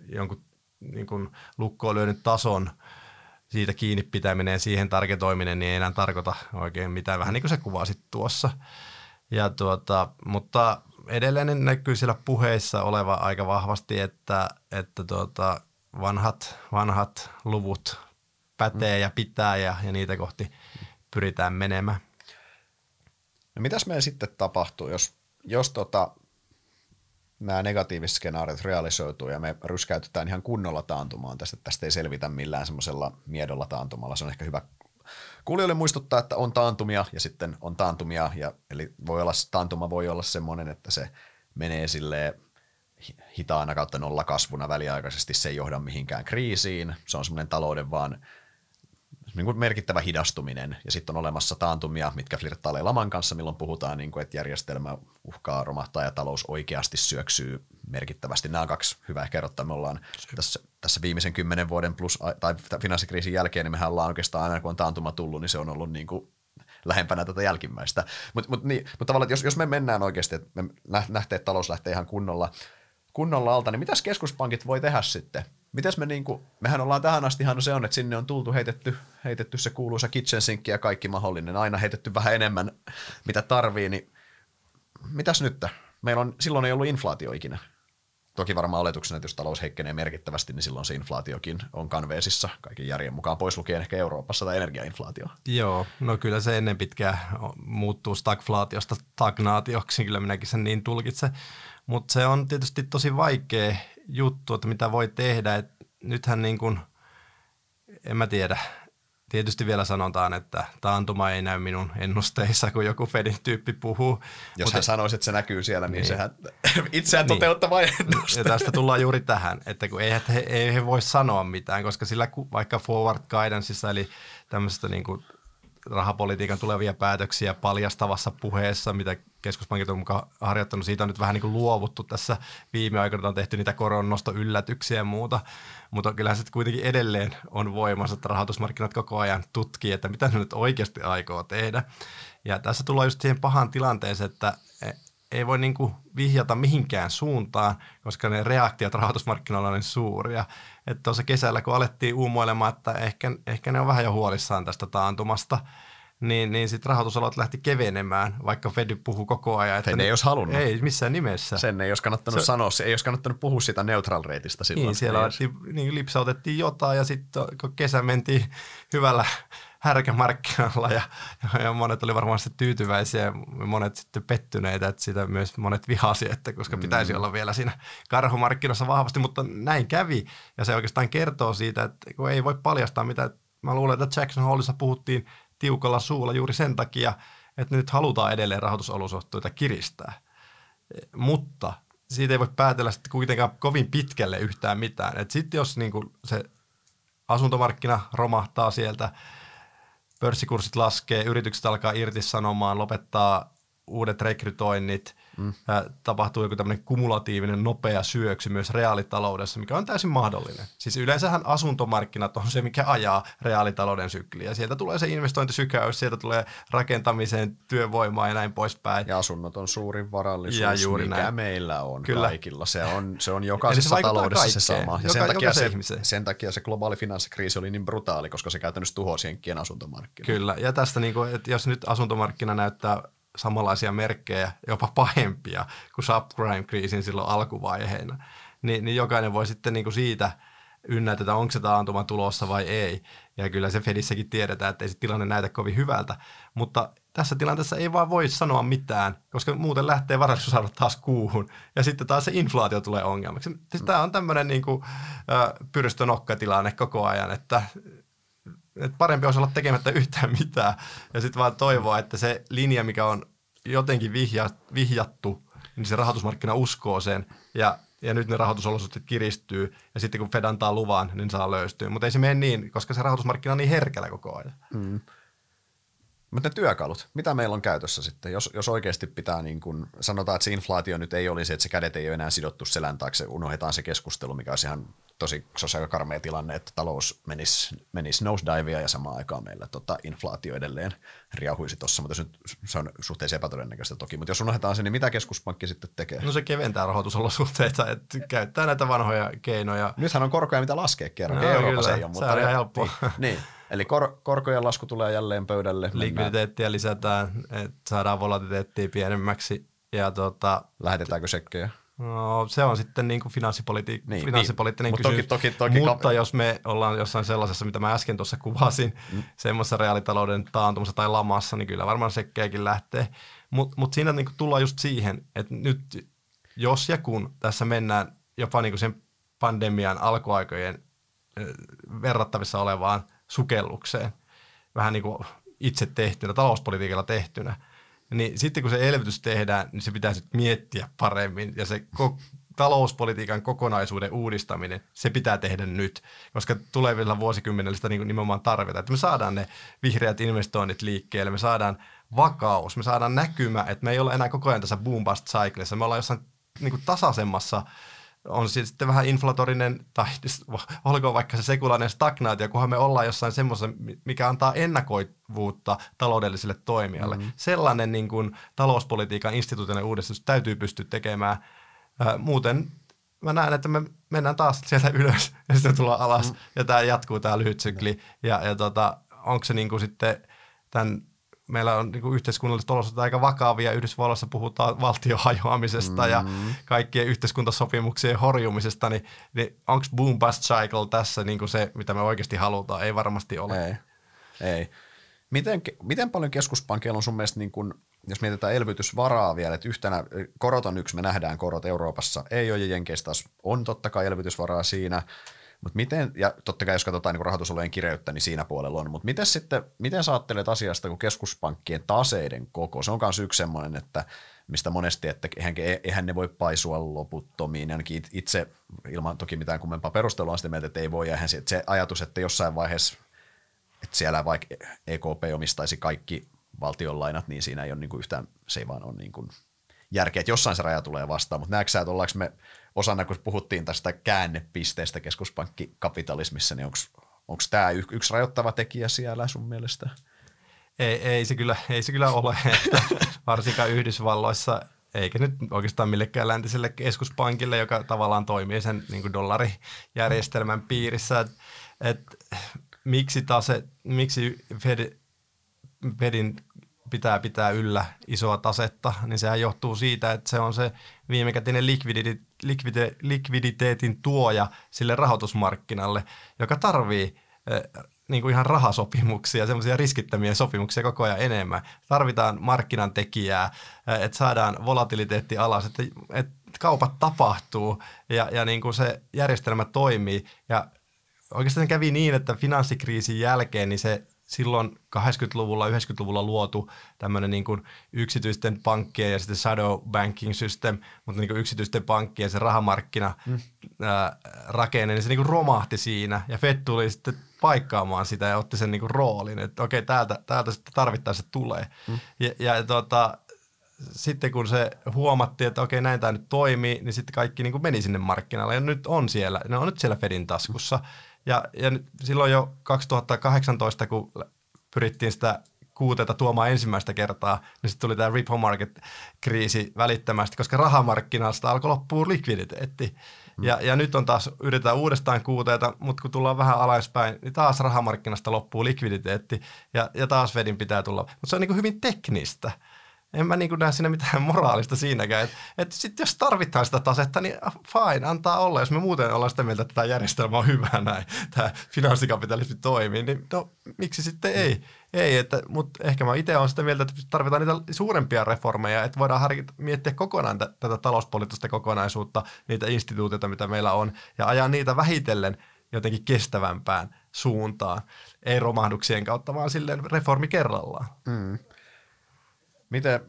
jonkun niin kuin lukkoon lyönyt tason, siitä kiinni pitäminen, siihen targetoiminen, niin ei enää tarkoita oikein mitään, vähän niin kuin se kuvasit tuossa. Ja tuota, mutta edelleen näkyy siellä puheissa oleva aika vahvasti, että, että tuota, vanhat, vanhat luvut pätee ja pitää ja, ja niitä kohti pyritään menemään. No mitäs meidän sitten tapahtuu, jos, jos tota, nämä negatiiviset skenaariot realisoituu ja me ryskäytetään ihan kunnolla taantumaan tästä, tästä ei selvitä millään semmoisella miedolla taantumalla. Se on ehkä hyvä kuulijoille muistuttaa, että on taantumia ja sitten on taantumia, ja, eli voi olla, taantuma voi olla semmoinen, että se menee sille hitaana kautta nolla kasvuna väliaikaisesti, se ei johda mihinkään kriisiin, se on semmoinen talouden vaan niin kuin merkittävä hidastuminen, ja sitten on olemassa taantumia, mitkä flirttailee laman kanssa, milloin puhutaan, niin kuin, että järjestelmä uhkaa romahtaa ja talous oikeasti syöksyy merkittävästi. Nämä on kaksi hyvää kerrottaa. Me ollaan tässä, tässä viimeisen kymmenen vuoden plus, tai finanssikriisin jälkeen, niin mehän ollaan oikeastaan aina, kun on taantuma tullut, niin se on ollut niin kuin lähempänä tätä jälkimmäistä. Mutta mut, niin, mut tavallaan, että jos, jos me mennään oikeasti, että me nähtee, että talous lähtee ihan kunnolla, kunnolla alta, niin mitäs keskuspankit voi tehdä sitten? Mitäs me niinku, mehän ollaan tähän asti no se on, että sinne on tultu heitetty, heitetty se kuuluisa kitchen sink ja kaikki mahdollinen, aina heitetty vähän enemmän mitä tarvii, niin mitäs nyt? Meillä on, silloin ei ollut inflaatio ikinä. toki varmaan oletuksena, että jos talous heikkenee merkittävästi, niin silloin se inflaatiokin on kanveesissa kaiken järjen mukaan, pois lukien ehkä Euroopassa tai energiainflaatio. Joo, no kyllä se ennen pitkään muuttuu stagflaatiosta stagnaatioksi, kyllä minäkin sen niin tulkitsen. Mutta se on tietysti tosi vaikea juttu, että mitä voi tehdä. Et nythän niin kuin, en mä tiedä, Tietysti vielä sanotaan, että taantuma ei näy minun ennusteissa, kun joku Fedin tyyppi puhuu. Jos mutta, hän sanoisi, että se näkyy siellä, niin, niin sehän itseään niin. toteuttava ennuste. Ja tästä tullaan juuri tähän, että kun ei he, ei he voi sanoa mitään, koska sillä vaikka forward guidanceissa, eli tämmöisestä niin kuin rahapolitiikan tulevia päätöksiä paljastavassa puheessa, mitä keskuspankit on mukaan harjoittanut. Siitä on nyt vähän niin kuin luovuttu tässä viime aikoina, on tehty niitä koronnostoyllätyksiä ja muuta, mutta kyllähän se kuitenkin edelleen on voimassa, että rahoitusmarkkinat koko ajan tutkii, että mitä ne nyt oikeasti aikoo tehdä. Ja tässä tullaan just siihen pahan tilanteeseen, että ei voi niin kuin vihjata mihinkään suuntaan, koska ne reaktiot rahoitusmarkkinoilla on niin suuria. Että tuossa kesällä, kun alettiin uumoilemaan, että ehkä, ehkä ne on vähän jo huolissaan tästä taantumasta, niin, niin sitten rahoitusalat lähti kevenemään, vaikka Fed puhuu koko ajan. Että Fed ei olisi halunnut. Ei missään nimessä. Sen ei olisi kannattanut se, sanoa, se ei olisi kannattanut puhua sitä neutral rateista silloin. Niin, siellä alettiin, niin lipsautettiin jotain ja sitten kun kesä mentiin hyvällä härkämarkkinoilla ja, ja monet oli varmaan sitten tyytyväisiä ja monet sitten pettyneitä, että sitä myös monet vihasi, että koska mm. pitäisi olla vielä siinä karhumarkkinoissa vahvasti, mutta näin kävi ja se oikeastaan kertoo siitä, että kun ei voi paljastaa mitä, mä luulen, että Jackson Hallissa puhuttiin tiukalla suulla juuri sen takia, että nyt halutaan edelleen rahoitusolosuhteita kiristää, mutta siitä ei voi päätellä sitten kuitenkaan kovin pitkälle yhtään mitään. Sitten jos niin kuin se asuntomarkkina romahtaa sieltä, pörssikurssit laskee, yritykset alkaa irtisanomaan, lopettaa uudet rekrytoinnit, mm. tapahtuu joku tämmöinen kumulatiivinen nopea syöksy myös reaalitaloudessa, mikä on täysin mahdollinen. Siis yleensähän asuntomarkkinat on se, mikä ajaa reaalitalouden sykliä. Sieltä tulee se investointisykäys, sieltä tulee rakentamiseen työvoimaa ja näin poispäin. Ja asunnot on suurin varallisuus, ja juuri mikä näin. meillä on Kyllä. kaikilla. Se on, se on jokaisessa se taloudessa kaikkeen. se sama. Ja Joka, sen, takia se, sen takia se globaali finanssikriisi oli niin brutaali, koska se käytännössä tuhosi jenkkien asuntomarkkinat. Kyllä, ja tästä niin kuin, että jos nyt asuntomarkkina näyttää samanlaisia merkkejä, jopa pahempia kuin subprime-kriisin silloin alkuvaiheena, niin, niin jokainen voi sitten niin kuin siitä ynnätä, onko se taantuma tulossa vai ei. Ja kyllä se Fedissäkin tiedetään, että ei se tilanne näytä kovin hyvältä. Mutta tässä tilanteessa ei vaan voi sanoa mitään, koska muuten lähtee varallisuusarvot taas kuuhun. Ja sitten taas se inflaatio tulee ongelmaksi. Siis tämä on tämmöinen niin kuin, pyrstönokka-tilanne koko ajan, että että parempi olisi olla tekemättä yhtään mitään ja sitten vaan toivoa, että se linja, mikä on jotenkin vihja, vihjattu, niin se rahoitusmarkkina uskoo sen ja, ja nyt ne rahoitusolosuhteet kiristyy ja sitten kun Fed antaa luvan, niin saa löystyä. Mutta ei se mene niin, koska se rahoitusmarkkina on niin herkällä koko ajan. Mm. Mutta ne työkalut, mitä meillä on käytössä sitten, jos, jos oikeasti pitää, niin kun, sanotaan, että se inflaatio nyt ei olisi, että se kädet ei ole enää sidottu selän taakse, unohdetaan se keskustelu, mikä olisi ihan tosi, karmea tilanne, että talous menisi, menisi nosedivea ja samaan aikaan meillä tota, inflaatio edelleen riahuisi tuossa, mutta se, nyt, se on suhteellisen epätodennäköistä toki. Mutta jos unohdetaan se, niin mitä keskuspankki sitten tekee? No se keventää rahoitusolosuhteita, että käyttää näitä vanhoja keinoja. Nythän on korkoja, mitä laskee kerran. No, Euroopassa ei ole, mutta... Se on ihan helppoa. Niin, niin. Eli kor- korkojen lasku tulee jälleen pöydälle. Likviditeettiä lisätään, että saadaan volatiliteettia pienemmäksi. Ja tota, Lähetetäänkö sekkejä? No, se on sitten niin kuin finanssipoliti- niin, finanssipoliittinen niin. kysymys. Toki, toki, toki Mutta jos me ollaan jossain sellaisessa, mitä mä äsken tuossa kuvasin, mm. semmoisessa reaalitalouden taantumassa tai lamassa, niin kyllä varmaan sekkejäkin lähtee. Mutta mut siinä niin kuin tullaan just siihen, että nyt jos ja kun tässä mennään jopa niin kuin sen pandemian alkuaikojen verrattavissa olevaan sukellukseen, vähän niin kuin itse tehtynä, talouspolitiikalla tehtynä, niin sitten kun se elvytys tehdään, niin se pitäisi miettiä paremmin. Ja se ko- talouspolitiikan kokonaisuuden uudistaminen, se pitää tehdä nyt, koska tulevilla vuosikymmenellä sitä niin nimenomaan tarvitaan, että me saadaan ne vihreät investoinnit liikkeelle, me saadaan vakaus, me saadaan näkymä, että me ei ole enää koko ajan tässä boom bust cyclissa, me ollaan jossain niin kuin tasaisemmassa on sitten vähän inflatorinen, tai olkoon vaikka se sekulainen stagnaatio, kunhan me ollaan jossain semmoisessa, mikä antaa ennakoivuutta taloudelliselle toimijalle. Mm-hmm. Sellainen niin kuin, talouspolitiikan instituutioiden uudistus täytyy pystyä tekemään. muuten mä näen, että me mennään taas sieltä ylös ja sitten tullaan alas, mm-hmm. ja tämä jatkuu tämä lyhyt sykli. Ja, ja tota, onko se niin kuin sitten tämän meillä on niin yhteiskunnalliset olosuhteet aika vakavia. Yhdysvalloissa puhutaan valtion hajoamisesta mm. ja kaikkien yhteiskuntasopimuksien horjumisesta, niin, niin onko boom bust cycle tässä niin kuin se, mitä me oikeasti halutaan? Ei varmasti ole. Ei, ei. Miten, miten paljon keskuspankkeilla on sun mielestä, niin kun, jos mietitään elvytysvaraa vielä, että yhtenä, korot on yksi, me nähdään korot Euroopassa, ei ole ja Jenkeissä taas on totta kai elvytysvaraa siinä, mutta miten, ja totta kai jos katsotaan niin rahoitusolojen kireyttä, niin siinä puolella on, mutta miten sitten, miten sä ajattelet asiasta, kun keskuspankkien taseiden koko, se on myös yksi semmoinen, että mistä monesti, että eihän, eihän ne voi paisua loputtomiin, ainakin itse ilman toki mitään kummempaa perustelua on sitä mieltä, että ei voi, ja se, se ajatus, että jossain vaiheessa että siellä vaikka EKP omistaisi kaikki valtionlainat, niin siinä ei ole niin kuin yhtään, se ei vaan ole niin kuin järkeä, että jossain se raja tulee vastaan, mutta näetkö sä, että ollaanko me osana, kun puhuttiin tästä käännepisteestä keskuspankkikapitalismissa, niin onko tämä yksi rajoittava tekijä siellä sun mielestä? Ei, ei, se, kyllä, ei se kyllä ole, että varsinkaan Yhdysvalloissa eikä nyt oikeastaan millekään läntiselle keskuspankille, joka tavallaan toimii sen niin kuin dollarijärjestelmän piirissä. Et, et, miksi, tase, miksi Fed, Fedin pitää pitää yllä isoa tasetta, niin sehän johtuu siitä, että se on se viimekätinen likvidite, likvide, likviditeetin tuoja sille rahoitusmarkkinalle, joka tarvii niin kuin ihan rahasopimuksia, semmoisia riskittömiä sopimuksia koko ajan enemmän. Tarvitaan markkinan tekijää, eh, että saadaan volatiliteetti alas, että, että kaupat tapahtuu ja, ja niin kuin se järjestelmä toimii. Ja oikeastaan kävi niin, että finanssikriisin jälkeen niin se silloin 80-luvulla, 90-luvulla luotu tämmöinen niin kuin yksityisten pankkien ja sitten shadow banking system, mutta niin kuin yksityisten pankkien se rahamarkkina mm. ää, rakenne, niin se niin kuin romahti siinä ja Fed tuli sitten paikkaamaan sitä ja otti sen niin kuin roolin, että okei, täältä, täältä sitten tarvittaessa tulee. Mm. Ja, ja tota, sitten kun se huomattiin, että okei, näin tämä nyt toimii, niin sitten kaikki niin kuin meni sinne markkinalle ja nyt on siellä, ne on nyt siellä Fedin taskussa. Mm ja, ja silloin jo 2018, kun pyrittiin sitä kuuteta tuomaan ensimmäistä kertaa, niin sitten tuli tämä repo market-kriisi välittömästi, koska rahamarkkinasta alkoi loppua likviditeetti. Mm. Ja, ja nyt on taas, yritetään uudestaan kuuteita, mutta kun tullaan vähän alaspäin, niin taas rahamarkkinasta loppuu likviditeetti ja, ja taas vedin pitää tulla. Mutta se on niin hyvin teknistä en mä niin näe siinä mitään moraalista siinäkään. Että et sitten jos tarvitaan sitä tasetta, niin fine, antaa olla. Jos me muuten ollaan sitä mieltä, että tämä järjestelmä on hyvä näin, tämä finanssikapitalismi toimii, niin no miksi sitten ei? Ei, että, mutta ehkä mä itse olen sitä mieltä, että tarvitaan niitä suurempia reformeja, että voidaan harkita, miettiä kokonaan t- tätä talouspoliittista kokonaisuutta, niitä instituutioita, mitä meillä on, ja ajaa niitä vähitellen jotenkin kestävämpään suuntaan. Ei romahduksien kautta, vaan silleen reformi kerrallaan. Mm. Miten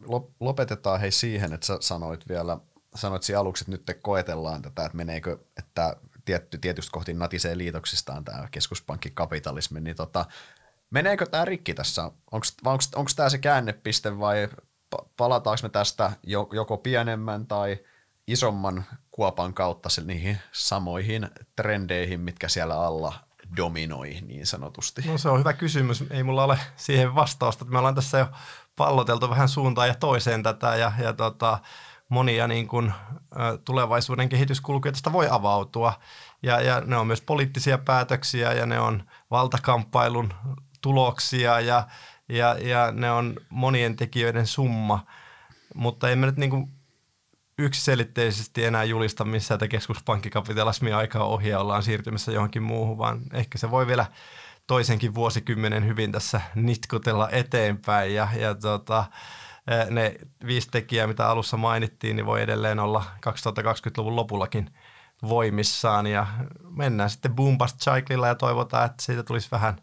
lopetetaan hei siihen, että sä sanoit vielä, sanoit siinä aluksi, että nyt te koetellaan tätä, että meneekö, että tietty, tietysti kohti natisee liitoksistaan tämä keskuspankkikapitalismi, niin tota, meneekö tämä rikki tässä? Onko tämä se käännepiste vai palataanko me tästä joko pienemmän tai isomman kuopan kautta niihin samoihin trendeihin, mitkä siellä alla dominoi niin sanotusti? No se on hyvä kysymys. Ei mulla ole siihen vastausta. Me ollaan tässä jo palloteltu vähän suuntaan ja toiseen tätä ja, ja tota, monia niin kuin, tulevaisuuden kehityskulkuja tästä voi avautua. Ja, ja ne on myös poliittisia päätöksiä ja ne on valtakamppailun tuloksia ja, ja, ja ne on monien tekijöiden summa. Mutta emme nyt niin kuin yksiselitteisesti enää julista missään, että keskuspankkikapitalismi aikaa ohi ja ollaan siirtymässä johonkin muuhun, vaan ehkä se voi vielä toisenkin vuosikymmenen hyvin tässä nitkutella eteenpäin ja, ja tota, ne viisi tekijää, mitä alussa mainittiin, niin voi edelleen olla 2020-luvun lopullakin voimissaan ja mennään sitten boom bust cyclella ja toivotaan, että siitä tulisi vähän,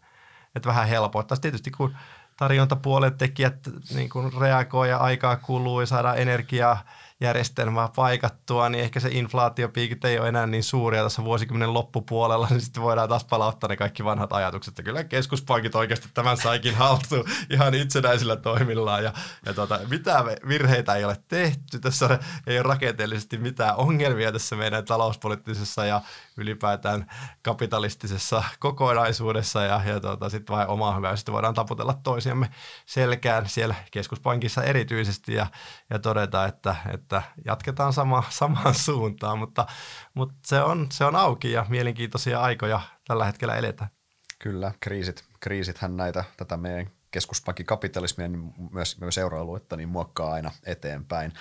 että vähän helpoittaisi. Tietysti kun tarjontapuolen tekijät niin kun reagoi ja aikaa kuluu ja saadaan energiaa järjestelmää paikattua, niin ehkä se inflaatiopiikit ei ole enää niin suuria tässä vuosikymmenen loppupuolella, niin sitten voidaan taas palauttaa ne kaikki vanhat ajatukset. että kyllä keskuspankit oikeasti tämän saikin haltuun ihan itsenäisillä toimillaan ja, ja tota, mitään virheitä ei ole tehty. Tässä ei ole rakenteellisesti mitään ongelmia tässä meidän talouspoliittisessa ja ylipäätään kapitalistisessa kokonaisuudessa ja, ja tota, sitten vain omaa hyvää. Sitten voidaan taputella toisiamme selkään siellä keskuspankissa erityisesti ja, ja todeta, että, että jatketaan sama, samaan suuntaan, mutta, mutta se, on, se on auki ja mielenkiintoisia aikoja tällä hetkellä eletään. Kyllä, kriisit, kriisithän näitä, tätä meidän keskuspankin kapitalismia, niin myös, myös euroaluetta, niin muokkaa aina eteenpäin.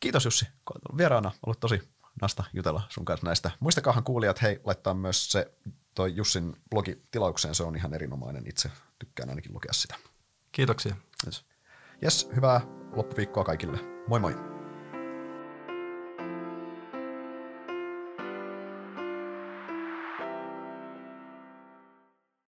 Kiitos Jussi, vieraana. Ollut tosi nasta jutella sun kanssa näistä. Muistakaahan kuulijat, hei, laittaa myös se toi Jussin blogi tilaukseen, se on ihan erinomainen. Itse tykkään ainakin lukea sitä. Kiitoksia. Jes, hyvää loppuviikkoa kaikille. Moi moi.